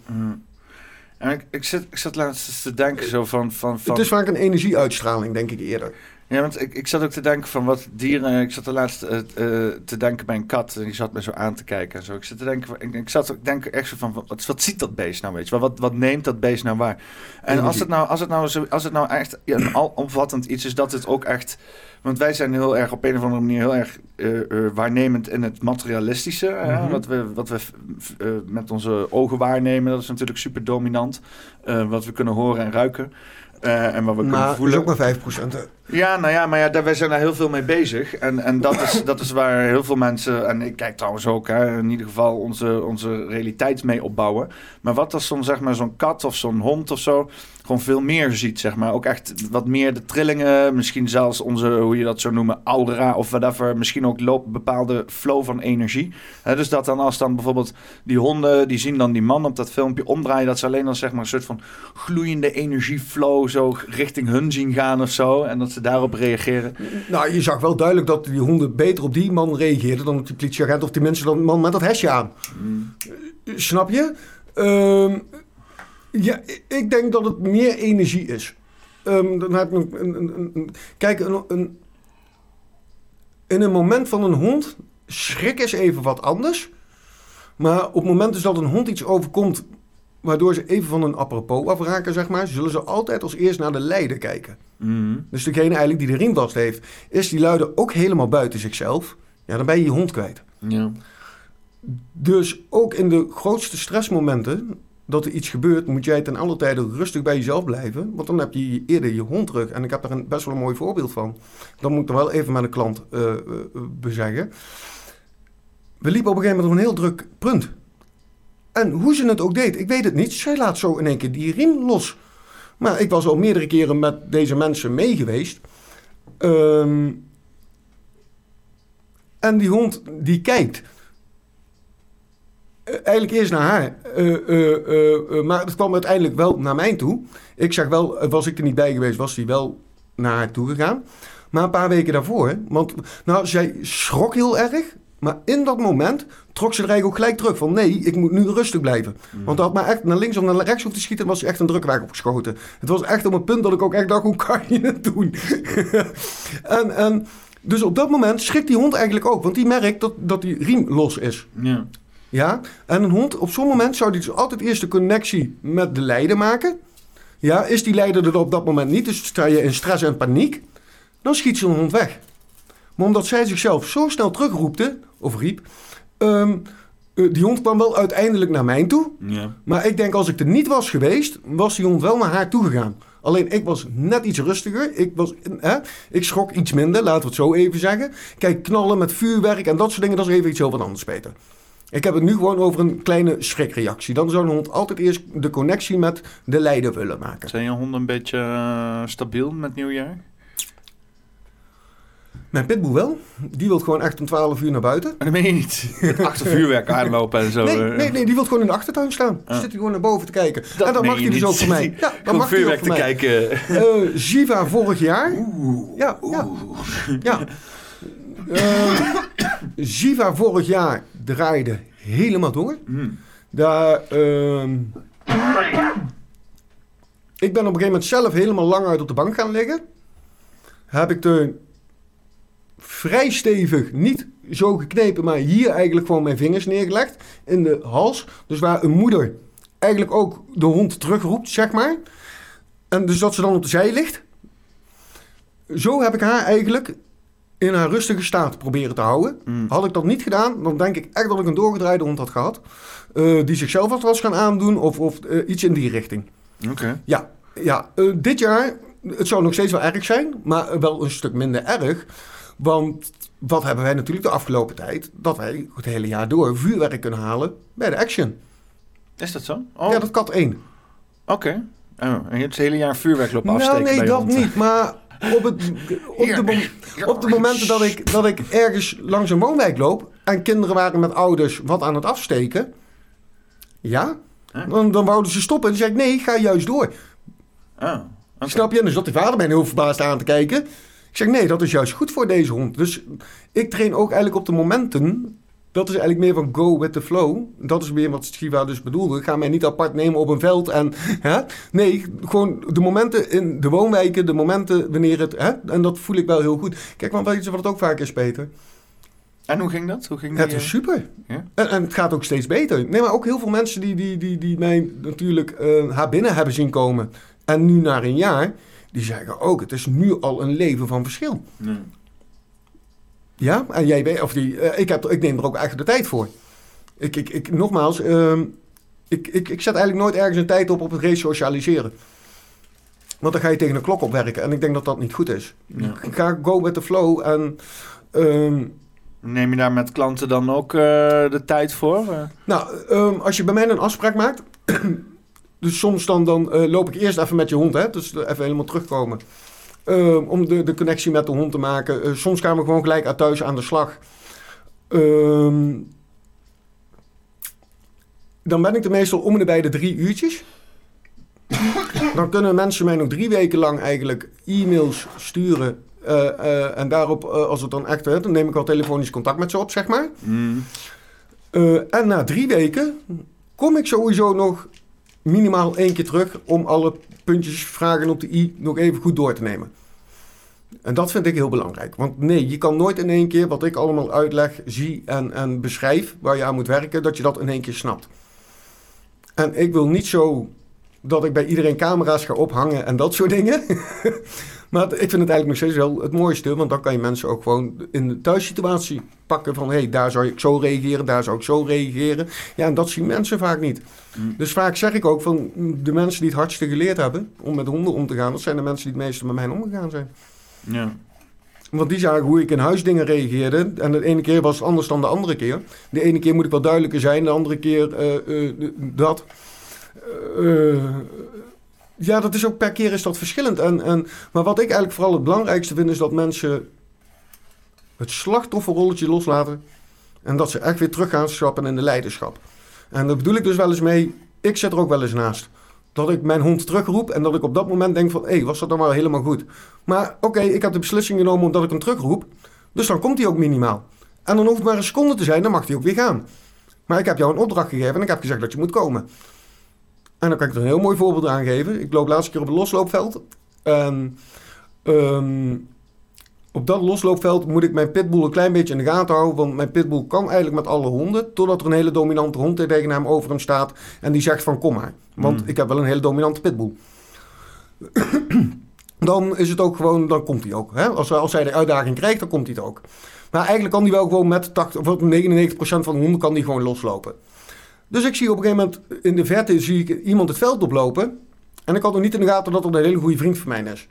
En ik, ik, zit, ik zat laatst eens te denken zo van... van, van Het is vaak een energieuitstraling, denk ik eerder. Ja, want ik, ik zat ook te denken van wat dieren... Ik zat er laatst eh, eh, te denken bij een kat en die zat me zo aan te kijken en zo. Ik zat te denken, ik, ik zat ook denken echt zo van, wat, wat ziet dat beest nou, weet je? Wat, wat neemt dat beest nou waar? En als het nou, als het nou, zo, als het nou echt ja, een alomvattend iets is, dat het ook echt... Want wij zijn heel erg op een of andere manier heel erg eh, waarnemend in het materialistische. Mhm. wat we, wat we met onze ogen waarnemen, dat is natuurlijk super dominant. Wat we kunnen horen en ruiken. En wat we kunnen Maar het voelen. is ook maar 5%. Ja, nou ja, maar ja, wij zijn daar heel veel mee bezig. En, en dat, is, dat is waar heel veel mensen, en ik kijk trouwens ook, hè, in ieder geval onze, onze realiteit mee opbouwen. Maar wat als zo'n zeg maar, zo'n kat of zo'n hond of zo gewoon veel meer ziet, zeg maar. Ook echt wat meer de trillingen, misschien zelfs onze, hoe je dat zou noemen, aura of whatever. Misschien ook loop, bepaalde flow van energie. Dus dat dan als dan bijvoorbeeld die honden, die zien dan die man op dat filmpje omdraaien, dat ze alleen dan zeg maar een soort van gloeiende energieflow zo richting hun zien gaan of zo. En dat ze daarop reageren. Nou, je zag wel duidelijk dat die honden beter op die man reageerden dan op die politieagent of die mensen dan man met dat hesje aan. Eh, Snap je? Ehm, ja, ik- denk dat het meer energie is. Ehm, dan heb ik een, een, een- een- kijk, een, een, in een moment van een hond, schrik is even wat anders. Maar op het moment dus dat een hond iets overkomt, waardoor ze even van een apropos afraken, zeg maar, zullen ze altijd als eerst naar de leider kijken. Dus degene eigenlijk die de riem vast heeft, is die luiden ook helemaal buiten zichzelf. Ja, dan ben je je hond kwijt. Ja. Dus ook in de grootste stressmomenten dat er iets gebeurt, moet jij ten alle tijde rustig bij jezelf blijven. Want dan heb je eerder je hond terug. En ik heb daar een, best wel een mooi voorbeeld van. Dat moet ik dan wel even met een klant eh, eh, bezeggen. We liepen op een gegeven moment op een heel druk punt. En hoe ze het ook deed, ik weet het niet. Zij laat zo in één keer die riem los. Maar ik was al meerdere keren met deze mensen mee geweest. Ehm, en die hond die kijkt. Eh, eigenlijk eerst naar haar. Eh, eh, maar het kwam uiteindelijk wel naar mij toe. Ik zag wel, was ik er niet bij geweest, was hij wel naar haar toe gegaan. Maar een paar weken daarvoor, want nou, zij schrok heel erg. Maar in dat moment trok ze er eigenlijk ook gelijk terug. Van nee, ik moet nu rustig blijven. Want dat had maar echt naar links of naar rechts hoeft te schieten, was echt een drukweg opgeschoten. Het was echt op een punt dat ik ook echt dacht, hoe kan je het doen? en, en, dus op dat moment schrikt die hond eigenlijk ook. Want die merkt dat, dat die riem los is. Ja. Ja, en een hond, op zo'n moment zou die dus altijd eerst de connectie met de leider maken. Ja, is die leider er op dat moment niet, dus sta je in stress en paniek, dan schiet zo'n hond weg. Maar omdat zij zichzelf zo snel terugroepte, of riep, ehm, eh, die hond kwam wel uiteindelijk naar mij toe. Ja. Maar ik denk als ik er niet was geweest, was die hond wel naar haar toe gegaan. Alleen ik was net iets rustiger. Ik, was, hè, ik schrok iets minder, laten we het zo even zeggen. Kijk, knallen met vuurwerk en dat soort dingen, dat is even iets heel wat anders, Peter. Ik heb het nu gewoon over een kleine schrikreactie. Dan zou een hond altijd eerst de connectie met de leider willen maken. Zijn je honden een beetje eh, stabiel met nieuwjaar? Mijn pitbull wel. Die wil gewoon echt om 12 uur naar buiten. Dat meen je niet. Achter vuurwerk aanlopen en zo. Nee, eh. nee, nee, die wil gewoon in de achtertuin staan. Dan Ah. zit hij gewoon naar boven te kijken. Dat en meen mag je hij dus ook voor mij. Ja, Gewoon mag vuurwerk te mij. kijken. Eh Ziva vorig jaar. Ja, ja. ja. Eh, Ziva vorig jaar draaide helemaal door. Hmm. Daar, ehm, ik ben op een gegeven moment zelf helemaal lang uit op de bank gaan liggen. Heb ik de vrij stevig, niet zo geknepen, maar hier eigenlijk gewoon mijn vingers neergelegd in de hals. Dus waar een moeder eigenlijk ook de hond terugroept, zeg maar. En dus dat ze dan op de zij ligt. Zo heb ik haar eigenlijk in haar rustige staat proberen te houden. Mm. Had ik dat niet gedaan, dan denk ik echt dat ik een doorgedraaide hond had gehad. eh, die zichzelf wat was gaan aandoen of, of eh, iets in die richting. Oké. Ja, ja eh, dit jaar, het zou nog steeds wel erg zijn, maar wel een stuk minder erg. Want wat hebben wij natuurlijk de afgelopen tijd? Dat wij het hele jaar door vuurwerk kunnen halen bij de Action. Is dat zo? Oh, Ja, dat kat 1. oké. Oh, en je hebt het hele jaar vuurwerk lopen Nou, afsteken nee, bij dat hond. niet. Maar op, het, op, de, op de momenten dat ik, dat ik ergens langs een woonwijk loop en kinderen waren met ouders wat aan het afsteken, ja, dan, dan wouden ze stoppen. En dan zei ik, nee, ga juist door. Oh. Snap je? En dan zat die vader mij heel verbaasd aan te kijken. Ik zeg, nee, dat is juist goed voor deze hond. Dus ik train ook eigenlijk op de momenten. Dat is eigenlijk meer van go with the flow. Dat is meer wat Shiva dus bedoelde. Ik ga mij niet apart nemen op een veld. En, hè? Nee, gewoon de momenten in de woonwijken. De momenten wanneer het... Hè? En dat voel ik wel heel goed. Kijk, want weet je wat het ook vaak is, Peter? En hoe ging dat? Hoe ging Het die, is eh, super. Ja? En, en het gaat ook steeds beter. Nee, maar ook heel veel mensen die, die, die, die mij natuurlijk eh, haar binnen hebben zien komen. En nu na een jaar, die zeggen ook, het is nu al een leven van verschil. Nee. Ja, en jij weet, of die, eh, ik, heb, ik neem er ook echt de tijd voor. Ik, ik, ik, nogmaals, ehm, ik, ik, ik zet eigenlijk nooit ergens een tijd op op het resocialiseren. Want dan ga je tegen een klok opwerken en ik denk dat dat niet goed is. Ja. Ik ga go with the flow en... ehm, Neem je daar met klanten dan ook eh, de tijd voor? Nou, ehm, als je bij mij een afspraak maakt. Dus soms dan, dan eh, loop ik eerst even met je hond, hè? Dus even helemaal terugkomen. Ehm, om de, de connectie met de hond te maken. Eh, soms gaan we gewoon gelijk uit thuis aan de slag. Ehm, dan ben ik er meestal om en nabij de drie uurtjes. dan kunnen mensen mij nog drie weken lang eigenlijk e-mails sturen. eh, en daarop, als het dan echt, hè, dan neem ik al telefonisch contact met ze op, zeg maar. mm, en na drie weken kom ik sowieso nog minimaal één keer terug om alle puntjes, vragen op de i nog even goed door te nemen. En dat vind ik heel belangrijk. Want nee, je kan nooit in één keer wat ik allemaal uitleg, zie en, en beschrijf waar je aan moet werken, dat je dat in één keer snapt. En ik wil niet zo dat ik bij iedereen camera's ga ophangen en dat soort dingen. maar ik vind het eigenlijk nog steeds wel het mooiste, want dan kan je mensen ook gewoon in de thuissituatie pakken van hé, hey, daar zou ik zo reageren, daar zou ik zo reageren. Ja, en dat zien mensen vaak niet. Mm. Dus vaak zeg ik ook van de mensen die het hardste geleerd hebben om met honden om te gaan, dat zijn de mensen die het meeste met mij omgegaan zijn. ja. Want die zagen hoe ik in huis dingen reageerde. En de ene keer was het anders dan de andere keer. De ene keer moet ik wat duidelijker zijn, de andere keer eh, eh, dat. Eh, ja, dat is ook per keer is dat verschillend. En, en, maar wat ik eigenlijk vooral het belangrijkste vind, is dat mensen het slachtofferrolletje loslaten. En dat ze echt weer terug gaan stappen in de leiderschap. En dat bedoel ik dus wel eens mee, ik zit er ook wel eens naast. Dat ik mijn hond terugroep en dat ik op dat moment denk van... hé, hey, was dat dan wel helemaal goed? Maar oké, ik heb de beslissing genomen omdat ik hem terugroep. Dus dan komt hij ook minimaal. En dan hoeft het maar een seconde te zijn, dan mag hij ook weer gaan. Maar ik heb jou een opdracht gegeven en ik heb gezegd dat je moet komen. En dan kan ik er een heel mooi voorbeeld aan geven. Ik loop laatste keer op een losloopveld. En ehm, op dat losloopveld moet ik mijn pitbull een klein beetje in de gaten houden. Want mijn pitbull kan eigenlijk met alle honden. Totdat er een hele dominante hond tegen hem over hem staat. En die zegt van kom maar. Want Hmm. ik heb wel een hele dominante pitbull. dan is het ook gewoon, dan komt hij ook. Hè? Als, als hij de uitdaging krijgt, dan komt hij het ook. Maar eigenlijk kan hij wel gewoon met 80, of 99% van de honden kan die gewoon loslopen. Dus ik zie op een gegeven moment in de verte zie ik iemand het veld oplopen. En ik had nog niet in de gaten dat er een hele goede vriend van mij is.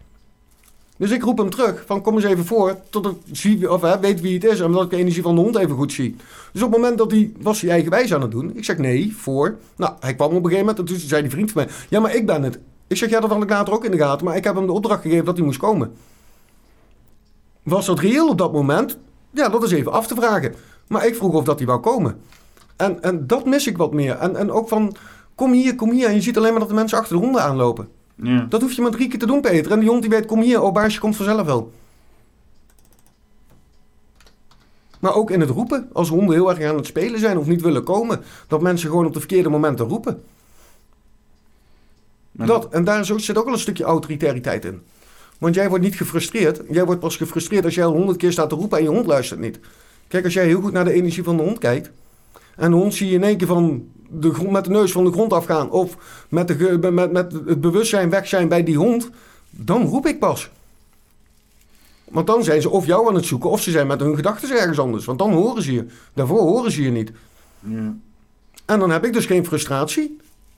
Dus ik roep hem terug van kom eens even voor, tot ik zie, of, hè, weet wie het is en dat ik de energie van de hond even goed zie. Dus op het moment dat hij, was hij eigenwijs aan het doen. Ik zeg nee, voor. Nou, hij kwam op een gegeven moment en toen zei die vriend van mij, ja maar ik ben het. Ik zeg ja, dat had ik later ook in de gaten, maar ik heb hem de opdracht gegeven dat hij moest komen. Was dat reëel op dat moment? Ja, dat is even af te vragen. Maar ik vroeg of dat hij wou komen. En, en dat mis ik wat meer. En, en ook van, kom hier, kom hier. En je ziet alleen maar dat de mensen achter de honden aanlopen. Ja. Dat hoef je maar drie keer te doen, Peter. En die hond die weet, kom hier, oh baasje komt vanzelf wel. Maar ook in het roepen. Als honden heel erg aan het spelen zijn of niet willen komen. Dat mensen gewoon op de verkeerde momenten roepen. Maar Dat, en daar zit ook wel een stukje autoritariteit in. Want jij wordt niet gefrustreerd. Jij wordt pas gefrustreerd als jij al honderd keer staat te roepen en je hond luistert niet. Kijk, als jij heel goed naar de energie van de hond kijkt. En de hond zie je in één keer van de grond, met de neus van de grond afgaan. Of met, de, met, met het bewustzijn weg zijn bij die hond. Dan roep ik pas. Want dan zijn ze of jou aan het zoeken of ze zijn met hun gedachten ergens anders. Want dan horen ze je. Daarvoor horen ze je niet. Ja. En dan heb ik dus geen frustratie.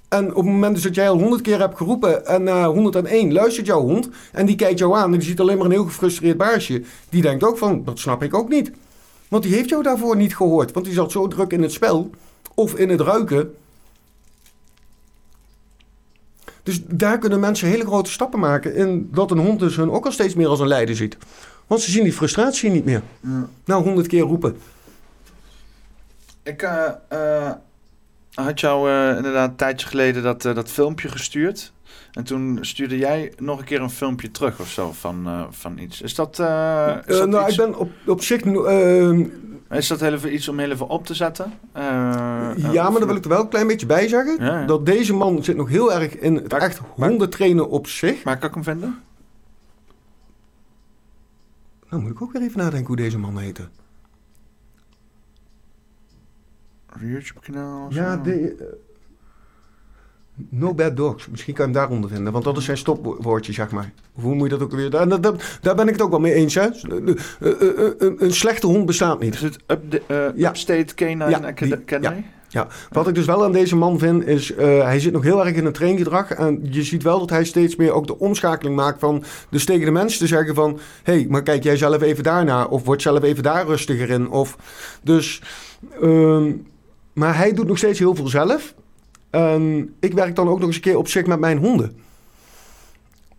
En op het moment dus dat jij al honderd keer hebt geroepen en na 101 luistert jouw hond en die kijkt jou aan en die ziet alleen maar een heel gefrustreerd baasje. Die denkt ook van, dat snap ik ook niet. Want die heeft jou daarvoor niet gehoord. Want die zat zo druk in het spel of in het ruiken. Dus daar kunnen mensen hele grote stappen maken. In dat een hond dus hun ook al steeds meer als een leider ziet. Want ze zien die frustratie niet meer. Nou, honderd keer roepen. Ik eh, eh, had jou eh, inderdaad een tijdje geleden dat, dat filmpje gestuurd. En toen stuurde jij nog een keer een filmpje terug of zo van, eh, van iets. Is dat, eh, is Eh, dat nou, iets, ik ben op, op zich... is dat heel even iets om heel even op te zetten? Ja, maar daar wil ik er wel een klein beetje bij zeggen. Ja, ja. Dat deze man zit nog heel erg in het Waar- echt honden trainen op zich. Waar kan ik hem vinden? Nou moet ik ook weer even nadenken hoe deze man heette. YouTube-kanaal? Ja, de, No Bad Dogs. Misschien kan je hem daaronder vinden. Want dat is zijn stopwoordje, zeg maar. Hoe moet je dat ook weer... Daar, daar, ben ik het ook wel mee eens, hè. Eh, eh, eh, Een een slechte hond bestaat niet. Is het up Ja. Upstate Canine Ja, die- Academy? Ja, wat ik dus wel aan deze man vind, is hij zit nog heel erg in het traingedrag. En je ziet wel dat hij steeds meer ook de omschakeling maakt van... Dus tegen de mensen te zeggen van... Hé, hey, maar kijk jij zelf even daarna. Of word zelf even daar rustiger in. Of, dus... ehm, maar hij doet nog steeds heel veel zelf. Ik werk dan ook nog eens een keer op zich met mijn honden.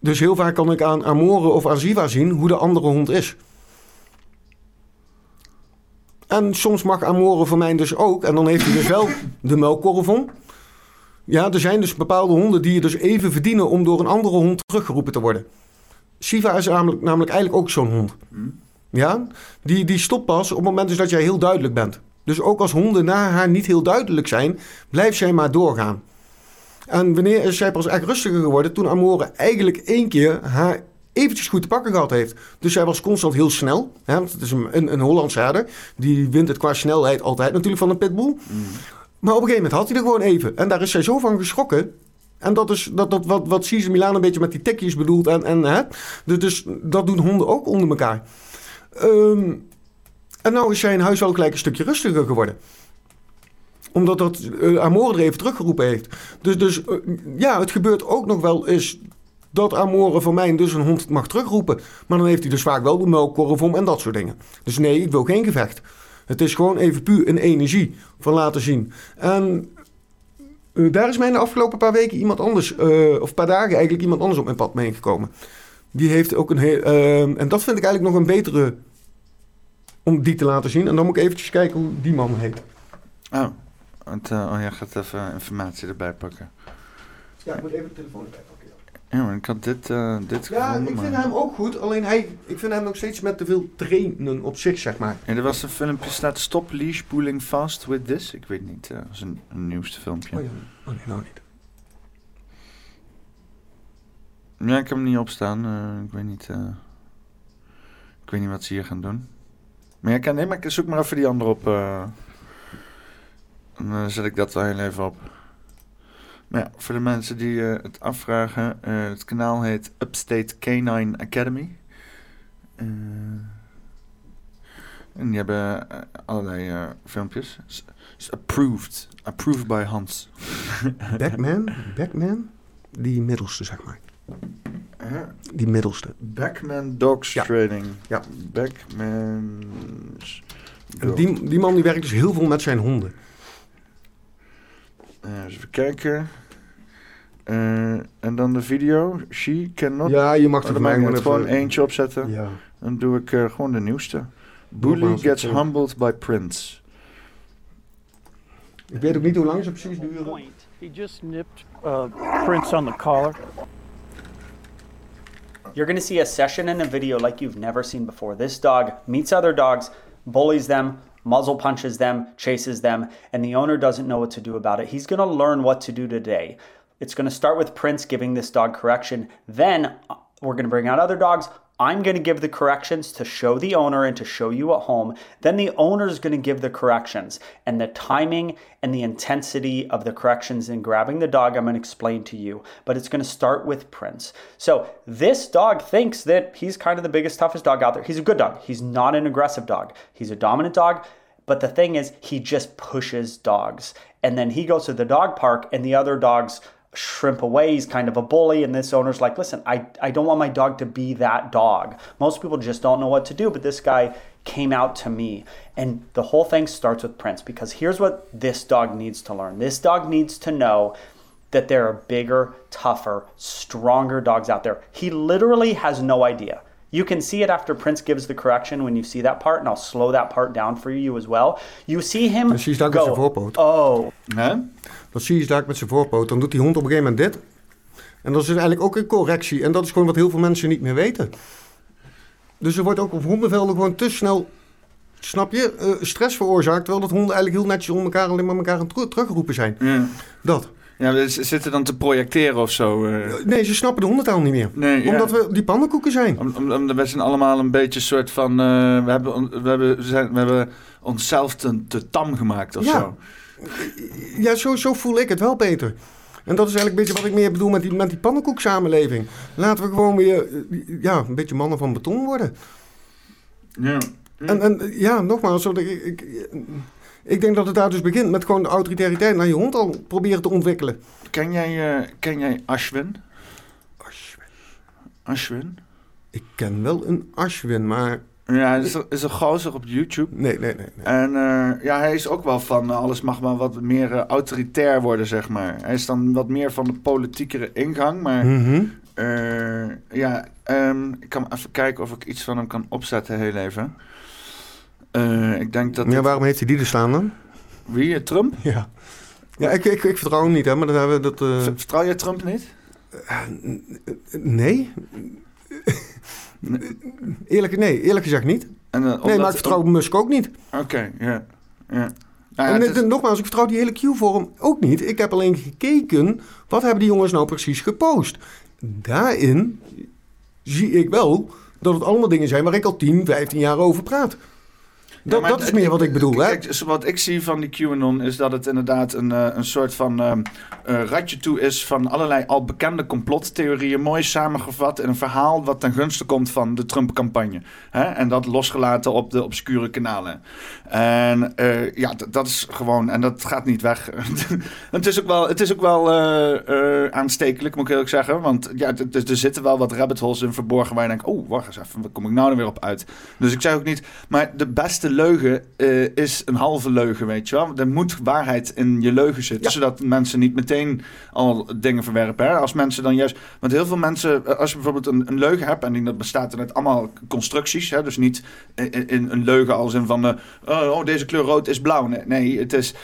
Dus heel vaak kan ik aan Amore of aan Ziva zien hoe de andere hond is. En soms mag Amore voor mij dus ook. En dan heeft hij dus wel de melkkorf om. Ja, er zijn dus bepaalde honden die je dus even verdienen om door een andere hond teruggeroepen te worden. Siva is namelijk, namelijk eigenlijk ook zo'n hond. Ja, die, die stopt pas op het moment dus dat jij heel duidelijk bent. Dus ook als honden na haar niet heel duidelijk zijn, blijft zij maar doorgaan. En wanneer is zij pas echt rustiger geworden? Toen Amore eigenlijk één keer haar eventjes goed te pakken gehad heeft. Dus zij was constant heel snel. Hè, want het is een, een, een Hollandse herder. Die wint het qua snelheid altijd natuurlijk van een pitbull. Maar op een gegeven moment had hij er gewoon even. En daar is zij zo van geschrokken. En dat is dat, dat, wat, wat Cesar Milan een beetje met die tikjes bedoelt. En, en, hè? Dus, dus dat doen honden ook onder elkaar. Ehm, en nou is zij in huis wel gelijk een stukje rustiger geworden omdat dat eh, Amore er even teruggeroepen heeft. Dus, dus eh, ja, het gebeurt ook nog wel eens dat Amore voor mij dus een hond mag terugroepen. Maar dan heeft hij dus vaak wel de melkkorf om en dat soort dingen. Dus nee, ik wil geen gevecht. Het is gewoon even puur een energie van laten zien. En eh, daar is mij de afgelopen paar weken iemand anders, eh, of paar dagen eigenlijk iemand anders op mijn pad meegekomen. Die heeft ook een heel, eh, en dat vind ik eigenlijk nog een betere om die te laten zien. En dan moet ik eventjes kijken hoe die man heet. Oh, want, eh, oh, jij gaat even informatie erbij pakken. Ja, ik moet even de telefoon erbij pakken. Ja, maar ik had dit, eh, dit Ja, gevonden, ik vind maar... hem ook goed. Alleen hij, ik vind hem nog steeds met te veel trainen op zich, zeg maar. Ja, er was een filmpje, staat Stop Leash Pulling Fast With This. Ik weet niet, eh, dat is een, een nieuwste filmpje. Oh, ja. oh nee, nou niet. Ja, ik heb hem niet opstaan. eh, ik weet niet. eh, ik weet niet wat ze hier gaan doen. Maar ik nee, maar ik zoek maar even die andere op. eh. dan zet ik dat heel even op. Maar ja, voor de mensen die eh, het afvragen, eh, het kanaal heet Upstate Canine Academy. En die hebben allerlei filmpjes. Is approved. Approved by Hans. Backman, Backman, die middelste, zeg maar. Huh? Die middelste. Backman Dogs Ja. Training. Ja. Backman's die, die man die werkt dus heel veel met zijn honden. Eens even kijken. Eh, en dan de video. She cannot... Ja, je mag Oh, er mij ik gewoon eentje opzetten. Ja. Dan doe ik eh, gewoon de nieuwste. Bully gets humbled by Prince. Ik weet ook niet hoe lang ze precies duren. He just nipped uh, Prince on the collar. You're going to see a session in a video like you've never seen before. This dog meets other dogs, bullies them, muzzle punches them, chases them, and the owner doesn't know what to do about it. He's going to learn what to do today. It's going to start with Prince giving this dog correction. Then uh, we're going to bring out other dogs. I'm going to give the corrections to show the owner and to show you at home. Then the owner is going to give the corrections. And the timing and the intensity of the corrections in grabbing the dog, I'm going to explain to you. But it's going to start with Prince. So this dog thinks that he's kind of the biggest, toughest dog out there. He's a good dog. He's not an aggressive dog. He's a dominant dog. But the thing is, he just pushes dogs. And then he goes to the dog park, and the other dogs shrimp away. He's kind of a bully. And this owner's like, listen, I, I don't want my dog to be that dog. Most people just don't know what to do. But this guy came out to me. And the whole thing starts with Prince because here's what this dog needs to learn this dog needs to know that there are bigger, tougher, stronger dogs out there. He literally has no idea. You can see it after Prince gives the correction when you see that part, and I'll slow that part down for you as well. You see him Dan zie je met zijn go, voorpoot. oh, Hè? Dan zie je daar met zijn voorpoot. Dan doet die hond op een gegeven moment dit. En dat is eigenlijk ook een correctie. En dat is gewoon wat heel veel mensen niet meer weten. Dus er wordt ook op hondenvelden gewoon te snel, snap je, eh, stress veroorzaakt. Terwijl dat honden eigenlijk heel netjes om elkaar alleen maar elkaar aan het teru- terugroepen zijn. Ja. Dat. Ja, ze zitten dan te projecteren of zo. eh. Nee, ze snappen de hondentaal niet meer. Nee, ja. Omdat we die pannenkoeken zijn. Om, om, om, we zijn allemaal een beetje een soort van... eh, we, hebben, we, hebben, we, zijn, we hebben onszelf te, te tam gemaakt of Ja. zo. Ja, zo, zo voel ik het wel beter. En dat is eigenlijk een beetje wat ik meer bedoel met die, met die pannenkoeksamenleving. Laten we gewoon weer eh, ja, een beetje mannen van beton worden. Ja. En, en ja, nogmaals, ik, ik, ik denk dat het daar dus begint met gewoon de autoritariteit naar je hond al proberen te ontwikkelen. Ken jij, eh, ken jij Ashwin? Ashwin? Ik ken wel een Ashwin, maar Ja, is is een gozer op YouTube. nee, nee, nee. nee. En eh, ja, hij is ook wel van eh, alles mag maar wat meer autoritair worden, zeg maar. Hij is dan wat meer van de politiekere ingang, maar Mhm. ja, ehm, ik kan even kijken of ik iets van hem kan opzetten, heel even. Eh, ik denk dat... Ja, waarom heeft hij die er staan dan? Wie? eh, Trump? Ja. Ja, ik, ik, ik vertrouw hem niet, hè, maar dan hebben we dat... eh, Vertrouw je Trump niet? nee? Eerlijk, nee, eerlijk gezegd niet. En, Nee, omdat- maar ik vertrouw Musk ook niet. Oké, ja. Nou ja, en is- nogmaals, ik vertrouw die hele Q-vorm ook niet. Ik heb alleen gekeken, wat hebben die jongens nou precies gepost? Daarin zie ik wel dat het allemaal dingen zijn waar ik al 10, 15 jaar over praat. Dat, dat is meer wat ik bedoel, hè? Kijk, dus wat ik zie van die QAnon is dat het inderdaad een, eh, een soort van eh, ratje toe is van allerlei al bekende complottheorieën. Mooi samengevat in een verhaal wat ten gunste komt van de Trump-campagne. Hè? En dat losgelaten op de obscure kanalen. En eh, ja, dat is gewoon, en dat gaat niet weg. het is ook wel, het is ook wel aanstekelijk, moet ik eerlijk zeggen. Want ja, er zitten wel wat rabbit holes in verborgen waar je denkt, oh, wacht eens even, waar kom ik nou er weer op uit? Dus ik zeg ook niet, maar de beste leugen eh, is een halve leugen, weet je wel. Er moet waarheid in je leugen zitten, zodat mensen niet meteen al dingen verwerpen. Hè? Als mensen dan juist, want heel veel mensen, eh, als je bijvoorbeeld een, een leugen hebt en dat bestaat uit allemaal constructies, hè? dus niet in, in een leugen als in van, eh, oh, oh, deze kleur rood is blauw. Nee, nee het is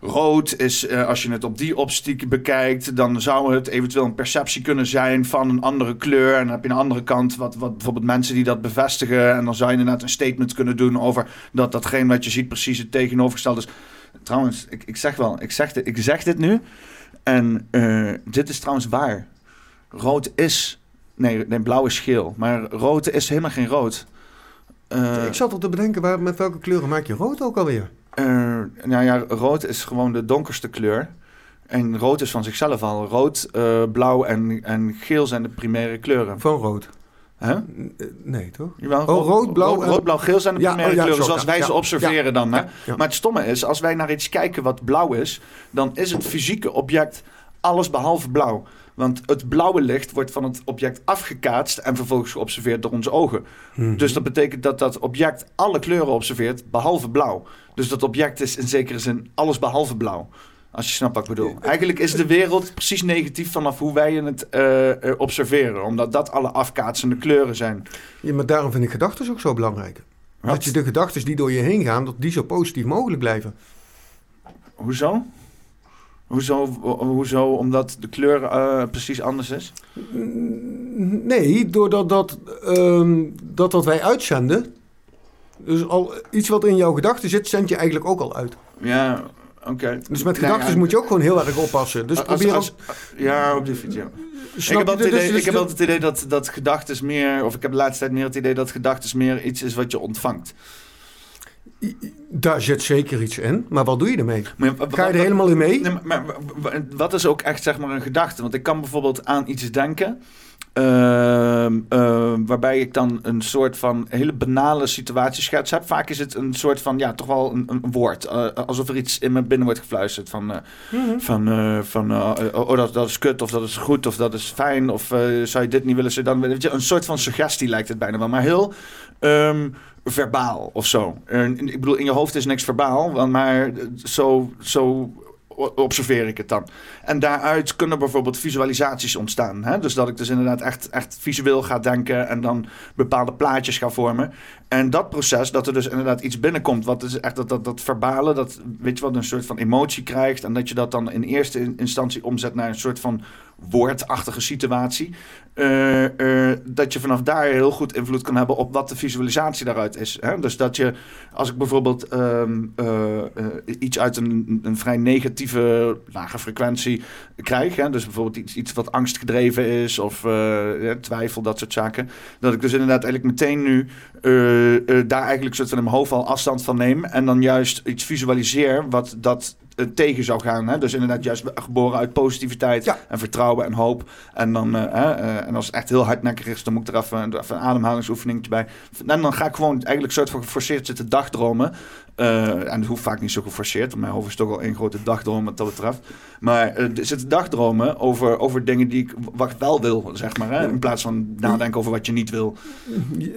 rood is, als je het op die optiek bekijkt, dan zou het eventueel een perceptie kunnen zijn van een andere kleur. En dan heb je een andere kant, wat, wat bijvoorbeeld mensen die dat bevestigen. En dan zou je inderdaad een statement kunnen doen over dat datgene wat je ziet precies het tegenovergestelde is. Trouwens, ik, ik zeg wel, ik zeg, dit, ik zeg dit nu. En eh, dit is trouwens waar. Rood is. Nee, nee, blauw is geel. Maar rood is helemaal geen rood. Eh, ik zat al te bedenken, waar, met welke kleuren maak je rood ook alweer? eh, nou ja, rood is gewoon de donkerste kleur. En rood is van zichzelf al. Rood, blauw en, en geel zijn de primaire kleuren. Van rood. Nee, toch? Jawel, Oh, rood, blauw rood, rood, blauw, geel zijn de Ja, primaire oh ja, kleuren zo, zoals wij ja, ze observeren dan. Hè? Maar het stomme is, als wij naar iets kijken wat blauw is, dan is het fysieke object alles behalve blauw. Want het blauwe licht wordt van het object afgekaatst en vervolgens geobserveerd door onze ogen. Mhm. Dus dat betekent dat dat object alle kleuren observeert, behalve blauw. Dus dat object is in zekere zin alles behalve blauw. Als je snapt wat ik bedoel. Eigenlijk is de wereld precies negatief vanaf hoe wij het eh, eh, observeren. Omdat dat alle afkaatsende kleuren zijn. Ja, maar daarom vind ik gedachten ook zo belangrijk. Wat? Dat je de gedachten die door je heen gaan, dat die zo positief mogelijk blijven. Hoezo? Hoezo, hoezo omdat de kleur eh, precies anders is? Nee, doordat dat, ehm, dat wat wij uitzenden, dus al iets wat in jouw gedachten zit, zend je eigenlijk ook al uit. Ja, oké. Dus met Nou gedachten moet je ook gewoon heel erg oppassen. Dus als- probeer als- als, Ja, op die fiets, ja. Ik heb, altijd het Dus- idee, dus- ik heb altijd het idee dat, dat gedachten meer... Of ik heb de laatste tijd meer het idee dat gedachten meer iets is wat je ontvangt. Daar zit zeker iets in, maar wat doe je ermee? Maar Ga je er helemaal in mee? Nee, maar, maar wa- wa- wat is ook echt zeg maar een gedachte? Want ik kan bijvoorbeeld aan iets denken. Ehm, ehm, waarbij ik dan een soort van hele banale situatieschets heb. Vaak is het een soort van, ja, toch wel een, een woord. eh, alsof er iets in me binnen wordt gefluisterd. Van, eh, van, eh, van oh, oh, dat, dat is kut, of dat is goed, of dat is fijn. Of zou je dit niet willen, dan. Weet je, Een soort van suggestie lijkt het bijna wel. Maar heel ehm, verbaal of zo. Ik bedoel, in je hoofd is niks verbaal. Maar zo, zo observeer ik het dan. En daaruit kunnen bijvoorbeeld visualisaties ontstaan. Hè? Dus dat ik dus inderdaad echt, echt visueel ga denken en dan bepaalde plaatjes ga vormen. En dat proces, dat er dus inderdaad iets binnenkomt, wat is echt dat, dat, dat verbale, dat weet je wat, een soort van emotie krijgt. En dat je dat dan in eerste in- instantie omzet naar een soort van woordachtige situatie. Eh, eh, dat je vanaf daar heel goed invloed kan hebben op wat de visualisatie daaruit is. Hè? Dus dat je, als ik bijvoorbeeld ehm, eh, iets uit een, een vrij negatieve, lage frequentie krijg, hè? dus bijvoorbeeld iets, iets wat angstgedreven is of twijfel, dat soort zaken, dat ik dus inderdaad eigenlijk meteen nu daar eigenlijk soort van in mijn hoofd al afstand van neem en dan juist iets visualiseer wat dat tegen zou gaan. Hè? Dus inderdaad juist geboren uit positiviteit Ja. en vertrouwen en hoop. En, dan, eh, eh, en als het echt heel hardnekkig is, dan moet ik er even, even een ademhalingsoefeningetje bij. En dan ga ik gewoon eigenlijk soort van geforceerd zitten dagdromen. Eh, en dat hoeft vaak niet zo geforceerd, want mijn hoofd is toch al één grote dagdroom wat dat betreft. Maar eh, er zitten dagdromen over, over dingen die ik wat ik wel wil, zeg maar. Hè? In plaats van nadenken over wat je niet wil.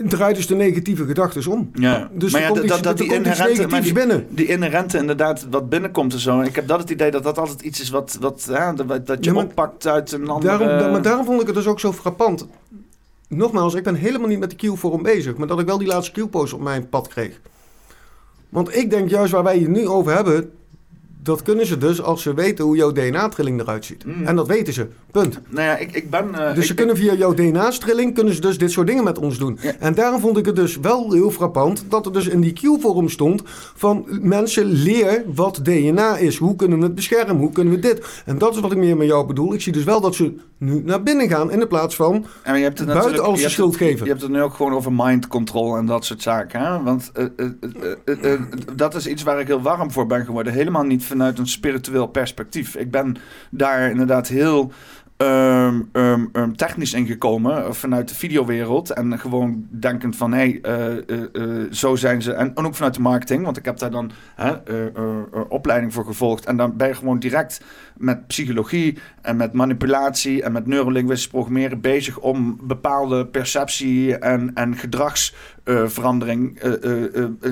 Draai dus de negatieve gedachten om. Ja. Dus maar ja, komt dat, iets- dat die inherente, maar die, binnen. die inherente inderdaad wat binnenkomt en zo. Ik heb dat het idee dat dat altijd iets is wat, wat ja, dat, je Ja, oppakt uit een andere... Daarom, maar daarom vond ik het dus ook zo frappant. Nogmaals, ik ben helemaal niet met de Q-forum bezig, maar dat ik wel die laatste Q-post op mijn pad kreeg. Want ik denk juist waar wij het nu over hebben, dat kunnen ze dus als ze weten hoe jouw DNA-trilling eruit ziet. Mm. En dat weten ze, punt. Nou ja, ik, ik ben... eh, Dus ik- ze kunnen via jouw DNA-trilling kunnen ze dus dit soort dingen met ons doen. Ja. En daarom vond ik het dus wel heel frappant dat er dus in die Q-forum stond van mensen leer wat DNA is. Hoe kunnen we het beschermen? Hoe kunnen we dit? En dat is wat ik meer met jou bedoel. Ik zie dus wel dat ze nu naar binnen gaan in de plaats van En je hebt het buiten alles je de schuld geven. Je hebt het nu ook gewoon over mind control en dat soort zaken. Hè? Want eh, eh, dat is iets waar ik heel warm voor ben geworden. Helemaal niet vanuit een spiritueel perspectief. Ik ben daar inderdaad heel ehm, ehm, ehm, technisch ingekomen vanuit de videowereld. En gewoon denkend van, hé, hey, eh, eh, eh, zo zijn ze. En, ook vanuit de marketing, want ik heb daar dan opleiding voor gevolgd. En dan ben je gewoon direct met psychologie en met manipulatie en met neurolinguistisch programmeren bezig om bepaalde perceptie en, en gedragsverandering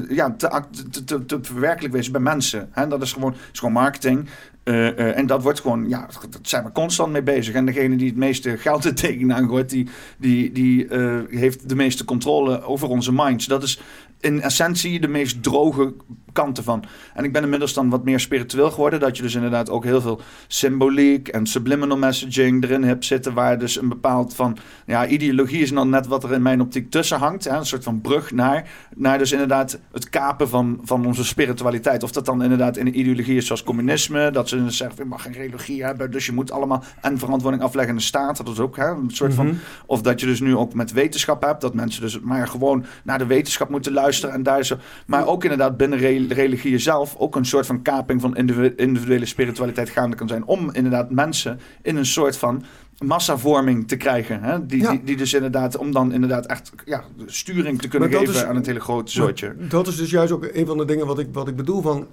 ja, te, te, te, te verwerkelijk wezen bij mensen. Hè? Dat is gewoon, is gewoon marketing. Eh, eh, en dat wordt gewoon, ja, dat zijn we constant mee bezig. En degene die het meeste geld er tegenaan gooit, die, die, die eh, heeft de meeste controle over onze minds. Dat is in essentie de meest droge kanten van. En ik ben inmiddels dan wat meer spiritueel geworden. Dat je dus inderdaad ook heel veel symboliek en subliminal messaging erin hebt zitten. Waar dus een bepaald van, ja, ideologie is dan net wat er in mijn optiek tussen hangt. Hè? Een soort van brug naar, naar dus inderdaad het kapen van, van onze spiritualiteit. Of dat dan inderdaad in een ideologie is zoals communisme. Dat ze zeggen, je mag geen religie hebben. Dus je moet allemaal en verantwoording afleggen aan de staat. Dat is ook hè, een soort van... Of dat je dus nu ook met wetenschap hebt. Dat mensen dus maar gewoon naar de wetenschap moeten luisteren. En daar zo. Maar ook inderdaad binnen re- religieën zelf ook een soort van kaping van individu- individuele spiritualiteit gaande kan zijn. Om inderdaad mensen in een soort van massavorming te krijgen. Hè? Die, Ja. die, die dus inderdaad, om dan inderdaad echt ja, sturing te kunnen geven is- aan het hele grote. Maar Dat is dus juist ook een van de dingen wat ik, wat ik bedoel van...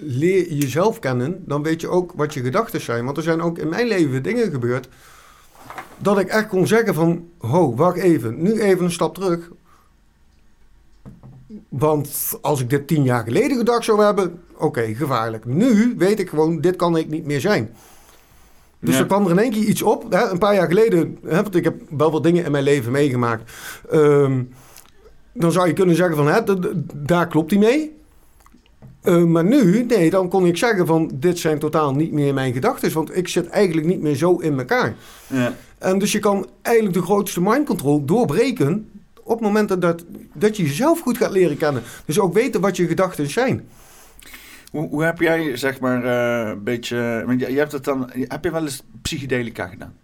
Leer jezelf kennen, dan weet je ook wat je gedachten zijn. Want er zijn ook in mijn leven dingen gebeurd... dat ik echt kon zeggen van... Ho, wacht even, nu even een stap terug. Want als ik dit tien jaar geleden gedacht zou hebben... Oké, gevaarlijk. Nu weet ik gewoon, dit kan ik niet meer zijn. Dus Ja. er kwam er in één keer iets op. Hè, een paar jaar geleden, hè, want ik heb wel wat dingen in mijn leven meegemaakt. Ehm, dan zou je kunnen zeggen van, hè, daar klopt hij mee. Eh, maar nu, nee, dan kon ik zeggen van, dit zijn totaal niet meer mijn gedachten. Want ik zit eigenlijk niet meer zo in elkaar. Ja. En dus je kan eigenlijk de grootste mind control doorbreken op het moment dat, dat je jezelf goed gaat leren kennen. Dus ook weten wat je gedachten zijn. Hoe, hoe heb jij, zeg maar, eh, een beetje... want je, je hebt het dan, heb je wel eens psychedelica gedaan?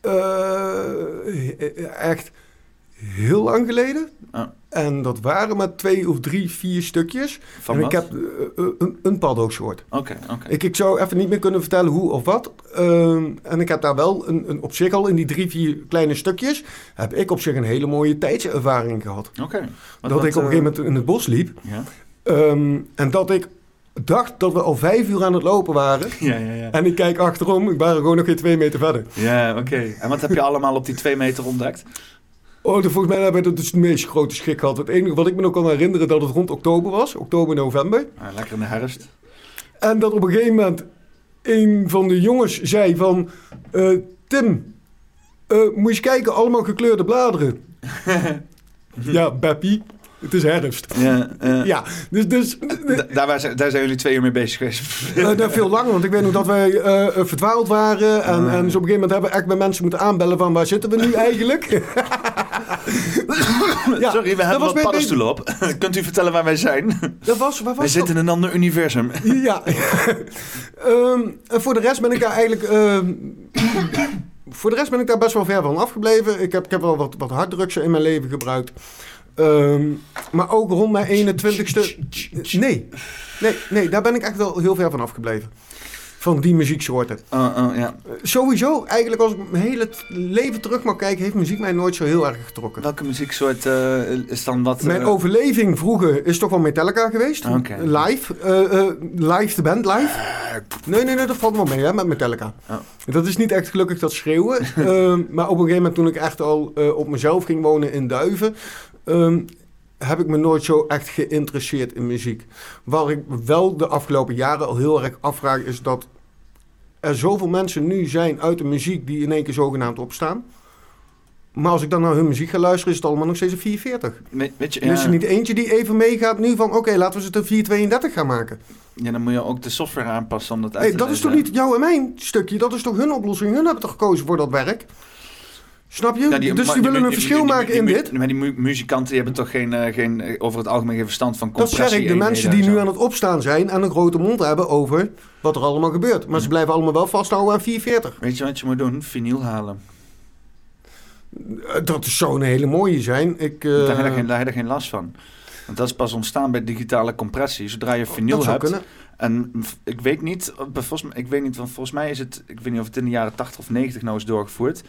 Eh, echt heel lang geleden. Ah. En dat waren maar twee of drie, vier stukjes. Van en wat? ik heb eh, een, een paddootsoort. Oké, oké. Ik, ik zou even niet meer kunnen vertellen hoe of wat. Ehm, en ik heb daar wel een, een, op zich al in die drie, vier kleine stukjes... heb ik op zich een hele mooie tijdservaring gehad. Oké. Dat wat, ik op een eh, gegeven moment in het bos liep. Ja. Ehm, en dat ik dacht dat we al vijf uur aan het lopen waren. Ja, ja, ja. En ik kijk achterom, ik waren gewoon nog geen twee meter verder. Ja, oké. En wat heb je allemaal op die twee meter ontdekt? Oh, volgens mij hebben we dus de meest grote schrik gehad. Het enige wat ik me nog kan herinneren dat het rond oktober was. Oktober, november. Ah, lekker in de herfst. En dat op een gegeven moment een van de jongens zei van... eh, Tim, eh, moet je eens kijken, allemaal gekleurde bladeren. ja, Beppie, het is herfst. Ja, eh, Ja, dus, dus da- daar, daar zijn jullie twee uur mee bezig geweest. eh, nou, veel langer, want ik weet nog dat wij eh, eh, verdwaald waren. En, en dus op een gegeven moment hebben we echt bij mensen moeten aanbellen van waar zitten we nu eigenlijk? ja, Sorry, we hebben wat paddenstoelen op. Kunt u vertellen waar wij zijn? Dat was, waar was wij zitten in een ander universum. Ja. Ehm, en voor de rest ben ik daar eigenlijk... ehm, voor de rest ben ik daar best wel ver van afgebleven. Ik heb, ik heb wel wat, wat harddrugs in mijn leven gebruikt. Ehm, maar ook rond mijn 21ste... Nee, nee, nee, daar ben ik echt wel heel ver van afgebleven. Van die muzieksoorten. Oh, ja. Eh, Sowieso, eigenlijk als ik mijn hele leven terug mag kijken... heeft muziek mij nooit zo heel erg getrokken. Welke muzieksoort eh, is dan wat? Mijn eh, overleving vroeger is toch wel Metallica geweest. Oké. Live. live, de band live. Nee, nee, nee, dat valt wel mee hè, met Metallica. Oh. Dat is niet echt gelukkig dat schreeuwen. Ehm, maar op een gegeven moment toen ik echt al op mezelf ging wonen in Duiven... ehm, heb ik me nooit zo echt geïnteresseerd in muziek. Waar ik wel de afgelopen jaren al heel erg afvraag is dat... er zoveel mensen nu zijn uit de muziek die in één keer zogenaamd opstaan... Maar als ik dan naar hun muziek ga luisteren, is het allemaal nog steeds een 440. weet, weet je, Er is er niet eentje die even meegaat nu van... oké, laten we ze het een 432 gaan maken. ja, dan moet je ook de software aanpassen om dat uit Hey, te dat is toch niet jou en mijn stukje? Dat is toch hun oplossing? Hun hebben toch gekozen voor dat werk? Snap je? Ja, die- dus die willen een verschil maken in dit. Maar die mu- muzikanten die hebben toch geen, eh, geen, eh, over het algemeen geen verstand van Dat compressie. zeg ik, de mensen die nu aan het opstaan zijn... en een grote mond hebben over wat er allemaal gebeurt. Maar ze blijven allemaal wel vasthouden aan 440. Weet je wat je moet doen? Vinyl halen. Eh, Dat zou een hele mooie zijn. Ik, Daar heb je geen, daar heb je geen last van. Want dat is pas ontstaan bij digitale compressie. Zodra je vinyl dat zou hebt, kunnen. En ik weet niet, volgens ik weet niet, want volgens mij is het, ik weet niet of het in de jaren 80 of 90 nou is doorgevoerd.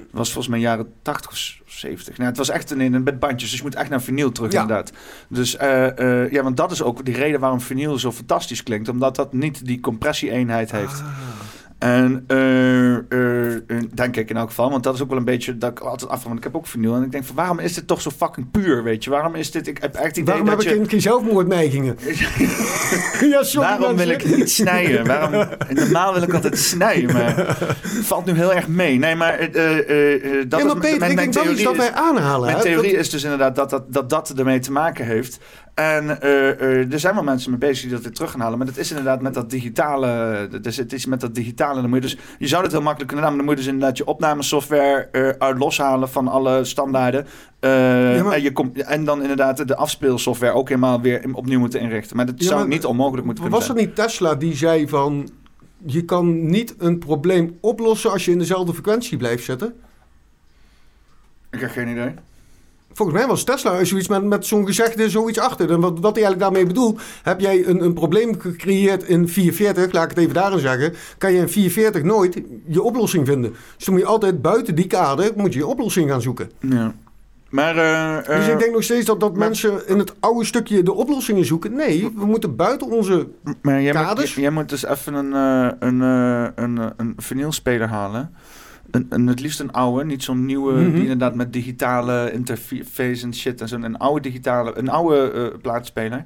Het was volgens mij jaren 80 of s- 70. Nou, het was echt een, een met bandjes, dus je moet echt naar vinyl terug Ja. inderdaad. Dus eh, eh, ja, want dat is ook die reden waarom vinyl zo fantastisch klinkt, omdat dat niet die compressie-eenheid heeft. Ah. En eh, eh, eh, denk ik in elk geval, want dat is ook wel een beetje dat ik altijd af, want ik heb ook vinyl en ik denk van waarom is dit toch zo fucking puur, weet je? Waarom is dit? Ik heb echt idee Waarom dat heb ik je geen, geen zelfmoordneigingen? ja, sorry Waarom wil ik niet snijden? Waarom, normaal wil ik altijd snijden, maar het valt nu heel erg mee. Nee, maar dat ja, maar is Peter, mijn, ik mijn denk dat is theorie. dat is- wij aanhalen. mijn theorie Dat- is dus inderdaad dat dat, dat dat ermee te maken heeft. En eh, eh, er zijn wel mensen mee bezig die dat weer terug gaan halen. Maar dat is inderdaad met dat digitale. Dus het is met dat digitale. Dan moet je, dus, je zou het heel makkelijk kunnen doen. Maar dan moet je dus inderdaad je opnamesoftware eh, uit loshalen van alle standaarden. Ja, maar- en, je komt, en dan inderdaad de afspeelsoftware ook helemaal weer opnieuw moeten inrichten. Maar dat Ja, zou maar- niet onmogelijk moeten kunnen Was zijn. het niet Tesla die zei van... je kan niet een probleem oplossen als je in dezelfde frequentie blijft zitten? Ik heb geen idee. Volgens mij was Tesla zoiets met, met zo'n gezegde zoiets achter. En wat, wat hij eigenlijk daarmee bedoelt... heb jij een, een probleem gecreëerd in 440, laat ik het even daarin zeggen... kan je in 440 nooit je oplossing vinden. Dus dan moet je altijd buiten die kader moet je je oplossing gaan zoeken. Ja. Maar, eh, Dus eh, ik denk nog steeds dat, dat maar- mensen in het oude stukje de oplossingen zoeken. Nee, we moeten buiten onze... maar jij, moet, kaders? jij moet dus even een, eh, een, een, een vinylspeler halen. Een, een, het liefst een oude, niet zo'n nieuwe, Mhm. die inderdaad met digitale interface en shit en zo. Een oude digitale, een oude eh plaatspeler.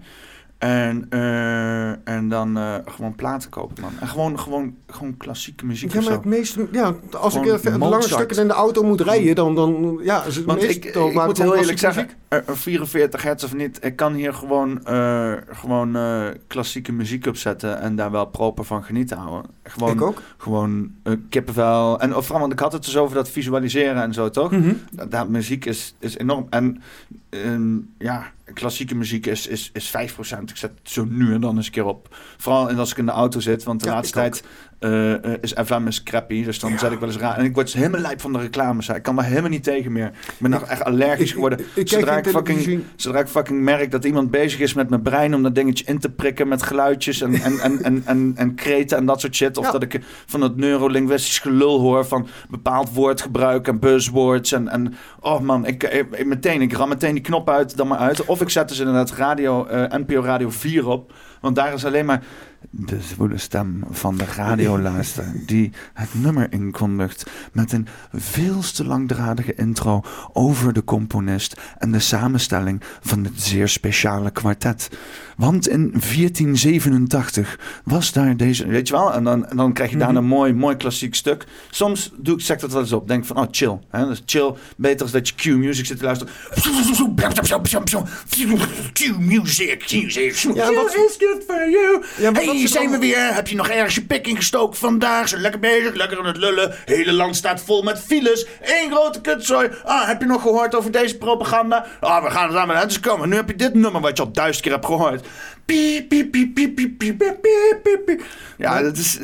En, eh, en dan eh, gewoon platen kopen, man. En gewoon, gewoon, gewoon klassieke muziek Ja, maar het meeste, ja, als ik even de lange stukken in de auto moet rijden, dan, dan ja, is het Want ik, ik moet het heel eerlijk zeggen, eh, een 44 hertz of niet, ik kan hier gewoon, eh, gewoon eh, klassieke muziek opzetten en daar wel proper van genieten houden. Gewoon, Ik ook. gewoon eh, kippenvel. En of vooral, want ik had het dus over dat visualiseren en zo, toch? Mhm. Dat, dat muziek is, is enorm. En ehm, ja, klassieke muziek is, is, is 5%. Ik zet het zo nu en dan eens een keer op. Vooral als ik in de auto zit, want de Ja, laatste tijd eh, eh, is FM is crappy. Dus dan zet ik wel eens raar. En ik word helemaal lijp van de reclames. Ik kan daar helemaal niet tegen meer. Ik ben nog echt allergisch geworden. ik- zodra, ik fucking, zodra ik fucking merk dat iemand bezig is met mijn brein om dat dingetje in te prikken met geluidjes en, en, en, en, en, en kreten en dat soort shit. Of Ja. dat ik van het neurolinguistisch gelul hoor van bepaald woordgebruik en buzzwords. En, en oh man, ik, ik, ik- meteen, ik ram meteen die knop uit, dan maar uit. Of ik zet dus inderdaad radio, eh, NPO Radio 4 op. Want daar is alleen maar de zwoele stem van de radioluister die het nummer inkondigt met een veel te langdradige intro over de componist en de samenstelling van het zeer speciale kwartet. Want in 1487 was daar deze, weet je wel, en dan, en dan krijg je daar een mooi, mooi klassiek stuk. Soms doe ik, zeg dat wel eens op, denk van, oh chill. Hè? Dus chill, beter als dat je Q-music zit te luisteren. Q-music, music, Ja, wat- is good for you. Ja, hey, zit zijn we weer? Heb je nog ergens je pik ingestoken vandaag? Zo lekker bezig, lekker aan het lullen. Hele land staat vol met files. Eén grote kutzooi. Ah, heb je nog gehoord over deze propaganda? Ah, we gaan het aan met dus komen. Nu heb je dit nummer wat je al duizend keer hebt gehoord. Piep, piep, piep, piep, piep, piep, piep, piep, Ja, dat is...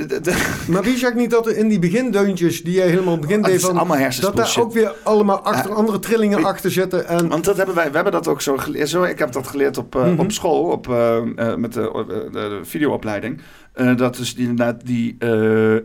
Maar wie zegt niet dat er in die begindeuntjes die jij helemaal begint ah, deed van... allemaal Dat daar ook weer allemaal achter, ah. andere trillingen achter zitten en... Want dat hebben wij, we hebben dat ook zo geleerd. Zo, ik heb dat geleerd op, eh, mhm. op school, op, eh, eh, met de, de videoopleiding. dat is inderdaad die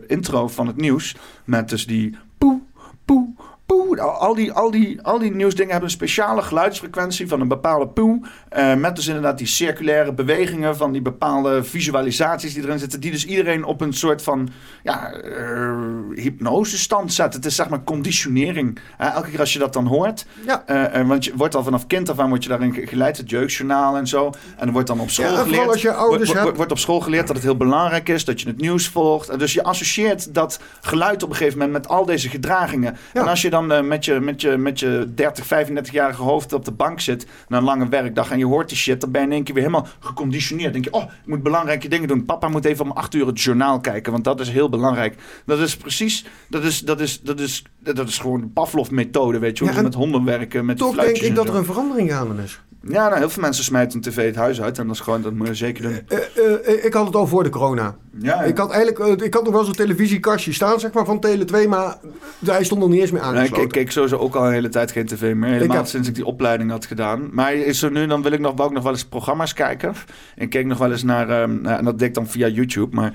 intro van het nieuws met dus die poe, poe, poe. Al, die, al, die, al die nieuwsdingen hebben een speciale geluidsfrequentie van een bepaalde poe. eh, met dus inderdaad die circulaire bewegingen van die bepaalde visualisaties die erin zitten. Die dus iedereen op een soort van ja, eh, hypnosestand zet. Het is zeg maar conditionering. Elke keer als je dat dan hoort. ja. Eh, want je wordt al vanaf kind af aan wordt je daarin ge- geleid, het jeugdjournaal en zo. En er wordt dan op school Ja, geleerd. als je ouders wordt, hebt- wordt, wordt op school geleerd dat het heel belangrijk is dat je het nieuws volgt. En dus je associeert dat geluid op een gegeven moment met al deze gedragingen. Ja. En als je dan eh, met, je, met, je, met je 30, 35-jarige hoofd op de bank zit na een lange werkdag en je hoort die shit, dan ben je in één keer weer helemaal geconditioneerd. Dan denk je, oh, ik moet belangrijke dingen doen. Papa moet even om acht uur het journaal kijken, want dat is heel belangrijk. Dat is precies, dat is, dat is, dat is, dat is gewoon de Pavlov-methode, weet je, hoe Ja, met honden werken, met Toch denk ik dat er een verandering gaande is. Ja, nou, heel veel mensen smijten een tv het huis uit. En dat is gewoon, dat moet je zeker doen. Eh, eh, eh, ik had het al voor de corona. Ja, Ik had eigenlijk, ik had nog wel zo'n televisiekastje staan, zeg maar, van Tele 2, maar hij stond nog niet eens meer Nee, ik, ik keek sowieso ook al een hele tijd geen tv meer. Helemaal sinds ik die opleiding had gedaan. Maar is er nu, dan wil ik nog, wou ik nog wel eens programma's kijken. Ik keek nog wel eens naar, ehm, nou, en dat deed ik dan via YouTube. Maar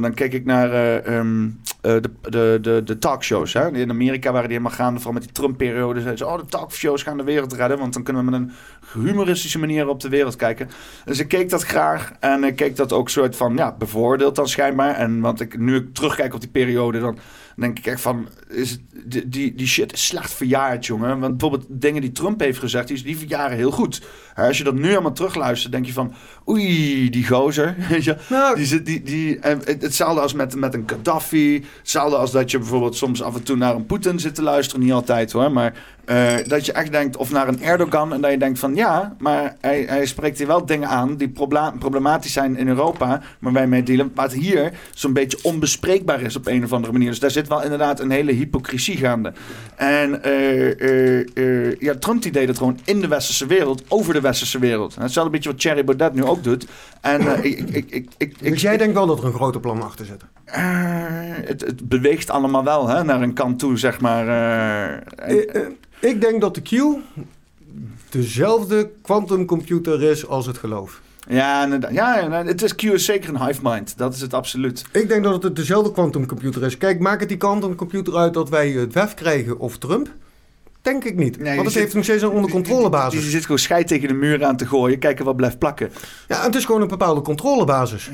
dan keek ik naar eh, eh, de, de, de, de talkshows. Hè? In Amerika waren die helemaal gaande, vooral met die Trump-periode. Zeiden ze, oh, de talkshows gaan de wereld redden. Want dan kunnen we met een humoristische manier op de wereld kijken. Dus ik keek dat graag. En ik keek dat ook soort van, ja, bevoordeeld dan schijnbaar. En want ik, nu ik terugkijk op die periode, dan denk ik echt van, is die, die shit is slecht verjaard, jongen. Want bijvoorbeeld dingen die Trump heeft gezegd, die, die verjaren heel goed. Als je dat nu allemaal terugluistert, denk je van, oei, die gozer. Nou, Die, zit- die, die, hetzelfde als met, met een Gaddafi. Hetzelfde als dat je bijvoorbeeld soms af en toe naar een Poetin zit te luisteren. Niet altijd hoor, maar eh, dat je echt denkt, of naar een Erdogan. En dat je denkt van ja, maar hij, hij spreekt hier wel dingen aan die problematisch zijn in Europa. Maar wij mee dealen. Wat hier zo'n beetje onbespreekbaar is op een of andere manier. Dus daar zit wel inderdaad een hele hypocrisie gaande. En eh, eh, ja, Trump die deed het gewoon in de westerse wereld, over de westerse wereld. Hetzelfde beetje wat Thierry Baudet nu ook doet. En eh, ik, ik, ik, ik, ik, dus jij denkt wel dat er een groter plan achter zit? eh, het, het beweegt allemaal wel hè, naar een kant toe, zeg maar. eh, ik denk dat de Q dezelfde quantumcomputer is als het geloof. ja, inderdaad. ja, ja, het is Q is zeker een hive mind. Dat is het absoluut. Ik denk dat het dezelfde quantumcomputer is. Kijk, maakt het die quantumcomputer uit dat wij het WEF krijgen of Trump? Denk ik niet. Nee, Want het zit- heeft nog steeds een onder controlebasis. die zit gewoon scheid tegen de muur aan te gooien. Kijken wat blijft plakken. Ja, het is gewoon een bepaalde controlebasis.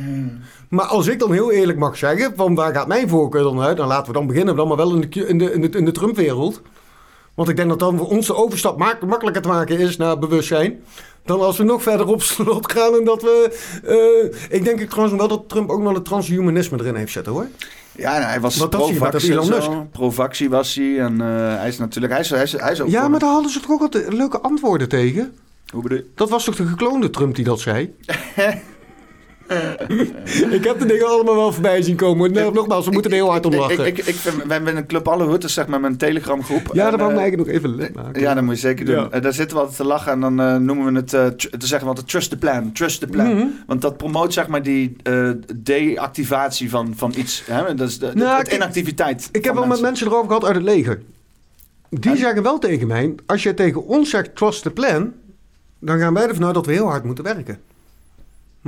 Maar als ik dan heel eerlijk mag zeggen, van waar gaat mijn voorkeur dan uit? Dan laten we dan beginnen, dan maar wel in de, in de, in de, in de Trump-wereld. Want ik denk dat dan voor ons de overstap makkelijker te maken is naar bewustzijn. Dan als we nog verder op slot gaan en dat we... eh, ik denk ik trouwens wel dat Trump ook nog het transhumanisme erin heeft zitten hoor. Ja, nou, hij was pro-vaccin. Pro-vaccin was hij. En eh, hij is natuurlijk... Hij is, hij is, hij is ook Ja, maar daar hadden ze toch ook altijd leuke antwoorden tegen? Hoe bedoel je? Dat was toch de gekloonde Trump die dat zei? ik heb de dingen allemaal wel voorbij zien komen. Nou, nogmaals, we moeten er heel hard om lachen. Ik, ik, ik vind, wij hebben een Club Alle Hutten, zeg maar, met een Telegram groep. ja, dat wou ik eh, eigenlijk nog even lid maken. Ja, dat moet je zeker doen. Ja. Eh, daar zitten we altijd te lachen en dan eh, noemen we het, dan zeggen we altijd trust the plan, trust the plan. Mhm. Want dat promoot zeg maar die deactivatie van, van iets. Hè? Dat is de, Nou, inactiviteit. Ik heb wel met mensen erover gehad uit het leger. Die En? zeggen wel tegen mij, als je tegen ons zegt trust the plan, dan gaan wij ervan uit dat we heel hard moeten werken.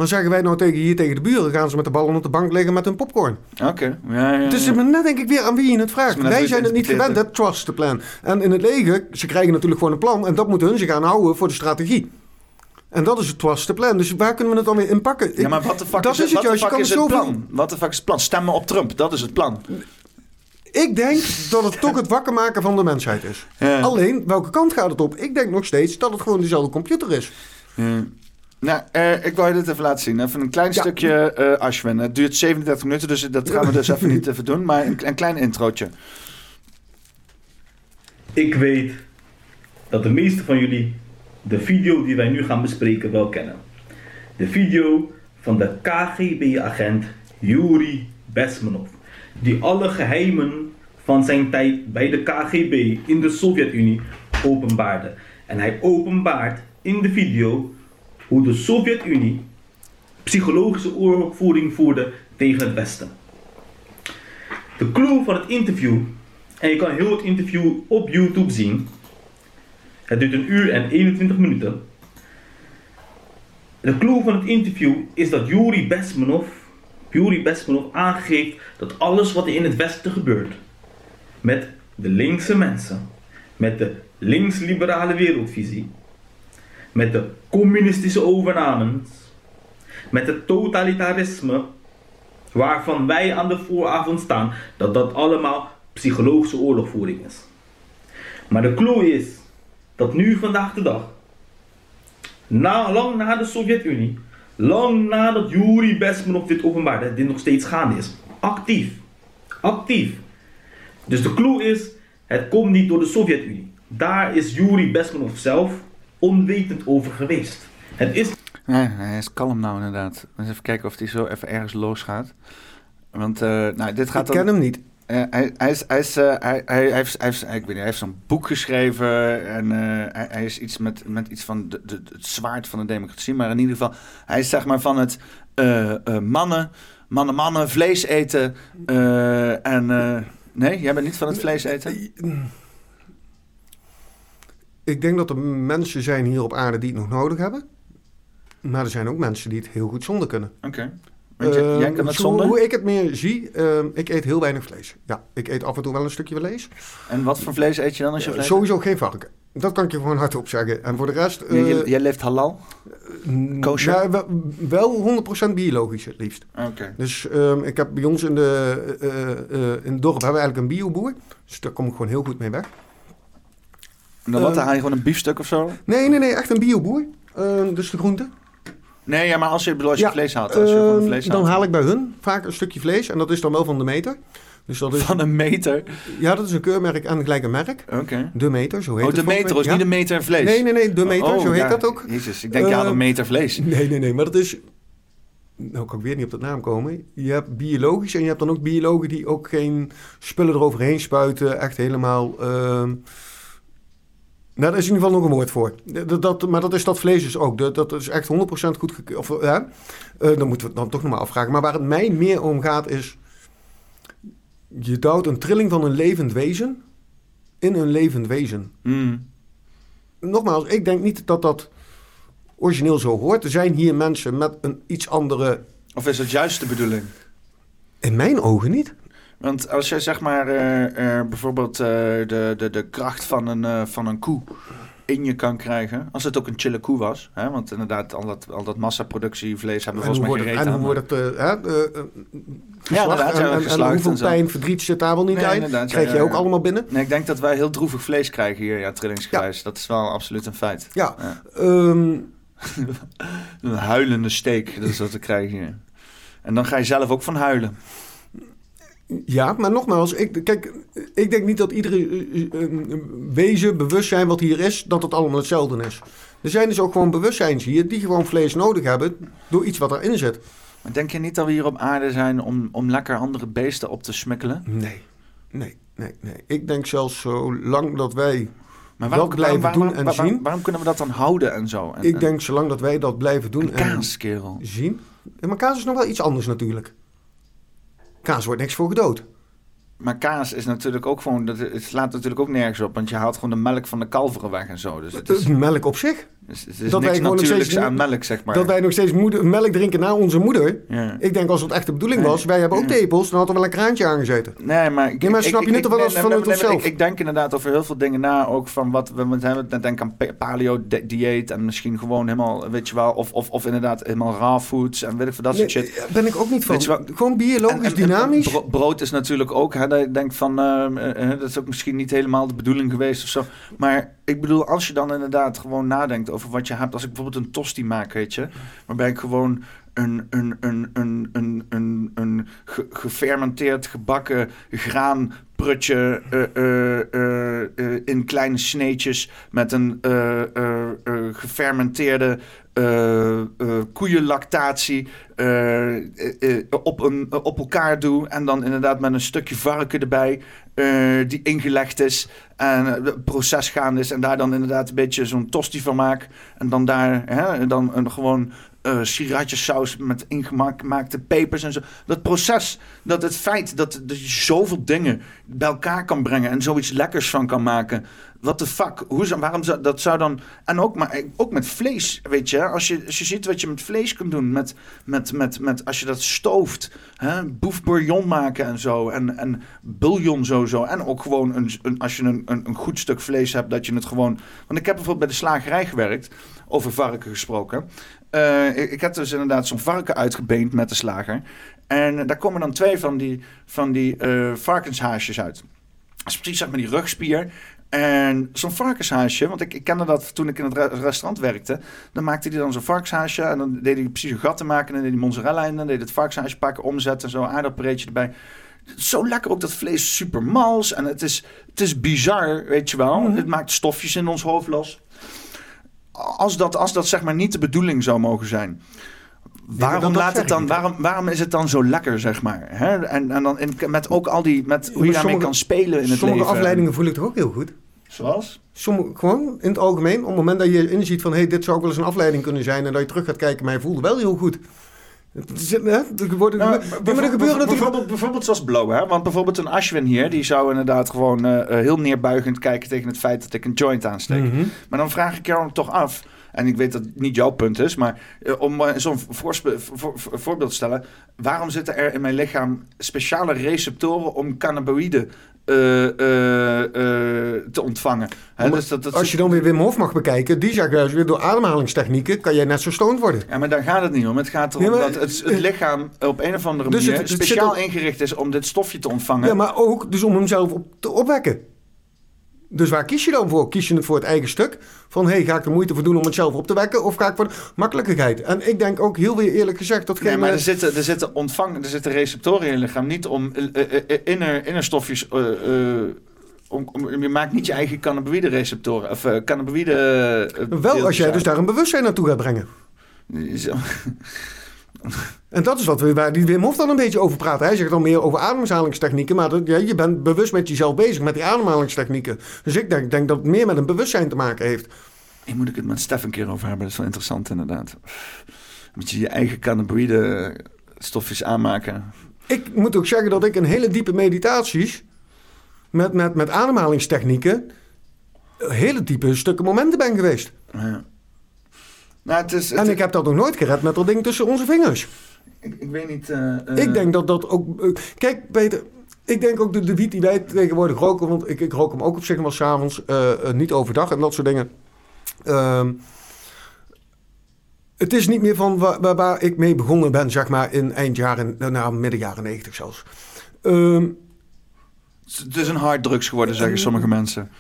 Maar zeggen wij nou tegen hier tegen de buren, gaan ze met de ballen op de bank liggen met hun popcorn. Oké, ja, ja, ja. maar net denk ik weer aan wie je het vraagt. Wij zijn het niet gewend, dat trust the plan. En in het leger, ze krijgen natuurlijk gewoon een plan en dat moeten hun zich aan houden voor de strategie. En dat is het twaste plan. Dus waar kunnen we het dan weer in pakken? Ja, maar wat de fuck dat is, het, is het wat de juist. Je fuck kan is het zoveel... plan? Wat de fuck is het plan? Stemmen op Trump, dat is het plan. Ik denk dat het toch het wakker maken van de mensheid is. Ja. Alleen, welke kant gaat het op? Ik denk nog steeds dat het gewoon dezelfde computer is. Nou, eh, ik wou je dit even laten zien. Even een klein Ja. stukje eh Ashwin. Het duurt 37 minuten, dus dat gaan we dus even niet even doen. Maar een, een klein introotje. Ik weet dat de meeste van jullie de video die wij nu gaan bespreken wel kennen. De video van de KGB-agent Yuri Bezmenov, die alle geheimen van zijn tijd bij de KGB in de Sovjet-Unie openbaarde. En hij openbaart in de video hoe de Sovjet-Unie psychologische oorlogvoering voerde tegen het Westen. De clue van het interview, en je kan heel het interview op YouTube zien. Het duurt een uur en 21 minuten. De clue van het interview is dat Yuri Besmenov, Yuri Besmenov aangeeft dat alles wat er in het Westen gebeurt, met de linkse mensen, met de links-liberale wereldvisie, met de communistische overnames, met het totalitarisme waarvan wij aan de vooravond staan, dat dat allemaal psychologische oorlogvoering is. Maar de clue is dat nu vandaag de dag, na, lang na de Sovjet-Unie, lang nadat Yuri Besmenov dit openbaarde, dit nog steeds gaande is. Actief. Actief. Dus de clue is, het komt niet door de Sovjet-Unie. Daar is Yuri Besmenov zelf onwetend over geweest. Het is Nee, hij is kalm nou inderdaad. Eens even kijken of hij zo even ergens losgaat. Want eh, nou, dit gaat Ik dan... ken hem niet. Eh, hij, hij, is, hij, is, eh, hij, hij, hij heeft, hij, heeft, ik weet niet, hij heeft zo'n boek geschreven en eh, hij, hij is iets met, met iets van de, de, het zwaard van de democratie. Maar in ieder geval, hij is zeg maar van het eh, eh, mannen, mannen, mannen, vlees eten. eh, en eh, nee, jij bent niet van het vlees eten? Ik denk dat er mensen zijn hier op aarde die het nog nodig hebben. Maar er zijn ook mensen die het heel goed zonder kunnen. Oké. Want jij- Eh, jij kan het zo- zonder? Hoe ik het meer zie, eh, ik eet heel weinig vlees. Ja, ik eet af en toe wel een stukje vlees. En wat voor vlees eet je dan als je Eh, vlees Sowieso geen varken. Dat kan ik je gewoon hardop zeggen. En voor de rest... Jij- eh, jij leeft halal? mm, kosher? nou, wel, wel 100% biologisch het liefst. Oké. Dus ehm, ik heb bij ons in, de, eh, eh, in het dorp hebben we eigenlijk een bioboer. Dus daar kom ik gewoon heel goed mee weg. Dan wat, Eh, dan haal je gewoon een biefstuk of zo? Nee, nee, nee, echt een bioboer. Ehm, dus de groente. Nee, ja, maar als je, als je Ja, vlees haalt, als je gewoon Ehm, vlees dan haalt. haal ik bij hun vaak een stukje vlees. En dat is dan wel van de meter. Dus dat is, Van een meter? ja, dat is een keurmerk en gelijk een merk. Oké. De meter, zo heet Oh, het de volgens meter, is Ja. niet een meter vlees? Nee, nee, nee, de meter, Oh, zo heet ja, dat ook. Jezus, ik denk, ja, Eh, een meter vlees. Nee, nee, nee, maar dat is... Nou kan ik weer niet op de naam komen. Je hebt biologisch en je hebt dan ook biologen die ook geen spullen eroverheen spuiten. Echt helemaal... ehm, Nou, daar is in ieder geval nog een woord voor. Dat, dat, maar dat is dat vlees dus ook. Dat, dat is echt 100% goed of, ja. Eh, Dan moeten we het dan toch nog maar afvragen. Maar waar het mij meer om gaat is... Je duwt een trilling van een levend wezen in een levend wezen. Mm. Nogmaals, ik denk niet dat dat origineel zo hoort. Er zijn hier mensen met een iets andere... Of is het juist de bedoeling? In mijn ogen niet. Want als jij zeg maar eh, eh, bijvoorbeeld eh, de, de, de kracht van een, van een koe in je kan krijgen, als het ook een chille koe was, hè? want inderdaad al dat, al dat massaproductie vlees hebben we volgens mij gereden en hoe wordt het hè, geslacht inderdaad, ja, en, en- en, hoeveel pijn, verdriet zit daar wel niet Nee, uit. ja, Krijg je ja, ook ja. allemaal binnen. Nee, ik denk dat wij heel droevig vlees krijgen hier, ja, trillingsgewijs. Dat is wel absoluut een feit. Ja, Ja. ehm, Een huilende steek, dat is wat we krijgen hier. En dan ga je zelf ook van huilen. Ja maar nogmaals, ik, kijk, ik denk niet dat iedere eh, eh, wezen, bewustzijn wat hier is, dat het allemaal hetzelfde is. Er zijn dus ook gewoon bewustzijns hier die gewoon vlees nodig hebben door iets wat erin zit. Maar denk je niet dat we hier op aarde zijn om, om lekker andere beesten op te smikkelen? Nee, nee, nee, nee. Ik denk zelfs zolang dat wij Maar Dat blijven doen en waarom, zien. waarom kunnen we dat dan houden en zo? En, Ik denk zolang dat wij dat blijven doen en, en kaas, kerel. zien. Maar kaas is nog wel iets anders natuurlijk. Kaas wordt niks voor gedood. Maar kaas is natuurlijk ook gewoon... Dat, het slaat natuurlijk ook nergens op. Want je haalt gewoon de melk van de kalveren weg en zo. Dus het is melk op zich. Dus het is Dat wij niks nog natuurlijks steeds- aan melk, zeg maar. Dat wij nog steeds moeder, melk drinken na onze moeder. Ja. Ik denk als het echt de bedoeling was, wij hebben ook tepels, dan had er wel een kraantje aangezeten. Nee, maar, ik, Nee, maar ik- snap ik- je niet ik- of wel eens nee, vanuit nee, onszelf? Ik, ik denk inderdaad over heel veel dingen na, ook van wat we met hebben net denken aan pa- paleo-dieet en misschien gewoon helemaal, weet je wel, of, of, of inderdaad helemaal raw foods en weet ik veel dat soort shit. daar ben ik ook niet van. Wel- Gewoon biologisch, En- en- en dynamisch. bro- brood is natuurlijk ook, hè, dat je denkt van, ehm, eh, eh, dat is ook misschien niet helemaal de bedoeling geweest of zo. Maar ik bedoel, als je dan inderdaad gewoon nadenkt over wat je hebt, als ik bijvoorbeeld een tosti maak, weet je, waarbij ik gewoon een, een, een, een, een, een, een ge- gefermenteerd gebakken graanprutje eh, eh, eh, eh, in kleine sneetjes met een gefermenteerde eh, eh, koeienlactatie eh, op, een, op elkaar doe en dan inderdaad met een stukje varken erbij die ingelegd is en het proces gaande is en daar dan inderdaad een beetje zo'n tosti van maak en dan daar hè, dan een gewoon eh sriracha-saus met ingemaakte pepers en zo. Dat proces, dat het feit dat, dat je zoveel dingen bij elkaar kan brengen en zoiets lekkers van kan maken. What the fuck? Hoe waarom zou dat zou dan. En ook, maar ook met vlees, weet je. Als je, als je ziet wat je met vlees kunt doen. Met, met, met, met, als je dat stooft. Hè, maken en zo. En, en bouillon sowieso. En ook gewoon een, als je een, een, een goed stuk vlees hebt. Dat je het gewoon. Want ik heb bijvoorbeeld bij de slagerij gewerkt. Over varken gesproken. Eh, ik, heb dus inderdaad zo'n varken uitgebeend met de slager. En daar komen dan twee van die, van die eh, varkenshaasjes uit. Dat is precies zeg maar die rugspier. En zo'n varkenshaasje, want ik, ik kende dat toen ik in het re- restaurant werkte. Dan maakte hij dan zo'n varkenshaasje en dan deed hij precies een gat te maken. En dan deed hij mozzarella in. En dan deed hij het varkenshaasje pakken, omzetten en zo, een aardappelreetje erbij. Zo lekker ook dat vlees, super mals. En het is, het is bizar, weet je wel. Het maakt stofjes in ons hoofd los. Als dat, als dat zeg maar niet de bedoeling zou mogen zijn. Waarom, laat het dan, waarom, waarom is het dan zo lekker, zeg maar? Hè? En, en dan in, met ook al die, met hoe je daarmee sommige- kan spelen in het Sommige leven. afleidingen voel ik toch ook heel goed. Zoals? Gewoon in het algemeen, op het moment dat je inziet van... hé, hey, dit zou ook wel eens een afleiding kunnen zijn... en dat je terug gaat kijken, maar je voelde wel heel goed. Hè, er worden, Nou, maar, bijv- maar er gebeuren natuurlijk... bijvoorbeeld, bijvoorbeeld zoals Blow, hè? Want bijvoorbeeld een Ashwin hier, die zou inderdaad gewoon eh, eh, heel neerbuigend kijken tegen het feit dat ik een joint aansteek. Mhm. Maar dan vraag ik jou toch af, en ik weet dat het niet jouw punt is, maar eh, om zo'n voorspe- voor- voor- voorbeeld te stellen, waarom zitten er in mijn lichaam speciale receptoren om cannabinoïden eh, eh, eh, te ontvangen? Maar dus dat, dat Als je dan weer Wim Hof mag bekijken... die zegt juist weer door ademhalingstechnieken... kan jij net zo stoned worden. Ja, maar daar gaat het niet om. Het gaat erom Nee, maar- dat het, het lichaam op een of andere Dus manier het- speciaal ingericht is om dit stofje te ontvangen. Ja, maar ook dus om hem zelf op te opwekken. Dus waar kies je dan voor? Kies je het voor het eigen stuk? Van, hé, hey, ga ik er moeite voor doen om het zelf op te wekken? Of ga ik voor de makkelijkheid? En ik denk ook heel weer eerlijk gezegd... dat Nee, geen, maar eh, er zitten, er zitten ontvang, er zitten receptoren in je lichaam. Niet om eh, eh, inner, innerstofjes. om, om- je maakt niet je eigen cannabinoïde receptoren. Of cannabinoïde. wel als jij dus daar een bewustzijn naartoe gaat brengen. Zo. En dat is wat we, waar die Wim Hof dan een beetje over praat. Hij zegt dan meer over ademhalingstechnieken. Maar dat, ja, je bent bewust met jezelf bezig met die ademhalingstechnieken. Dus ik denk, denk dat het meer met een bewustzijn te maken heeft. Hier moet ik het met Stef een keer over hebben. Dat is wel interessant inderdaad. Moet je je eigen cannabinoïde stofjes aanmaken. Ik moet ook zeggen dat ik in hele diepe meditaties... met, met, met ademhalingstechnieken... hele diepe stukken momenten ben geweest. Ja. Nou, het is, het- En ik heb dat nog nooit gered met dat ding tussen onze vingers. ik, ik weet niet. eh, eh, Ik denk dat dat ook... eh, Kijk, Peter... Ik denk ook de, de wiet die wij tegenwoordig roken... want ik, ik rook hem ook op zich wel s'avonds... eh eh, niet overdag en dat soort dingen. Ehm, het is niet meer van waar, waar, waar ik mee begonnen ben... zeg maar in eind jaren... nou, midden jaren negentig zelfs. Ehm, Het is een harddrugs geworden, zeggen sommige mensen.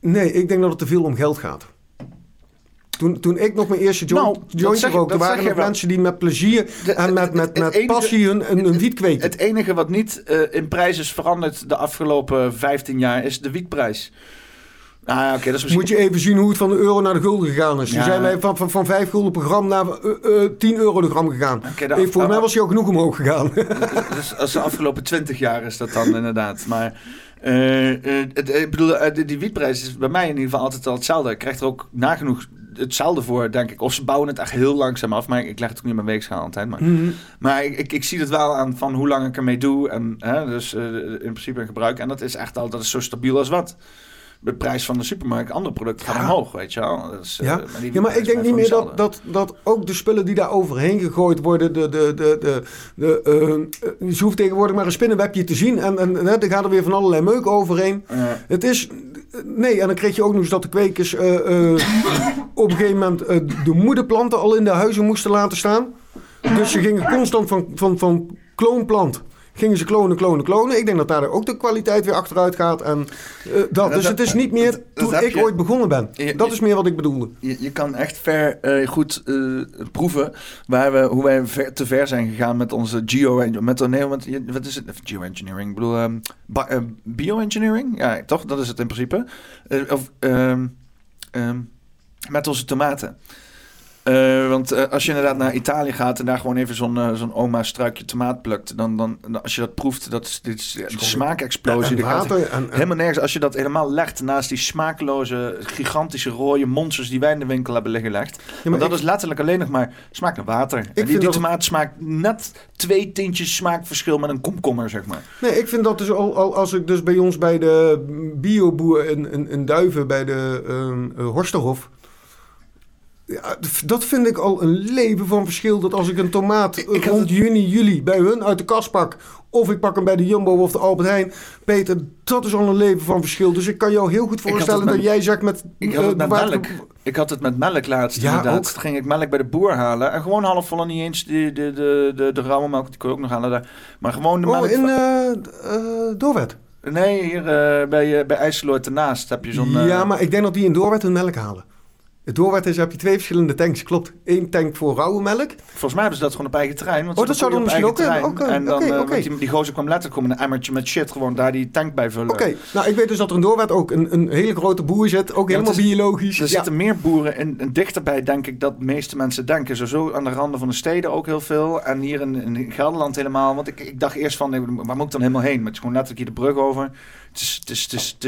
nee, ik denk dat het te veel om geld gaat. Toen, toen ik nog mijn eerste joint, Nou, zeg- rookte... waren er mensen die met plezier... De- en met, met, met enige- passie hun, een wiet kweken. Het enige wat niet eh, in prijs is veranderd de afgelopen 15 jaar is de wietprijs. Ah, ja, oké, dat is misschien... Moet je even zien hoe het van de euro naar de gulden gegaan is. Toen Ja. zijn wij van, van, van 5 gulden per gram naar eh, eh, 10 euro de gram gegaan. Oké, de Eh, af- Volgens mij was hij ook genoeg omhoog gegaan. Dus als de afgelopen 20 jaar is dat dan inderdaad. Maar eh, eh, het- ik bedoel, eh, die, die wietprijs is bij mij in ieder geval altijd al hetzelfde. Ik krijg er ook nagenoeg hetzelfde voor, denk ik. Of ze bouwen het echt heel langzaam af. Maar ik leg het ook niet in mijn weegschaal altijd. Maar, maar ik, ik, ik zie het wel aan van hoe lang ik ermee doe. En hè, dus eh, in principe in gebruik. En dat is echt al, dat is zo stabiel als wat. De prijs van de supermarkt, andere producten gaan omhoog, weet je wel. Eh, Ja, die ja maar ik denk niet meer dat, dat, dat ook de spullen die daar overheen gegooid worden, de, de, de, de, de, eh, eh, je hoeft tegenwoordig maar een spinnenwebje te zien en, en er gaat er weer van allerlei meuk overheen. Het is, nee, en dan kreeg je ook nog eens dat de kwekers op een gegeven moment de moederplanten al in de huizen moesten laten staan. Dus ze gingen constant van, van, van kloonplant. Gingen ze klonen, klonen, klonen. Ik denk dat daar ook de kwaliteit weer achteruit gaat. En, eh, dat. dat- Dus het is niet meer dat toen ik je- ooit begonnen ben. Je- Dat is meer wat ik bedoelde. Je, je kan echt ver, eh, goed eh, proeven waar we, hoe wij ver, te ver zijn gegaan met onze geo met, nee, met, wat is het? Geoengineering. Ik bedoel, eh, bioengineering? Ja, toch? Dat is het in principe. Of ehm, ehm, met onze tomaten. Eh, want eh, als je inderdaad naar Italië gaat en daar gewoon even zo'n eh, zo'n oma struikje tomaat plukt, dan, dan, dan- als je dat proeft, dat is, dit is een smaakexplosie. En gaat water. En, en- Helemaal nergens. Als je dat helemaal legt naast die smakeloze, gigantische rode monsters die wij in de winkel hebben liggen gelegd. Ja, dat ik- is letterlijk alleen nog maar smaak naar water. en die, vind die dat- tomaat smaakt net twee tintjes smaakverschil met een komkommer, zeg maar. Nee, ik vind dat dus al, al als ik dus bij ons bij de bioboer in Duiven bij de eh, Horsterhof. Ja, dat vind ik al een leven van verschil. Dat als ik een tomaat Ik- ik had rond het- juni, juli bij hun uit de kast pak. Of ik pak hem bij de Jumbo of de Albert Heijn. Peter, dat is al een leven van verschil. Dus ik kan jou heel goed voorstellen met- dat jij zegt met... Ik had eh, het met water- melk. Ik had het met melk laatst Ja, inderdaad. ook. Toen ging ik melk bij de boer halen. En gewoon half vol en niet eens de, de, de, de, de rauwe melk. Die kon je ook nog halen daar. Maar gewoon de melk... Oh, in eh eh, Doorwerd. Nee, hier eh, bij, uh, bij IJsseloord ernaast heb je zo'n... eh, Ja, maar ik denk dat die in Doorwerd hun melk halen. In Doorwerd is, heb je twee verschillende tanks, klopt. Eén tank voor rauwe melk. Volgens mij hebben ze dat gewoon op eigen terrein. Want Oh, dat zou dan koeien op misschien ook terrein. kunnen. Oké, En dan, eh, die, die gozer kwam letterlijk met een emmertje met shit gewoon daar die tank bij vullen. Oké, nou ik weet dus dat er in Doorwerd ook een, een hele grote boer zit. Ook Ja, helemaal het is- biologisch. Er Ja. zitten meer boeren in, in dichterbij, denk ik, dat de meeste mensen denken. Sowieso aan de randen van de steden ook heel veel. En hier in, in Gelderland helemaal. Want ik, ik dacht eerst van, nee, waar moet ik dan helemaal heen? Maar het is gewoon letterlijk hier de brug over. Ik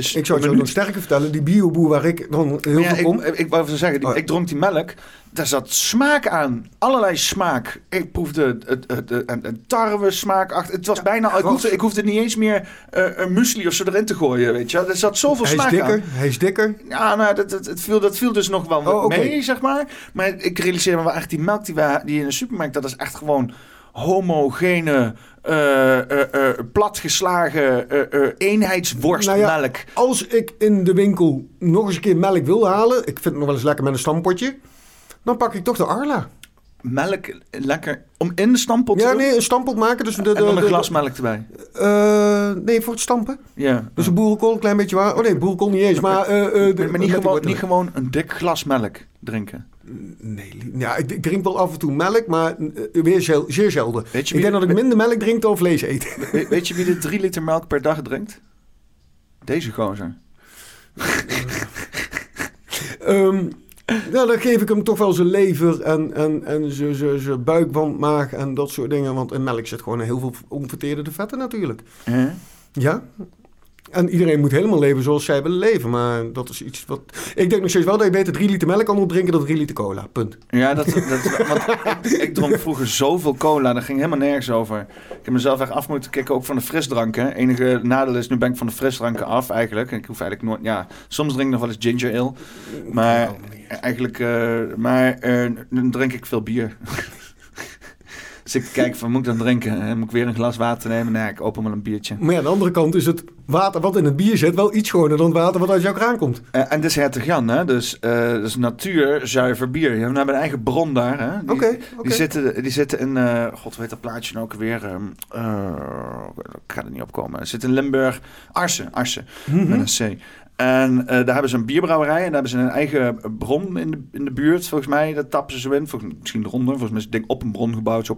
zou het je nog minuut. sterker vertellen. Die bioboer waar ik dan heel ja, veel kom. ik, ik wou even zeggen, die- Oh. ik dronk die melk. Daar zat smaak aan. Allerlei smaak. Ik proefde een, tarwe smaak achter. Het was bijna... Ik hoefde, ik hoefde niet eens meer eh, een muesli of zo erin te gooien, weet je. Er zat zoveel hij smaak dikker, aan. hij is dikker. Ja, nou, dat, dat, het viel, dat viel dus nog wel Oh, mee, zeg maar. Maar ik realiseer me wel echt, die melk die, we, die in de supermarkt... dat is echt gewoon homogene, eh, eh, eh, platgeslagen eenheidsworstmelk. Nou ja, Als ik in de winkel nog eens een keer melk wil halen. Ik vind het nog wel eens lekker met een stampotje. Dan pak ik toch de Arla. Melk lekker om in de stampot te Ja, doen. nee, een stamppot maken. Dus de, de, en dan een de- glas melk erbij. nee, voor het stampen. Ja. Dus een boerenkool, een klein beetje waar. Oh nee, boerenkool niet eens. Maar, maar, niet, gewoon, niet gewoon een dik glas melk drinken. Nee, ja, ik, drink wel af en toe melk, maar eh, weer zel- zeer zelden. Weet je ik denk dat ik minder melk drink dan vlees eet. We- weet je wie de drie liter melk per dag drinkt? Deze gozer. Ehm, nou, dan geef ik hem toch wel zijn lever en, en, en zijn- zijn zijn buikwandmaag en dat soort dingen. Want in melk zit gewoon heel veel onverteerde vetten natuurlijk. Hè? Ja. En iedereen moet helemaal leven zoals zij willen leven. Maar dat is iets wat... Ik denk nog steeds wel dat je beter drie liter melk kan opdrinken dan drie liter cola. Punt. Ja, dat, dat, want ik, ik dronk vroeger zoveel cola, dat ging helemaal nergens over. Ik heb mezelf echt af moeten kicken, ook van de frisdranken. Enige nadeel is, nu ben ik van de frisdranken af eigenlijk. Ik hoef eigenlijk nooit, ja, soms drink ik nog wel eens ginger ale. Maar eigenlijk, eh, maar eh, dan drink ik veel bier. Dus ik kijk van, moet ik dan drinken? Eh, Moet ik weer een glas water nemen? Nee, ik open wel een biertje. Maar ja, aan de andere kant is het water wat in het bier zit wel iets schoner dan het water wat uit jouw kraan komt. Eh, en dit is Hertog Jan, hè? Dus, eh dus natuur, zuiver bier. Je hebt een eigen bron daar, hè? Die, Oké, die, zitten, die zitten in, eh, god, heet dat plaatje nou ook weer? Ehm, eh, ik ga er niet op komen. Zit in Limburg, Arsen, Arsen, Mhm. met een C. En eh, daar hebben ze een bierbrouwerij en daar hebben ze een eigen bron in de, in de buurt, volgens mij. Dat tappen ze zo in. Volgens, misschien eronder. Volgens mij is het ding op een bron gebouwd. Zo,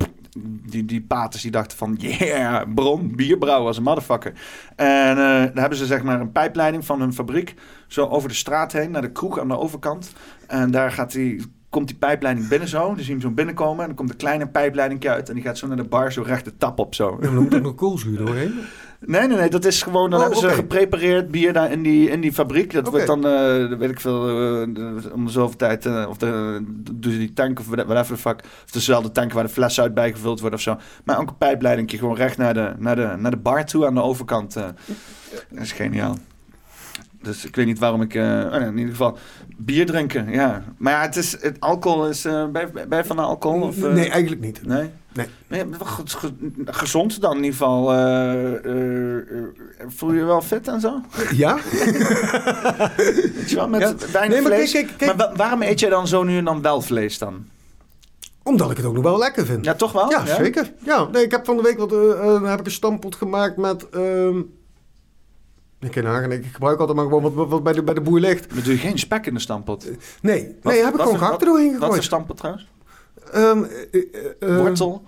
die, die paters die dachten van, yeah, bron, bierbrouwen als een motherfucker. En eh, daar hebben ze zeg maar een pijpleiding van hun fabriek zo over de straat heen naar de kroeg aan de overkant. En daar gaat die, komt die pijpleiding binnen zo. Dan zie je hem zo binnenkomen en dan komt een kleine pijpleiding uit. En die gaat zo naar de bar zo recht de tap op zo. Ja, dan moet ook nog koolzuur doorheen. Nee, nee, nee. Dat is gewoon... Dan Oh, hebben ze geprepareerd bier daar in die, in die fabriek. Dat wordt dan, eh, weet ik veel, eh, om de zoveel tijd... eh, of de, doen ze die tank of whatever the fuck. Of dezelfde tank waar de flessen uit bijgevuld worden of zo. Maar ook een pijpleiding gewoon recht naar de, naar, de, naar de bar toe aan de overkant. Dat is geniaal. Dus ik weet niet waarom ik... oh nee, in ieder geval bier drinken, ja. Maar ja, het is... Het, alcohol is... ben je van de alcohol? Of, Nee, eigenlijk niet. Nee? Nee. Nee, gezond dan in ieder geval. eh, eh, eh, voel je je wel fit en zo? Ja? Weet je wel, met Ja. weinig Nee, maar vlees. kijk, kijk, kijk. Maar wa- waarom eet jij dan zo nu en dan wel vlees dan? Omdat ik het ook nog wel lekker vind. Ja, toch wel? Ja, zeker. Ja, nee, ik heb van de week wat, heb ik een stampot gemaakt met... ehm ik ken Hagen, ik gebruik altijd maar gewoon wat, wat, wat bij, de, bij de boer ligt. Maar doe je geen spek in de stampot? Nee, Wat- nee heb ik wat gewoon gehakt wat- er doorheen Wat voor gegooid. stampot trouwens? Eh, Wortel?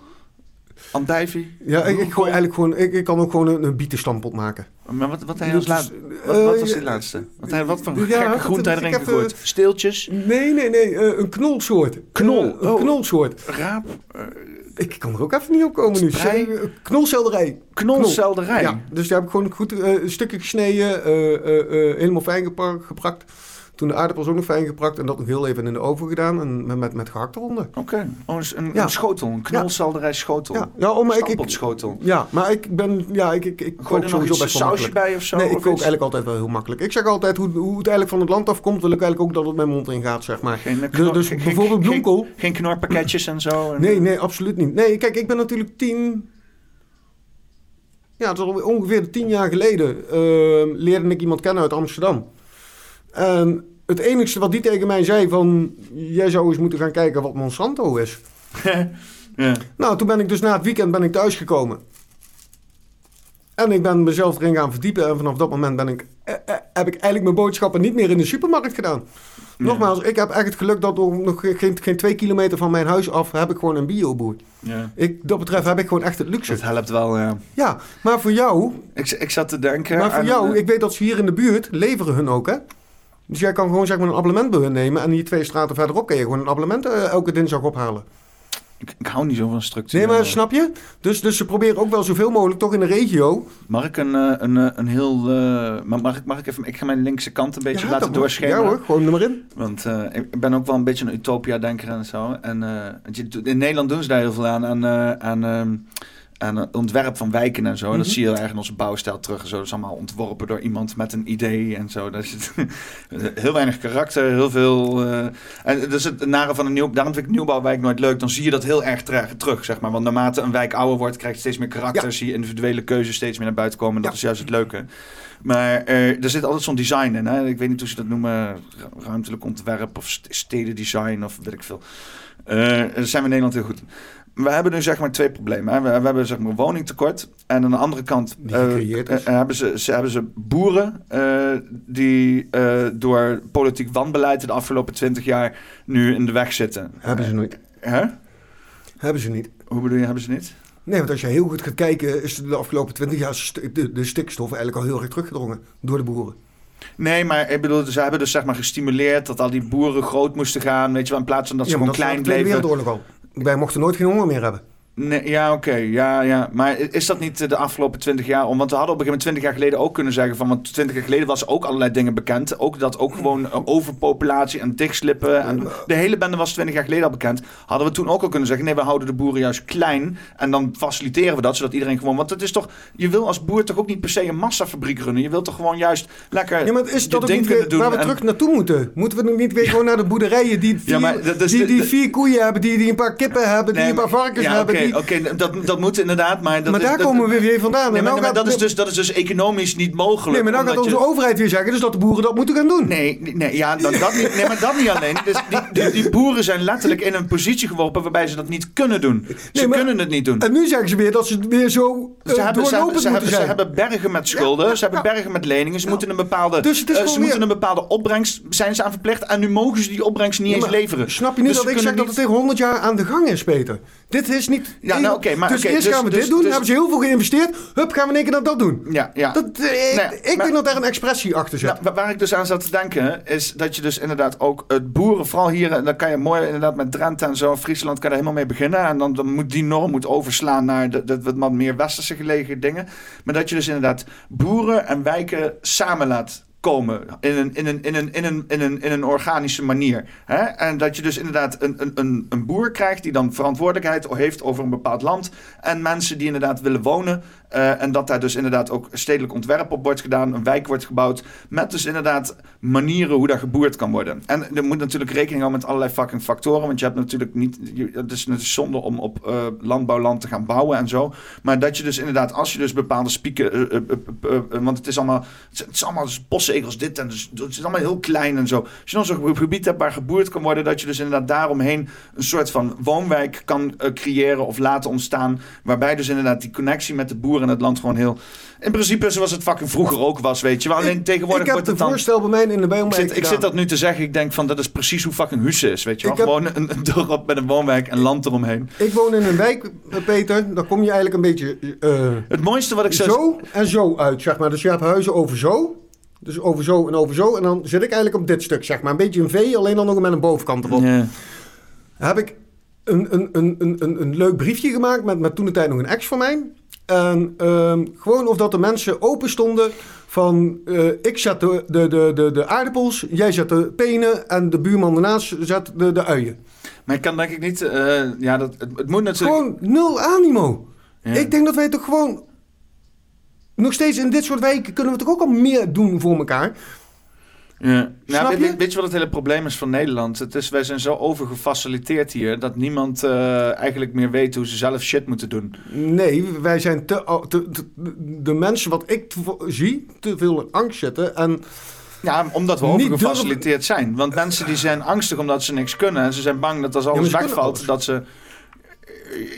Andijvie? Ja, ik, gooi eigenlijk gewoon, ik, ik kan ook gewoon een, een bietenstampot maken. Maar wat, wat heb je als Dus, laatste? eh, Wat, wat was eh, die laatste? Wat, heb- wat voor ja, gekke groente ik erin gegooid? Steeltjes? Nee, nee, nee, een knolsoort. Knol, een oh. knolsoort. Raap? Ik kan er ook even niet op komen nu. Knolselderij. knolselderij? Ja, dus daar heb ik gewoon goed een stukje gesneden, helemaal fijn geprakt. Toen de aardappels ook nog fijn geprakt en dat nog heel even in de oven gedaan en met, met, met gehakt eronder. Oké, oh, dus een, Ja. een schotel, een knolselderij schotel. Ja, ja oh, maar ik, ja, maar ik ben, ja, ik, ik, ik kook er sowieso iets best wel sausje makkelijk. bij of zo? Nee, ik kook eigenlijk altijd wel heel makkelijk. Ik zeg altijd hoe, hoe het eigenlijk van het land afkomt, wil ik eigenlijk ook dat het mijn mond in gaat, zeg maar. Geen, Dus, dus bijvoorbeeld bloemkool. Geen, geen knorpakketjes en zo? En- Nee, nee, absoluut niet. Nee, kijk, ik ben natuurlijk tien... Ja, is ongeveer tien jaar geleden ehm, leerde ik iemand kennen uit Amsterdam. En het enigste wat die tegen mij zei van... Jij zou eens moeten gaan kijken wat Monsanto is. ja. Nou, toen ben ik dus na het weekend ben ik thuisgekomen. En ik ben mezelf erin gaan verdiepen. En vanaf dat moment ben ik, eh, eh, heb ik eigenlijk mijn boodschappen niet meer in de supermarkt gedaan. Nogmaals, ik heb echt het geluk dat er nog geen, geen twee kilometer van mijn huis af... heb ik gewoon een bioboer. Ja. Ik, dat betreft heb ik gewoon echt het luxe. Dat helpt wel, ja. Ja, maar voor jou, Ik, ik zat te denken... maar voor aan- jou, ik weet dat ze hier in de buurt leveren hun ook, hè? Dus jij kan gewoon zeg maar een abonnement bij hun nemen en hier twee straten verderop kun je gewoon een abonnement eh, elke dinsdag ophalen. ik, ik hou niet zo van structuur. Nee, maar snap je? Dus, dus ze proberen ook wel zoveel mogelijk toch in de regio. Mag ik een, eh, een, eh, een heel... ma- mag, ik, mag ik even... Ik ga mijn linkse kant een beetje Ja, laten doorschemeren. Ja hoor, gewoon er maar in. Want ik ben ook wel een beetje een utopia-denker en zo. En in Nederland doen ze daar heel veel aan. Aan, aan, aan het ontwerp van wijken en zo. En dat Mhm. zie je heel erg in onze bouwstijl terug. En zo. Dat is allemaal ontworpen door iemand met een idee en zo. Daar zit heel weinig karakter, heel veel... eh, en dat is het nare van een nieuw... Daarom vind ik nieuwbouwwijk nooit leuk. Dan zie je dat heel erg terug, zeg maar. Want naarmate een wijk ouder wordt, krijg je steeds meer karakter. Ja. Zie je individuele keuzes steeds meer naar buiten komen. En dat Ja. is juist het leuke. Maar eh, er zit altijd zo'n design in. Hè? Ik weet niet hoe ze dat noemen. ru- Ruimtelijk ontwerp of st- stedendesign of weet ik veel. Eh, daar zijn we in Nederland heel goed in. We hebben nu zeg maar twee problemen. Hè? We, we hebben zeg maar woningtekort. En aan de andere kant Die gecreëerd is. eh, hebben, ze, ze, hebben ze boeren die door politiek wanbeleid de afgelopen twintig jaar nu in de weg zitten. Hebben ze nooit. Hè? Hebben ze niet. Hoe bedoel je, hebben ze niet? Nee, want als je heel goed gaat kijken, is de afgelopen 20 jaar st- de, de stikstof eigenlijk al heel erg teruggedrongen door de boeren. Nee, maar ik bedoel, ze hebben dus zeg maar gestimuleerd dat al die boeren groot moesten gaan. Weet je wel, in plaats van dat ze Ja, gewoon dat klein na de Tweede bleven. Wereldoorlog al. Wij mochten nooit geen honger meer hebben. Nee, ja, oké. Ja, ja. Maar is dat niet eh, de afgelopen twintig jaar om? Want we hadden op een gegeven moment twintig jaar geleden ook kunnen zeggen van... Want twintig jaar geleden was ook allerlei dingen bekend. Ook dat ook gewoon eh, overpopulatie en dichtslippen. En de hele bende was twintig jaar geleden al bekend. Hadden we toen ook al kunnen zeggen... Nee, we houden de boeren juist klein. En dan faciliteren we dat, zodat iedereen gewoon... Want het is toch... Je wil als boer toch ook niet per se een massafabriek runnen. Je wilt toch gewoon juist lekker Ja, maar is je dat niet weer doen. waar we en- terug naartoe moeten? Moeten we niet weer gewoon naar de boerderijen die vier, Ja, maar dat is die, die vier koeien hebben, die, die een paar kippen hebben, die Nee, een paar varkens ja, hebben? Oké, dat, dat moet inderdaad, maar... Dat maar is, daar dat- komen we weer vandaan. Nee, maar, nou maar dat, is dus, dat is dus economisch niet mogelijk. Nee, maar nou gaat onze je- overheid weer zeggen dus dat de boeren dat moeten gaan doen. Nee, nee, ja, dat, dat niet, nee, maar dat niet alleen. Dus die, die, die boeren zijn letterlijk in een positie geworpen waarbij ze dat niet kunnen doen. Ze Nee, maar- kunnen het niet doen. En nu zeggen ze weer dat ze het weer zo eh, Ze hebben, ze, hebben, ze, hebben, ze zijn. hebben bergen met schulden, Ja, ze hebben ja. bergen met leningen, ze moeten een bepaalde, Dus het is eh, ze moeten een bepaalde opbrengst, zijn ze aan verplicht en nu mogen ze die opbrengst niet eens leveren. Snap je niet Dus dat ik zeg dat het tegen 100 jaar aan de gang is, Peter? Dit is niet... Ja, nou, oké, maar dus eerst dus- gaan we dus- dit doen, dus- hebben ze heel veel geïnvesteerd. Hup, gaan we in één keer dat doen. Ja, ja. Dat, eh, ik Nee, maar- denk dat daar een expressie achter zit. Nou, wa- waar ik dus aan zat te denken, is dat je dus inderdaad ook het boeren, vooral hier, en dan kan je mooi inderdaad met Drenthe en zo, Friesland, kan je er helemaal mee beginnen. En dan, dan moet die norm moet overslaan naar de, de, wat meer westerse gelegen dingen. Maar dat je dus inderdaad boeren en wijken samen laat komen in een, in een, in een, in een, in een, in een organische manier. Hè? En dat je dus inderdaad een, een, een, boer krijgt die dan verantwoordelijkheid heeft over een bepaald land. En mensen die inderdaad willen wonen. eh, en dat daar dus inderdaad ook stedelijk ontwerp op wordt gedaan. Een wijk wordt gebouwd. Met dus inderdaad manieren hoe dat geboerd kan worden. En er moet natuurlijk rekening houden met allerlei fucking factoren. Want je hebt natuurlijk niet. Het is, het zonde om op eh, landbouwland te gaan bouwen en zo. Maar dat je dus inderdaad, als je dus bepaalde spieken. eh, want het is allemaal. Het is, allemaal dus postzegels dit en dus, het is allemaal heel klein en zo. Als je dan zo'n gebied hebt waar geboerd kan worden, dat je dus inderdaad daaromheen een soort van woonwijk kan eh, creëren of laten ontstaan. Waarbij dus inderdaad die connectie met de boeren en het land gewoon heel. In principe zoals het fucking vroeger ook was, weet je wel. Alleen tegenwoordig ik heb wordt het het dan. voorstel bij mij in de Ik Bijlmerk zit, ik zit dat nu te zeggen. Ik denk van dat is precies hoe fucking Husse is. Weet je wel? Ik heb- Gewoon een, een dorp met een woonwijk en land eromheen. Ik woon in een wijk, eh, Peter. Dan kom je eigenlijk een beetje eh, Het mooiste wat ik zo. zo en zo uit, zeg maar. Dus je hebt huizen over zo. Dus over zo en over zo. En dan zit ik eigenlijk op dit stuk, zeg maar. Een beetje een V, alleen dan nog met een bovenkant erop. Ja. heb ik een, een, een, een, een, een leuk briefje gemaakt met, met toen de tijd nog een ex van mij. En ehm, gewoon of dat de mensen open stonden van eh, ik zet de, de, de, de, de aardappels, jij zet de penen en de buurman daarnaast zet de, de uien. Maar ik kan denk ik niet. eh, ja, dat, het, het moet natuurlijk. Gewoon nul animo. Ja. Ik denk dat wij toch gewoon... Nog steeds in dit soort wijken kunnen we toch ook al meer doen voor elkaar. Ja. Nou, je? weet- weet je wat het hele probleem is van Nederland? Het is, wij zijn zo overgefaciliteerd hier dat niemand eh, eigenlijk meer weet hoe ze zelf shit moeten doen. Nee, wij zijn te, te, te- de mensen wat ik te- zie, te veel in angst zitten. En Ja, omdat we overgefaciliteerd zijn. Want mensen die zijn angstig omdat ze niks kunnen. En ze zijn bang dat als alles wegvalt, dat ze...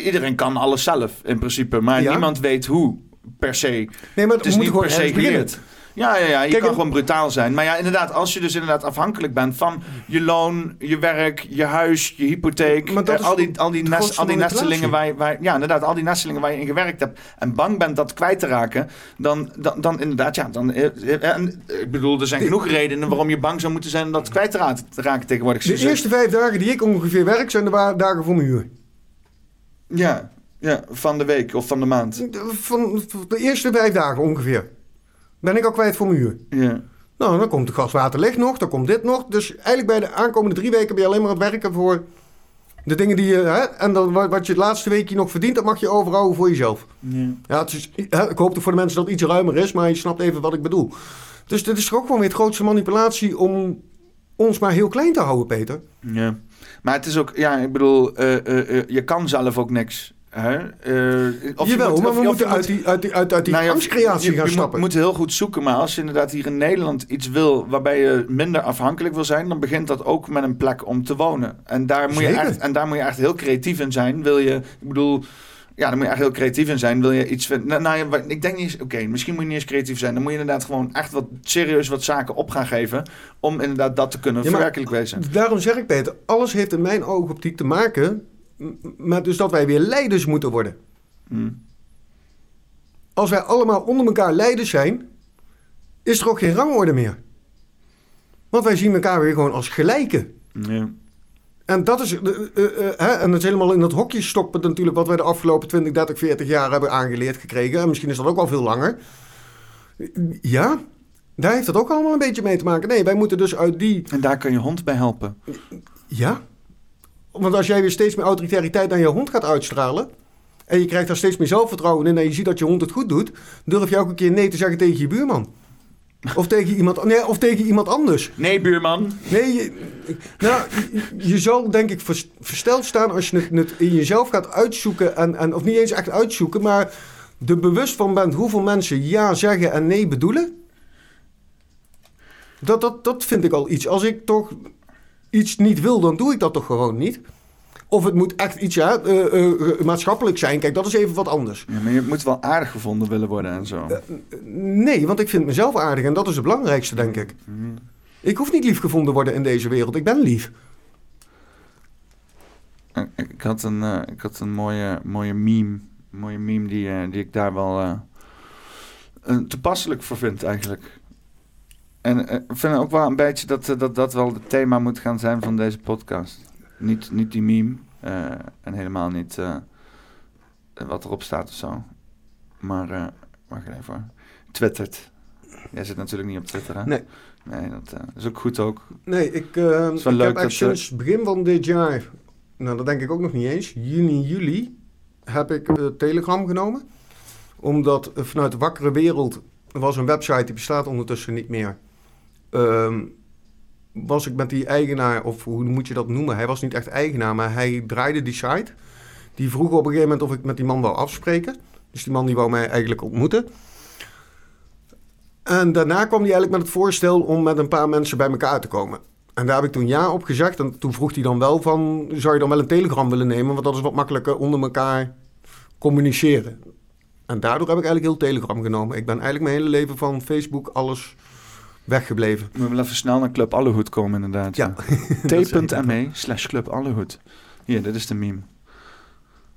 Iedereen kan alles zelf, in principe. Maar Ja. niemand weet hoe, per se. nee, maar Het is niet per gewoon se geleerd. Ja, ja, ja, je Kijk, kan gewoon brutaal zijn. Maar ja, inderdaad, als je dus inderdaad afhankelijk bent van je loon, je werk, je huis, je hypotheek, Maar dat eh, al die, al die, nest, al die nestelingen waar, je- waar, ja, inderdaad, al die nestelingen waar je in gewerkt hebt en bang bent dat kwijt te raken, dan, dan, dan inderdaad, ja, dan, eh, eh, en, ik bedoel, er zijn genoeg redenen waarom je bang zou moeten zijn om dat kwijt te raken, te raken tegenwoordig. De eerste vijf dagen die ik ongeveer werk, zijn de dagen voor mijn huur. Ja, ja, van de week of van de maand. De- Van de eerste vijf dagen ongeveer. Ben ik al kwijt voor mijn huur. Ja. Nou, dan komt de gaswaterlicht nog, dan komt dit nog. Dus eigenlijk bij de aankomende drie weken ben je alleen maar aan het werken voor de dingen die je... Hè, en dan wat je het laatste weekje nog verdient, dat mag je overhouden voor jezelf. Ja. Ja, het is, hè, ik hoop toch voor de mensen dat het iets ruimer is, maar je snapt even wat ik bedoel. Dus dit is toch ook gewoon weer het grootste manipulatie om ons maar heel klein te houden, Peter. Ja, maar het is ook, ja, ik bedoel, eh, eh, eh, je kan zelf ook niks. Hè? Eh, of je Jawel, moet- maar we moeten uit die, uit die, uit, uit die nou ja, angstcreatie je- gaan je stappen. moet, moet heel goed zoeken, maar als je inderdaad hier in Nederland iets wil waarbij je minder afhankelijk wil zijn, dan begint dat ook met een plek om te wonen. En daar moet, je echt, en daar moet je echt heel creatief in zijn. Wil je, ik bedoel, ja, daar moet je echt heel creatief in zijn. Wil je iets vinden? Nou, nou ik denk niet eens, oké, misschien moet je niet eens creatief zijn. Dan moet je inderdaad gewoon echt wat serieus wat zaken op gaan geven om inderdaad dat te kunnen Ja, verwerkelijk wezen. Daarom zeg ik, Peter, alles heeft in mijn oogoptiek te maken m- met dus dat wij weer leiders moeten worden. Hmm. Als wij allemaal onder elkaar leiders zijn, is er ook geen rangorde meer. Want wij zien elkaar weer gewoon als gelijken. Ja. En dat is, eh, eh, eh, hè, en dat is helemaal in dat hokje stoppen natuurlijk wat wij de afgelopen 20, 30, 40 jaar hebben aangeleerd gekregen. En misschien is dat ook wel veel langer. Ja, daar heeft dat ook allemaal een beetje mee te maken. Nee, wij moeten dus uit die En daar kan je hond bij helpen. Ja. Want als jij weer steeds meer autoritariteit aan je hond gaat uitstralen. en je krijgt daar steeds meer zelfvertrouwen in. en je ziet dat je hond het goed doet. durf je ook een keer nee te zeggen tegen je buurman. Of tegen iemand, nee, of tegen iemand anders. Nee, buurman. Nee, je, nou, je, zal denk ik vers- versteld staan als je het, het in jezelf gaat uitzoeken. En, en, of niet eens echt uitzoeken, maar er bewust van bent hoeveel mensen ja zeggen en nee bedoelen. Dat, dat, dat vind ik al iets. Als ik toch iets niet wil, dan doe ik dat toch gewoon niet. Of het moet echt iets ja, eh, eh, maatschappelijk zijn. Kijk, dat is even wat anders. Ja, maar je moet wel aardig gevonden willen worden en zo. Nee, want ik vind mezelf aardig en dat is het belangrijkste, denk ik. Ik hoef niet lief gevonden worden in deze wereld. Ik ben lief. Ik, had een, eh, ik had een mooie, mooie meme, een mooie meme die, eh, die ik daar wel eh, eh, toepasselijk voor vind eigenlijk. En eh, ik vind ook wel een beetje dat, eh, dat dat wel het thema moet gaan zijn van deze podcast. Niet, niet die meme eh, en helemaal niet wat erop staat of zo. Maar, eh wacht even hoor. Twittert. Jij zit natuurlijk niet op Twitter, hè? Nee. Nee, dat is ook goed ook. Nee, ik, is wel ik leuk heb dat, sinds begin van dit jaar, nou dat denk ik ook nog niet eens, juni, juli, heb ik Telegram genomen. Omdat vanuit de Wakkere Wereld er was een website, die bestaat ondertussen niet meer. Ehm, was ik met die eigenaar, of hoe moet je dat noemen? Hij was niet echt eigenaar, maar hij draaide die site. Die vroeg op een gegeven moment of ik met die man wou afspreken. Dus die man die wou mij eigenlijk ontmoeten. En daarna kwam hij eigenlijk met het voorstel om met een paar mensen bij elkaar te komen. En daar heb ik toen ja op gezegd. En toen vroeg hij dan wel van, zou je dan wel een telegram willen nemen? Want dat is wat makkelijker onder elkaar communiceren. En daardoor heb ik eigenlijk heel telegram genomen. Ik ben eigenlijk mijn hele leven van Facebook alles weggebleven. We willen even snel naar Club Allehoed komen inderdaad. Ja. T.me slash Club Allehoed. Hier, dit is de meme.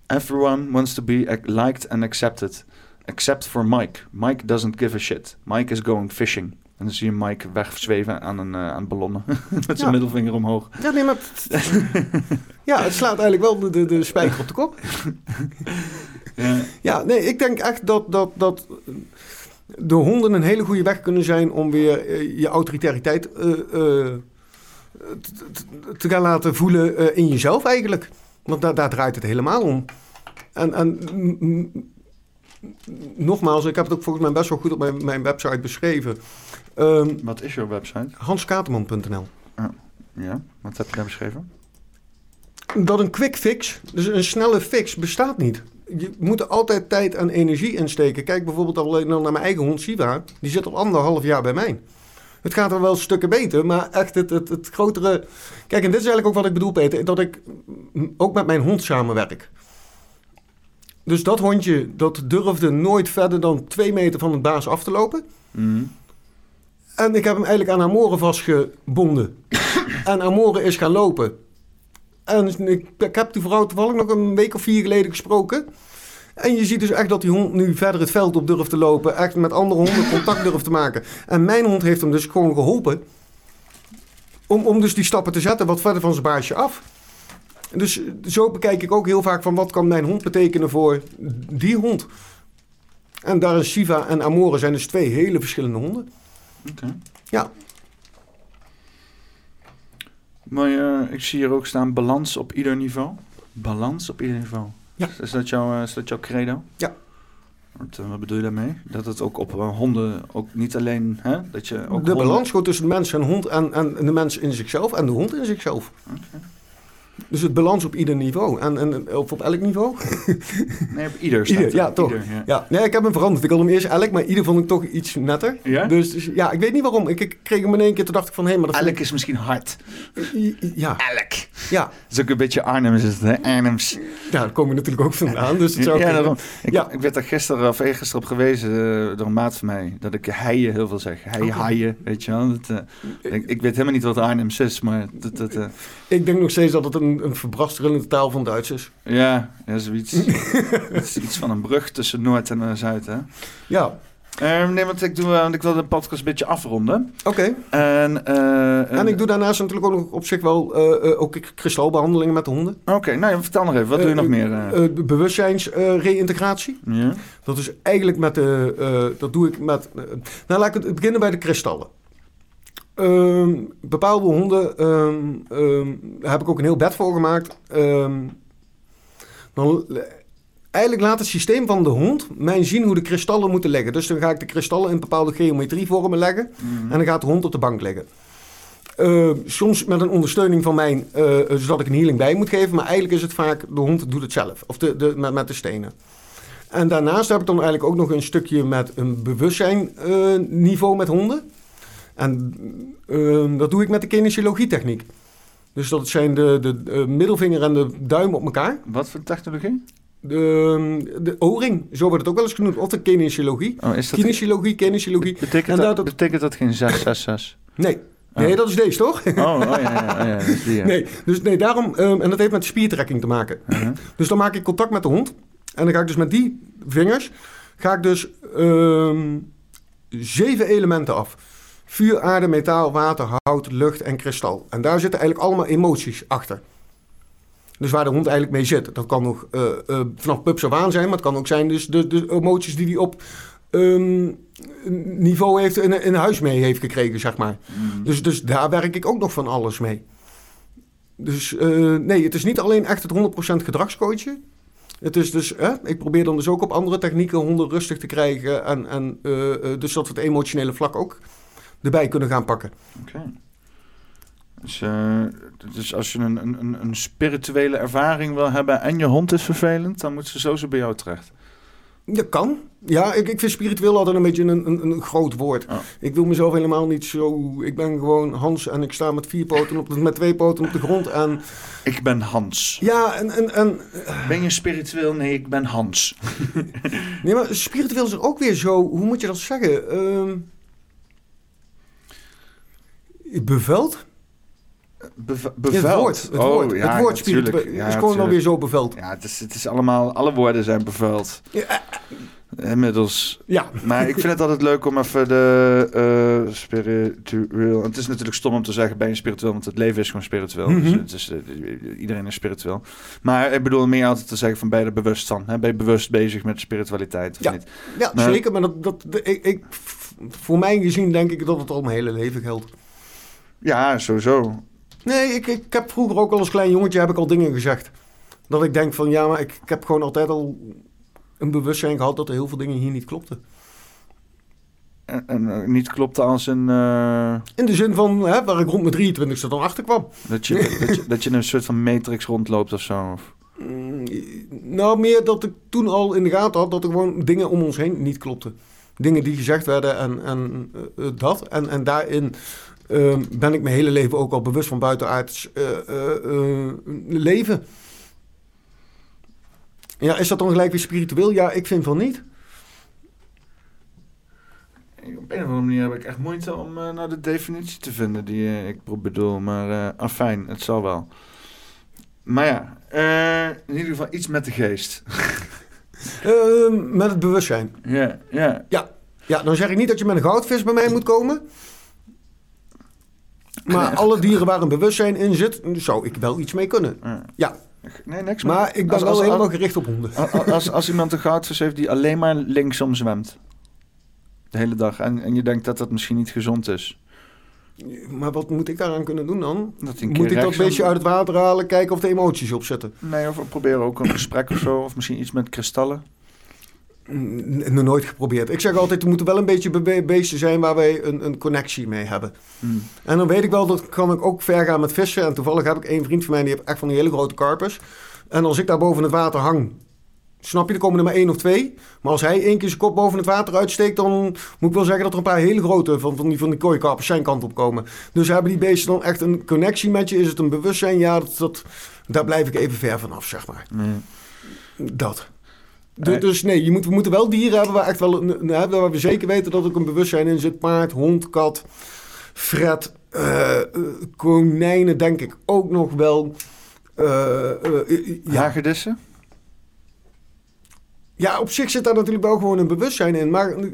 Everyone wants to be liked and accepted. Except for Mike. Mike doesn't give a shit. Mike is going fishing. En dan zie je Mike wegzweven aan een, eh, aan ballonnen. Met zijn Ja. middelvinger omhoog. Ja, nee, maar... ja, het slaat eigenlijk wel de, de, de spijker op de kop. Ja. Ja, nee, ik denk echt dat, dat, dat de honden een hele goede weg kunnen zijn om weer eh, je autoriteit eh, eh, te, gaan laten voelen in jezelf eigenlijk. Want daar, daar draait het helemaal om. En, en nogmaals, ik heb het ook volgens mij best wel goed op mijn, mijn website beschreven. Ehm Wat is jouw website? hanskaterman.nl Ja, wat heb je daar beschreven? Dat een quick fix, dus een snelle fix, bestaat niet. Je moet er altijd tijd en energie in steken. Kijk bijvoorbeeld alleen al naar mijn eigen hond Siva. Die zit al anderhalf jaar bij mij. Het gaat er wel stukken beter, maar echt het, het, het grotere... Kijk, en dit is eigenlijk ook wat ik bedoel, Peter. Dat ik ook met mijn hond samenwerk. Dus dat hondje, dat durfde nooit verder dan twee meter van het baas af te lopen. Mhm. En ik heb hem eigenlijk aan Amore vastgebonden. en Amore is gaan lopen. En ik, ik heb die vrouw toevallig nog een week of vier geleden gesproken. En je ziet dus echt dat die hond nu verder het veld op durft te lopen. Echt met andere honden contact durft te maken. En mijn hond heeft hem dus gewoon geholpen. Om, om dus die stappen te zetten wat verder van zijn baasje af. Dus zo bekijk ik ook heel vaak van wat kan mijn hond betekenen voor die hond. En daar is Siva en Amore zijn dus twee hele verschillende honden. Oké. Ja, Maar eh, ik zie hier ook staan balans op ieder niveau. Balans op ieder niveau. Ja. Is dat jouw, eh, is dat jouw credo? Ja. Wat, eh, wat bedoel je daarmee? Dat het ook op honden, ook niet alleen, hè? Dat je ook de honden- balans gewoon tussen de mens en hond en, en de mens in zichzelf en de hond in zichzelf. Dus het balans op ieder niveau. En, en of op elk niveau? Nee, op ieder Ieder, er. ja, toch. Ieder, ja. Ja, nee, ik heb hem veranderd. Ik had hem eerst elk, maar ieder vond ik toch iets netter. Ja? Dus, dus ja, ik weet niet waarom. Ik, ik kreeg hem in één keer, toen dacht ik van, hé, maar dat Elk is misschien hard. Ja, Elk. ja, Dat is ook een beetje Arnhems, is het, hè? Arnhems. ja, daar komen we natuurlijk ook vandaan. Dus het zou Ja, daarom. Ik, Ja. ik werd er gisteren of eergisteren op gewezen eh, door een maat van mij. Dat ik heien heel veel zeg. Hei, Oké. haaien, weet je wel. Dat, eh, ik, ik weet helemaal niet wat Arnhems is, maar dat, dat, eh, Ik denk nog steeds dat het een, een verbrasterende taal van Duits is. ja, ja, zoiets. Iets van een brug tussen Noord en eh, Zuid, hè. Ja, Eh, nee, want ik, doe, eh, want ik wil de podcast een beetje afronden. oké. En, eh, En ik doe daarnaast natuurlijk ook nog op zich wel ook kristalbehandelingen met de honden. Oké, nou vertel nog even. Wat doe je nog meer? Uh, bewustzijnsreïntegratie. ja? Dat is eigenlijk met de. dat doe ik met. nou, laat ik het beginnen bij de kristallen. Ehm, bepaalde honden ehm, ehm, daar heb ik ook een heel bed voor gemaakt. Dan, eigenlijk laat het systeem van de hond mij zien hoe de kristallen moeten liggen. Dus dan ga ik de kristallen in bepaalde geometrievormen leggen. En dan gaat de hond op de bank liggen. Eh, soms met een ondersteuning van mij, eh, zodat ik een healing bij moet geven. Maar eigenlijk is het vaak, de hond doet het zelf. Of de, de, met, met de stenen. En daarnaast heb ik dan eigenlijk ook nog een stukje met een bewustzijnniveau niveau met honden. En eh, dat doe ik met de kinesiologie techniek. Dus dat zijn de, de, eh, middelvinger en de duim op elkaar. Wat voor technologie? De, de O-ring, zo wordt het ook wel eens genoemd. Of de kinesiologie. Oh, is dat... Kinesiologie, kinesiologie. Betekent, En dat, dat- betekent dat geen 666? Nee, nee dat is deze toch? Oh, oh ja, ja, oh, ja, dat is die, ja. Nee, dus nee, daarom, ehm, en dat heeft met spiertrekking te maken. Uh-huh. Dus dan maak ik contact met de hond. En dan ga ik dus met die vingers, ga ik dus ehm, zeven elementen af. Vuur, aarde, metaal, water, hout, lucht en kristal. En daar zitten eigenlijk allemaal emoties achter. Dus waar de hond eigenlijk mee zit. Dat kan nog eh, eh, vanaf pups af aan zijn, maar het kan ook zijn dus de, de emoties die hij op ehm, niveau heeft in, in huis mee heeft gekregen, zeg maar. Dus, dus daar werk ik ook nog van alles mee. Dus eh, nee, het is niet alleen echt het 100% gedragscoachen. Het is dus, hè, ik probeer dan dus ook op andere technieken honden rustig te krijgen. En, en dus dat we het emotionele vlak ook erbij kunnen gaan pakken. Oké. Dus, eh, dus als je een, een, een- spirituele ervaring wil hebben en je hond is vervelend, dan moet ze zo zo bij jou terecht. Dat kan. Ja, ik, ik vind spiritueel altijd een beetje een, een, een groot woord. Ik wil mezelf helemaal niet zo... Ik ben gewoon Hans en ik sta met vier poten op, de- met twee poten op de grond. En Ik ben Hans. ja, en, en, en Ben je spiritueel? Nee, ik ben Hans. Nee, maar spiritueel is er ook weer zo, hoe moet je dat zeggen? Ehm beveld? Beve- beveld. het woord, het Oh, woord, ja, het woord natuurlijk. spiritueel Ja, is gewoon wel natuurlijk. weer zo beveld. Ja, het is, het is allemaal, alle woorden zijn beveld. Ja, Inmiddels. ja. Maar ik vind het altijd leuk om even de eh, spiritueel... Het is natuurlijk stom om te zeggen, ben je spiritueel? Want het leven is gewoon spiritueel. Mhm. Dus het is, eh, iedereen is spiritueel. Maar ik bedoel meer altijd te zeggen van, ben je er bewust van? Hè? Ben je bewust bezig met spiritualiteit of Ja. niet? ja Maar- zeker. Maar dat, dat, ik, ik, voor mij gezien denk ik dat het al mijn hele leven geldt. Ja, sowieso. Nee, ik, ik heb vroeger ook al als klein jongetje heb ik al dingen gezegd. Dat ik denk van, ja, maar ik, ik heb gewoon altijd al een bewustzijn gehad dat er heel veel dingen hier niet klopten. En, en eh, niet klopt als een... eh, In de zin van, hè, waar ik rond mijn 23ste dan achter kwam. dat, je, dat, je, dat je in een soort van matrix rondloopt of zo. Of, Mm, Nou, meer dat ik toen al in de gaten had dat er gewoon dingen om ons heen niet klopten. Dingen die gezegd werden en, en eh, dat. En, en daarin eh, ben ik mijn hele leven ook al bewust van buitenaards eh, eh, eh, leven. Ja, is dat dan gelijk weer spiritueel? Ja, ik vind van niet. Op een of andere manier heb ik echt moeite om eh, nou de definitie te vinden die eh, ik bedoel. Maar eh afijn, het zal wel. Maar ja, in ieder geval iets met de geest. Eh, met het bewustzijn. Ja, ja. Ja, dan zeg ik niet dat je met een goudvis bij mij moet komen. Maar alle dieren waar een bewustzijn in zit, zou ik wel iets mee kunnen. ja. Nee, niks Maar ik ben als, wel als, helemaal als, gericht op honden. als, als, als iemand een goudvis heeft die alleen maar linksom zwemt. De hele dag. En, en je denkt dat dat misschien niet gezond is. Maar wat moet ik daaraan kunnen doen dan? Moet ik dat beestje uit het water halen, kijken of de emoties op zitten? Nee, of we proberen ook een gesprek of zo. Of misschien iets met kristallen. Nog nooit geprobeerd. Ik zeg altijd, er moeten wel een beetje be- beesten zijn waar wij een, een connectie mee hebben. Hmm. En dan weet ik wel, dat kan ik ook ver gaan met vissen. En toevallig heb ik één vriend van mij, die heeft echt van die hele grote karpers. En als ik daar boven het water hang, snap je, er komen er maar één of twee. Maar als hij één keer zijn kop boven het water uitsteekt, dan moet ik wel zeggen dat er een paar hele grote van, van die, van die kooikarpers zijn kant op komen. Dus hebben die beesten dan echt een connectie met je? Is het een bewustzijn? Ja, dat, dat, daar blijf ik even ver vanaf, zeg maar. Dat. Nee. Dus nee, je moet, we moeten wel dieren hebben waar, echt wel, waar we zeker weten dat er ook een bewustzijn in zit. Paard, hond, kat, fret, eh, eh, konijnen denk ik ook nog wel. Eh, eh, eh, ja. Hagedissen? ja, op zich zit daar natuurlijk wel gewoon een bewustzijn in. Maar eh,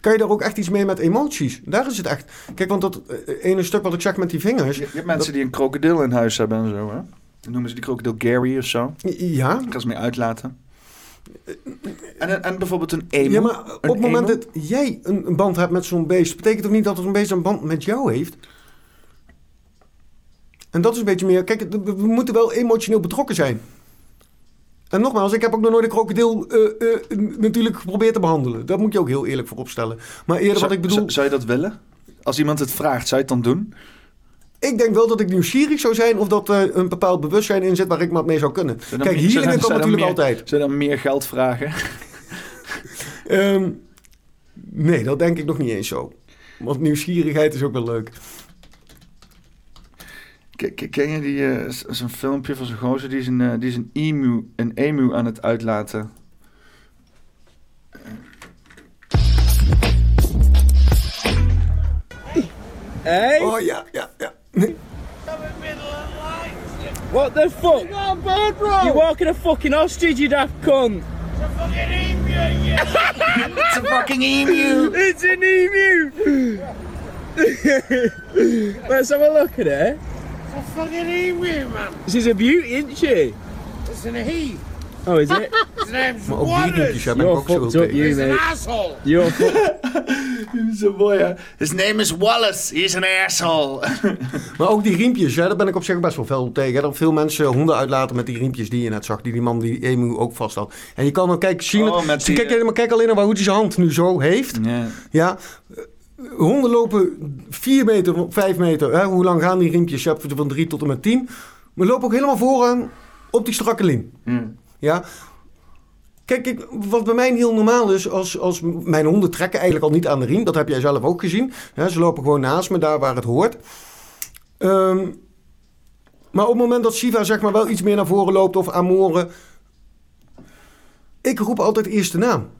kan je daar ook echt iets mee met emoties? Daar is het echt. Kijk, want dat eh, ene stuk wat ik zeg met die vingers. Je, je hebt mensen die een krokodil in huis hebben en zo, hè? Dan noemen ze die krokodil Gary of zo. Ja, Daar kan ze mee uitlaten. En, en bijvoorbeeld een emu. ja maar op het moment dat jij een, een band hebt met zo'n beest, betekent toch niet dat zo'n beest een band met jou heeft? En dat is een beetje meer. Kijk, we moeten wel emotioneel betrokken zijn. En nogmaals, ik heb ook nog nooit een krokodil eh, eh, natuurlijk geprobeerd te behandelen. Dat moet je ook heel eerlijk voor opstellen. Maar eerder wat ik bedoel, zou- Zou je dat willen? Als iemand het vraagt, zou je het dan doen? Ik denk wel dat ik nieuwsgierig zou zijn of dat er een bepaald bewustzijn in zit waar ik wat mee zou kunnen. Kijk, meer- zou hierin dan- kan zou dan natuurlijk meer- altijd. Je dan meer geld vragen? Ehm, nee, dat denk ik nog niet eens zo. Want nieuwsgierigheid is ook wel leuk. Ken, je die, eh, z- zo'n filmpje van zo'n gozer die is een, eh, die is een emu, een emu aan het uitlaten? Hey? Oh ja, ja, ja. Nee. What the fuck? You got a bird, bro! You're walking a fucking ostrich, you daft cunt! It's a fucking emu, yeah. It's a fucking emu! It's an emu! Let's have a look at her. It's a fucking emu, man. She's a beauty, isn't she? It's an he. Oh, is it? Maar ook die riempjes ja, ben ik You're ook zo fucked up, tegen. you mate. You're fucked. Zo mooi, hè? His name is Wallace. He is an asshole. Maar ook die riempjes, ja, daar ben ik op zich best wel veel tegen. hè. Dat veel mensen honden uitlaten met die riempjes die je net zag. Die die man die emu ook vast had. En je kan dan, kijk, zien... Oh, met die, kijk, eh, maar kijk alleen naar hoe hij zijn hand nu zo heeft. Ja. Ja, eh, honden lopen 4 meter, 5 meter. Hè? Hoe lang gaan die riempjes? Je hebt van 3 tot en met 10. Maar lopen ook helemaal vooraan op die strakke lijn. Ja. Kijk, ik, wat bij mij heel normaal is, als, als mijn honden trekken eigenlijk al niet aan de riem. Dat heb jij zelf ook gezien. Ze lopen gewoon naast me, daar waar het hoort. Ehm, maar op het moment dat Shiva zeg maar wel iets meer naar voren loopt of Amore... Ik roep altijd eerst de naam.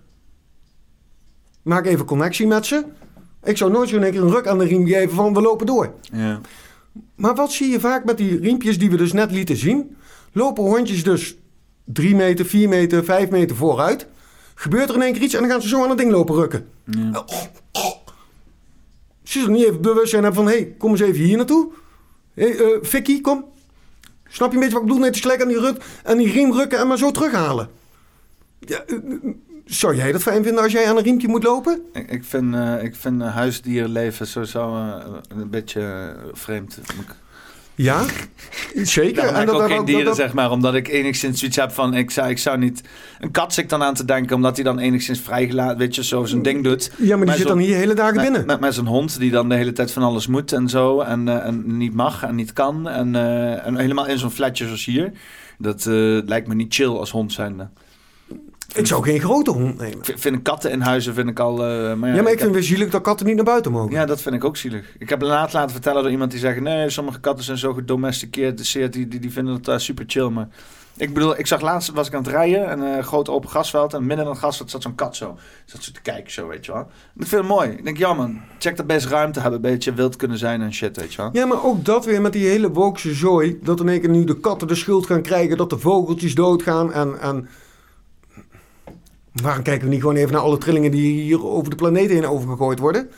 Maak even connectie met ze. Ik zou nooit zo in één keer een ruk aan de riem geven van we lopen door. Ja. Maar wat zie je vaak met die riempjes die we dus net lieten zien? Lopen hondjes dus 3 meter, 4 meter, 5 meter vooruit. Gebeurt er in één keer iets en dan gaan ze zo aan het ding lopen rukken. Ja. Oh, oh. Ze zullen niet even bewustzijn hebben van... hé, hey, kom eens even hier naartoe. Hé, hey, eh, Vicky, kom. Snap je een beetje wat ik bedoel? Net gelijk aan die, ruk, aan die riem rukken en maar zo terughalen. Ja, eh, eh, zou jij dat fijn vinden als jij aan een riempje moet lopen? Ik, ik vind, eh, ik vind huisdierenleven sowieso een beetje vreemd. Ik- Ja, zeker. Ik ook geen dieren, dat- zeg maar. Omdat ik enigszins zoiets heb van... Ik zou, ik zou niet... Een kat zit dan aan te denken... Omdat hij dan enigszins vrijgelaten... Weet je, zo zijn ding doet. Ja, maar die Maar zit zo- dan hier hele dagen Met, binnen. met, met zijn hond die dan de hele tijd van alles moet en zo. En, eh, en niet mag en niet kan. En, eh, en helemaal in zo'n flatje zoals hier. Dat eh, lijkt me niet chill als hond zijnde. Ik zou geen grote hond nemen. Vind ik katten in huizen vind ik al... eh, maar Ja, maar ik vind het zielig dat katten niet naar buiten mogen. Ja, dat vind ik ook zielig. Ik heb laat laten vertellen door iemand die zegt... nee, sommige katten zijn zo gedomesticeerd, die, die, die vinden het eh, super chill. Maar ik bedoel, ik zag laatst, was ik aan het rijden... en een groot open gasveld en midden in het gasveld zat zo'n kat zo. Zat zo te kijken zo, weet je wel. En ik vind het mooi. Ik denk, ja man, check dat best ruimte hebben. Een beetje wild kunnen zijn en shit, weet je wel. Ja, maar ook dat weer met die hele wookse zooi. Dat in één keer nu de katten de schuld gaan krijgen. Dat de vogeltjes doodgaan. En, en... Waarom kijken we niet gewoon even naar alle trillingen die hier over de planeet heen overgegooid worden?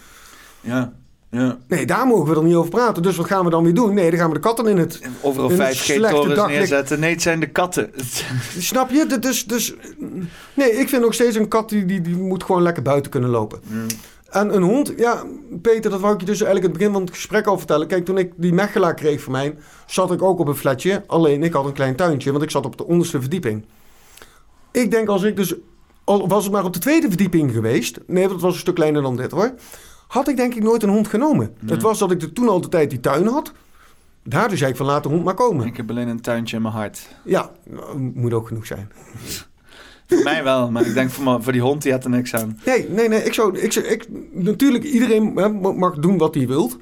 Ja, ja. Nee, daar mogen we dan niet over praten. Dus wat gaan we dan weer doen? Nee, dan gaan we de katten in het... Overal In het 5G-torens slechte daglicht. neerzetten. Nee, het zijn de katten. Snap je? Is, dus... Nee, ik vind nog steeds een kat die, die, die moet gewoon lekker buiten kunnen lopen. En een hond, ja, Peter, dat wou ik je dus eigenlijk in het begin van het gesprek al vertellen. Kijk, toen ik die Mechela kreeg van mij, zat ik ook op een flatje. Alleen ik had een klein tuintje, want ik zat op de onderste verdieping. Ik denk als ik dus, al was het maar op de tweede verdieping geweest. Nee, dat was een stuk kleiner dan dit hoor. Had ik denk ik nooit een hond genomen. Het was dat ik er toen al de tijd die tuin had. Daardoor zei ik van laat de hond maar komen. Ik heb alleen een tuintje in mijn hart. Ja, nou, moet ook genoeg zijn. Voor mij wel, maar ik denk voor, me- voor die hond, die had er niks aan. Nee, nee, nee. Ik zou, ik, zou- ik, natuurlijk, iedereen hè, mag doen wat hij wilt.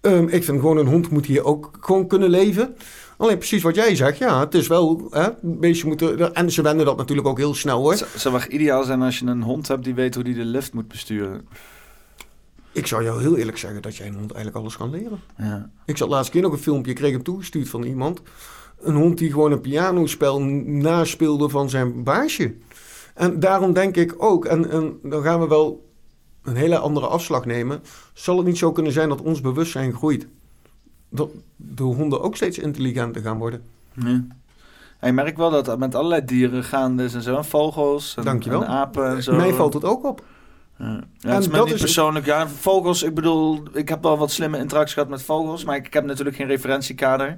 Ehm, ik vind gewoon een hond moet hier ook gewoon kunnen leven. Alleen precies wat jij zegt, ja, het is wel, hè, een beestje moeten, en ze wennen dat natuurlijk ook heel snel hoor. Het zou ideaal zijn als je een hond hebt die weet hoe die de lift moet besturen. Ik zou jou heel eerlijk zeggen dat jij een hond eigenlijk alles kan leren. Ja. Ik zat laatst keer nog een filmpje, kreeg hem toegestuurd van iemand. Een hond die gewoon een pianospel naspeelde van zijn baasje. En daarom denk ik ook, en, en dan gaan we wel een hele andere afslag nemen. Zal het niet zo kunnen zijn dat ons bewustzijn groeit? Dat de honden ook steeds intelligenter gaan worden. Ja. En je merkt wel dat dat met allerlei dieren gaande is en zo. En vogels en, Dankjewel. en apen en zo. Mij valt het ook op. Ja, ja het is dat is- persoonlijk. Ja, vogels, ik bedoel, ik heb wel wat slimme interacties gehad met vogels, maar ik, ik heb natuurlijk geen referentiekader.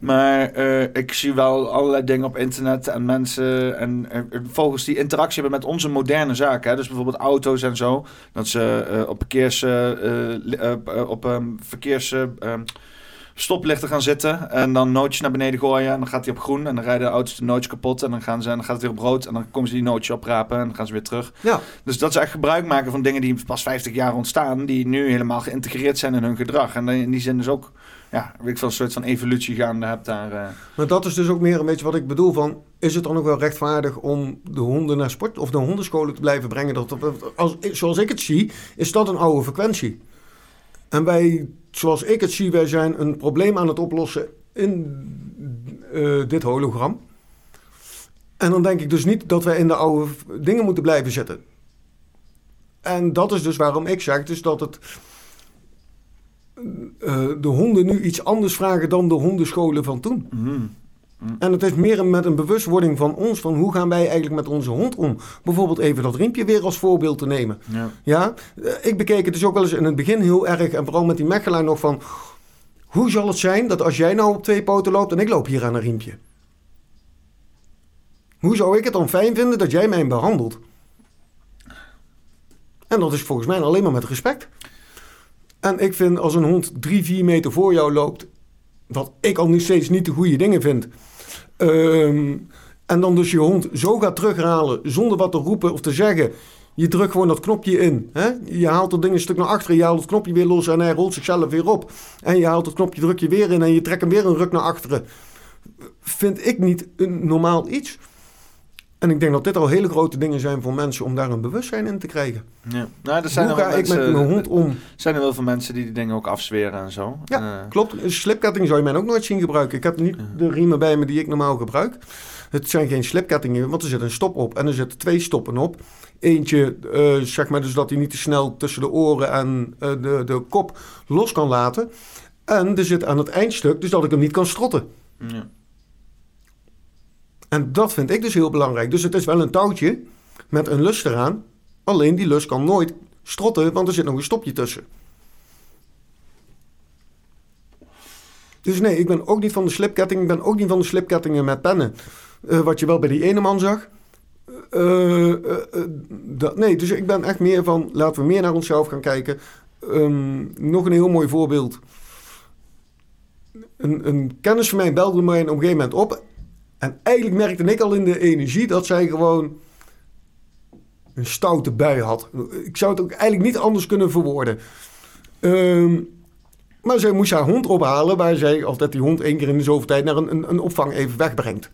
Maar eh, ik zie wel allerlei dingen op internet en mensen en vogels die interactie hebben met onze moderne zaken. Hè? Dus bijvoorbeeld auto's en zo. Dat ze eh, op parkeers, eh, op ehm, verkeers eh, ehm, stoplichten gaan zitten en dan nootjes naar beneden gooien en dan gaat hij op groen en dan rijden de auto's de nootjes kapot en dan gaan ze en dan gaat het weer op rood en dan komen ze die nootjes oprapen en dan gaan ze weer terug. Ja, Dus dat ze echt gebruik maken van dingen die pas 50 jaar ontstaan, die nu helemaal geïntegreerd zijn in hun gedrag. En in die zin dus ook, ja, weet ik veel, een soort van evolutie gaande hebt daar. eh. maar dat is dus ook meer een beetje wat ik bedoel van... is het dan ook wel rechtvaardig om de honden naar sport of naar hondenscholen te blijven brengen? Dat, als, zoals ik het zie, is dat een oude frequentie. En wij, zoals ik het zie, wij zijn een probleem aan het oplossen in eh, dit hologram. En dan denk ik dus niet dat wij in de oude dingen moeten blijven zitten. En dat is dus waarom ik zeg dus dat het... eh, de honden nu iets anders vragen dan de hondenscholen van toen. Mhm. En het is meer met een bewustwording van ons, van hoe gaan wij eigenlijk met onze hond om. Bijvoorbeeld even dat riempje weer als voorbeeld te nemen. Ja. Ja, eh, ik bekeek het dus ook wel eens in het begin heel erg, en vooral met die Mechelaar nog van... Hoe zal het zijn dat als jij nou op twee poten loopt en ik loop hier aan een riempje? Hoe zou ik het dan fijn vinden dat jij mij behandelt? En dat is volgens mij alleen maar met respect. En ik vind als een hond drie, vier meter voor jou loopt, wat ik al niet steeds niet de goede dingen vind. Ehm, en dan dus je hond zo gaat terughalen zonder wat te roepen of te zeggen. Je drukt gewoon dat knopje in. Hè? Je haalt dat ding een stuk naar achteren, je haalt het knopje weer los en hij rolt zichzelf weer op. En je haalt het knopje, druk je weer in en je trekt hem weer een ruk naar achteren. Vind ik niet een normaal iets. En ik denk dat dit al hele grote dingen zijn voor mensen om daar een bewustzijn in te krijgen. Ja. Nou, er zijn Hoe ga ik met mensen- mijn hond om? Zijn er wel veel mensen die die dingen ook afzweren en zo. Ja, Eh, klopt. Een slipketting zou je mij ook nooit zien gebruiken. Ik heb niet de riemen bij me die ik normaal gebruik. Het zijn geen slipkettingen, want er zit een stop op. En er zitten twee stoppen op. Eentje, eh, zeg maar, dus dat hij niet te snel tussen de oren en eh, de, de kop los kan laten. En er zit aan het eindstuk, dus dat ik hem niet kan strotten. ja. En dat vind ik dus heel belangrijk. Dus het is wel een touwtje met een lus eraan. Alleen die lus kan nooit strotten, want er zit nog een stopje tussen. Dus nee, ik ben ook niet van de slipketting. Ik ben ook niet van de slipkettingen met pennen. Eh, wat je wel bij die ene man zag. Eh, eh, dat, nee, dus ik ben echt meer van... Laten we meer naar onszelf gaan kijken. Ehm, nog een heel mooi voorbeeld. Een, een kennis van mij belde mij op een gegeven moment op. En eigenlijk merkte ik al in de energie dat zij gewoon een stoute bui had. Ik zou het ook eigenlijk niet anders kunnen verwoorden. Ehm, maar zij moest haar hond ophalen, waar zij altijd die hond één keer in de zoveel tijd naar een, een, een opvang even wegbrengt.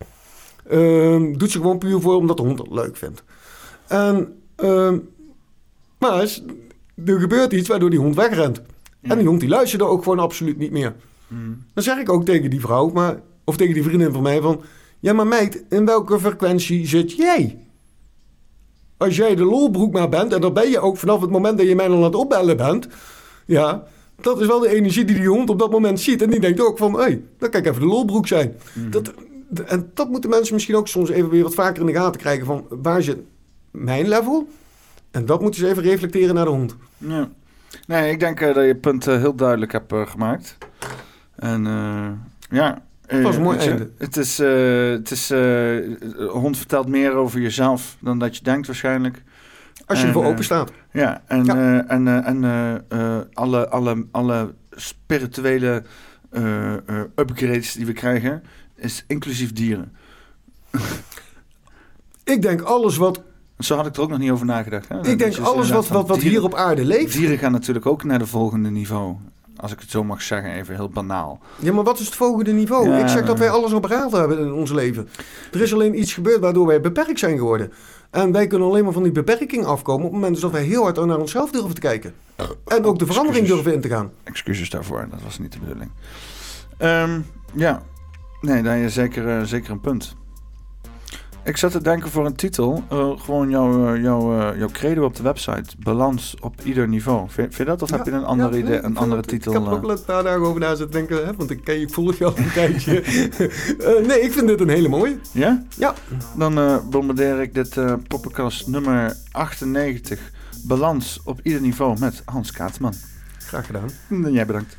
Ehm, doet ze gewoon puur voor omdat de hond het leuk vindt. En, ehm, maar er gebeurt iets waardoor die hond wegrent. En die hond die luisterde ook gewoon absoluut niet meer. Dan zeg ik ook tegen die vrouw, maar, of tegen die vriendin van mij van... Ja, maar meid, in welke frequentie zit jij? Als jij de lolbroek maar bent, en dat ben je ook vanaf het moment dat je mij dan aan het opbellen bent... Ja, dat is wel de energie die die hond op dat moment ziet. En die denkt ook van, hé, hey, dan kan ik even de lolbroek zijn. Dat, en dat moeten mensen misschien ook soms even weer wat vaker in de gaten krijgen van... Waar zit mijn level? En dat moeten ze even reflecteren naar de hond. Ja. Nee, ik denk eh, dat je het punt eh, heel duidelijk hebt eh, gemaakt. En ja. Het was een mooi einde. Het is, eh, het is eh, hond vertelt meer over jezelf dan dat je denkt waarschijnlijk. Als je En, ervoor eh, open staat. Ja, en, Ja. en, en alle, alle, alle spirituele upgrades die we krijgen, is inclusief dieren. Ik denk alles wat, Zo had ik er ook nog niet over nagedacht. Hè? ik denk alles wat, wat, wat hier op aarde leeft. Dieren gaan natuurlijk ook naar de volgende niveau. Als ik het zo mag zeggen, even heel banaal. Ja, maar wat is het volgende niveau? Ja. Ik zeg dat wij alles op raad hebben in ons leven. Er is alleen iets gebeurd waardoor wij beperkt zijn geworden. En wij kunnen alleen maar van die beperking afkomen op het moment dat wij heel hard naar onszelf durven te kijken. En ook de verandering excuses. durven in te gaan. Excuses daarvoor, dat was niet de bedoeling. Ehm, ja, nee, daar heb je zeker, eh, zeker een punt. Ik zat te denken voor een titel. eh, gewoon jouw, eh, jouw, eh, jouw credo op de website. Balans op ieder niveau. Vind, je dat? Of heb je een andere, Ja, idee, nee, een andere titel? Ik heb ook wel een paar dagen over na zitten denken, hè, want ik, ken ik volg je al een tijdje. Nee, ik vind dit een hele mooie. Ja? Ja. Dan bombardeer ik dit poppenkast nummer 98. Balans op ieder niveau met Hans Kaatman. Graag gedaan. En jij bedankt.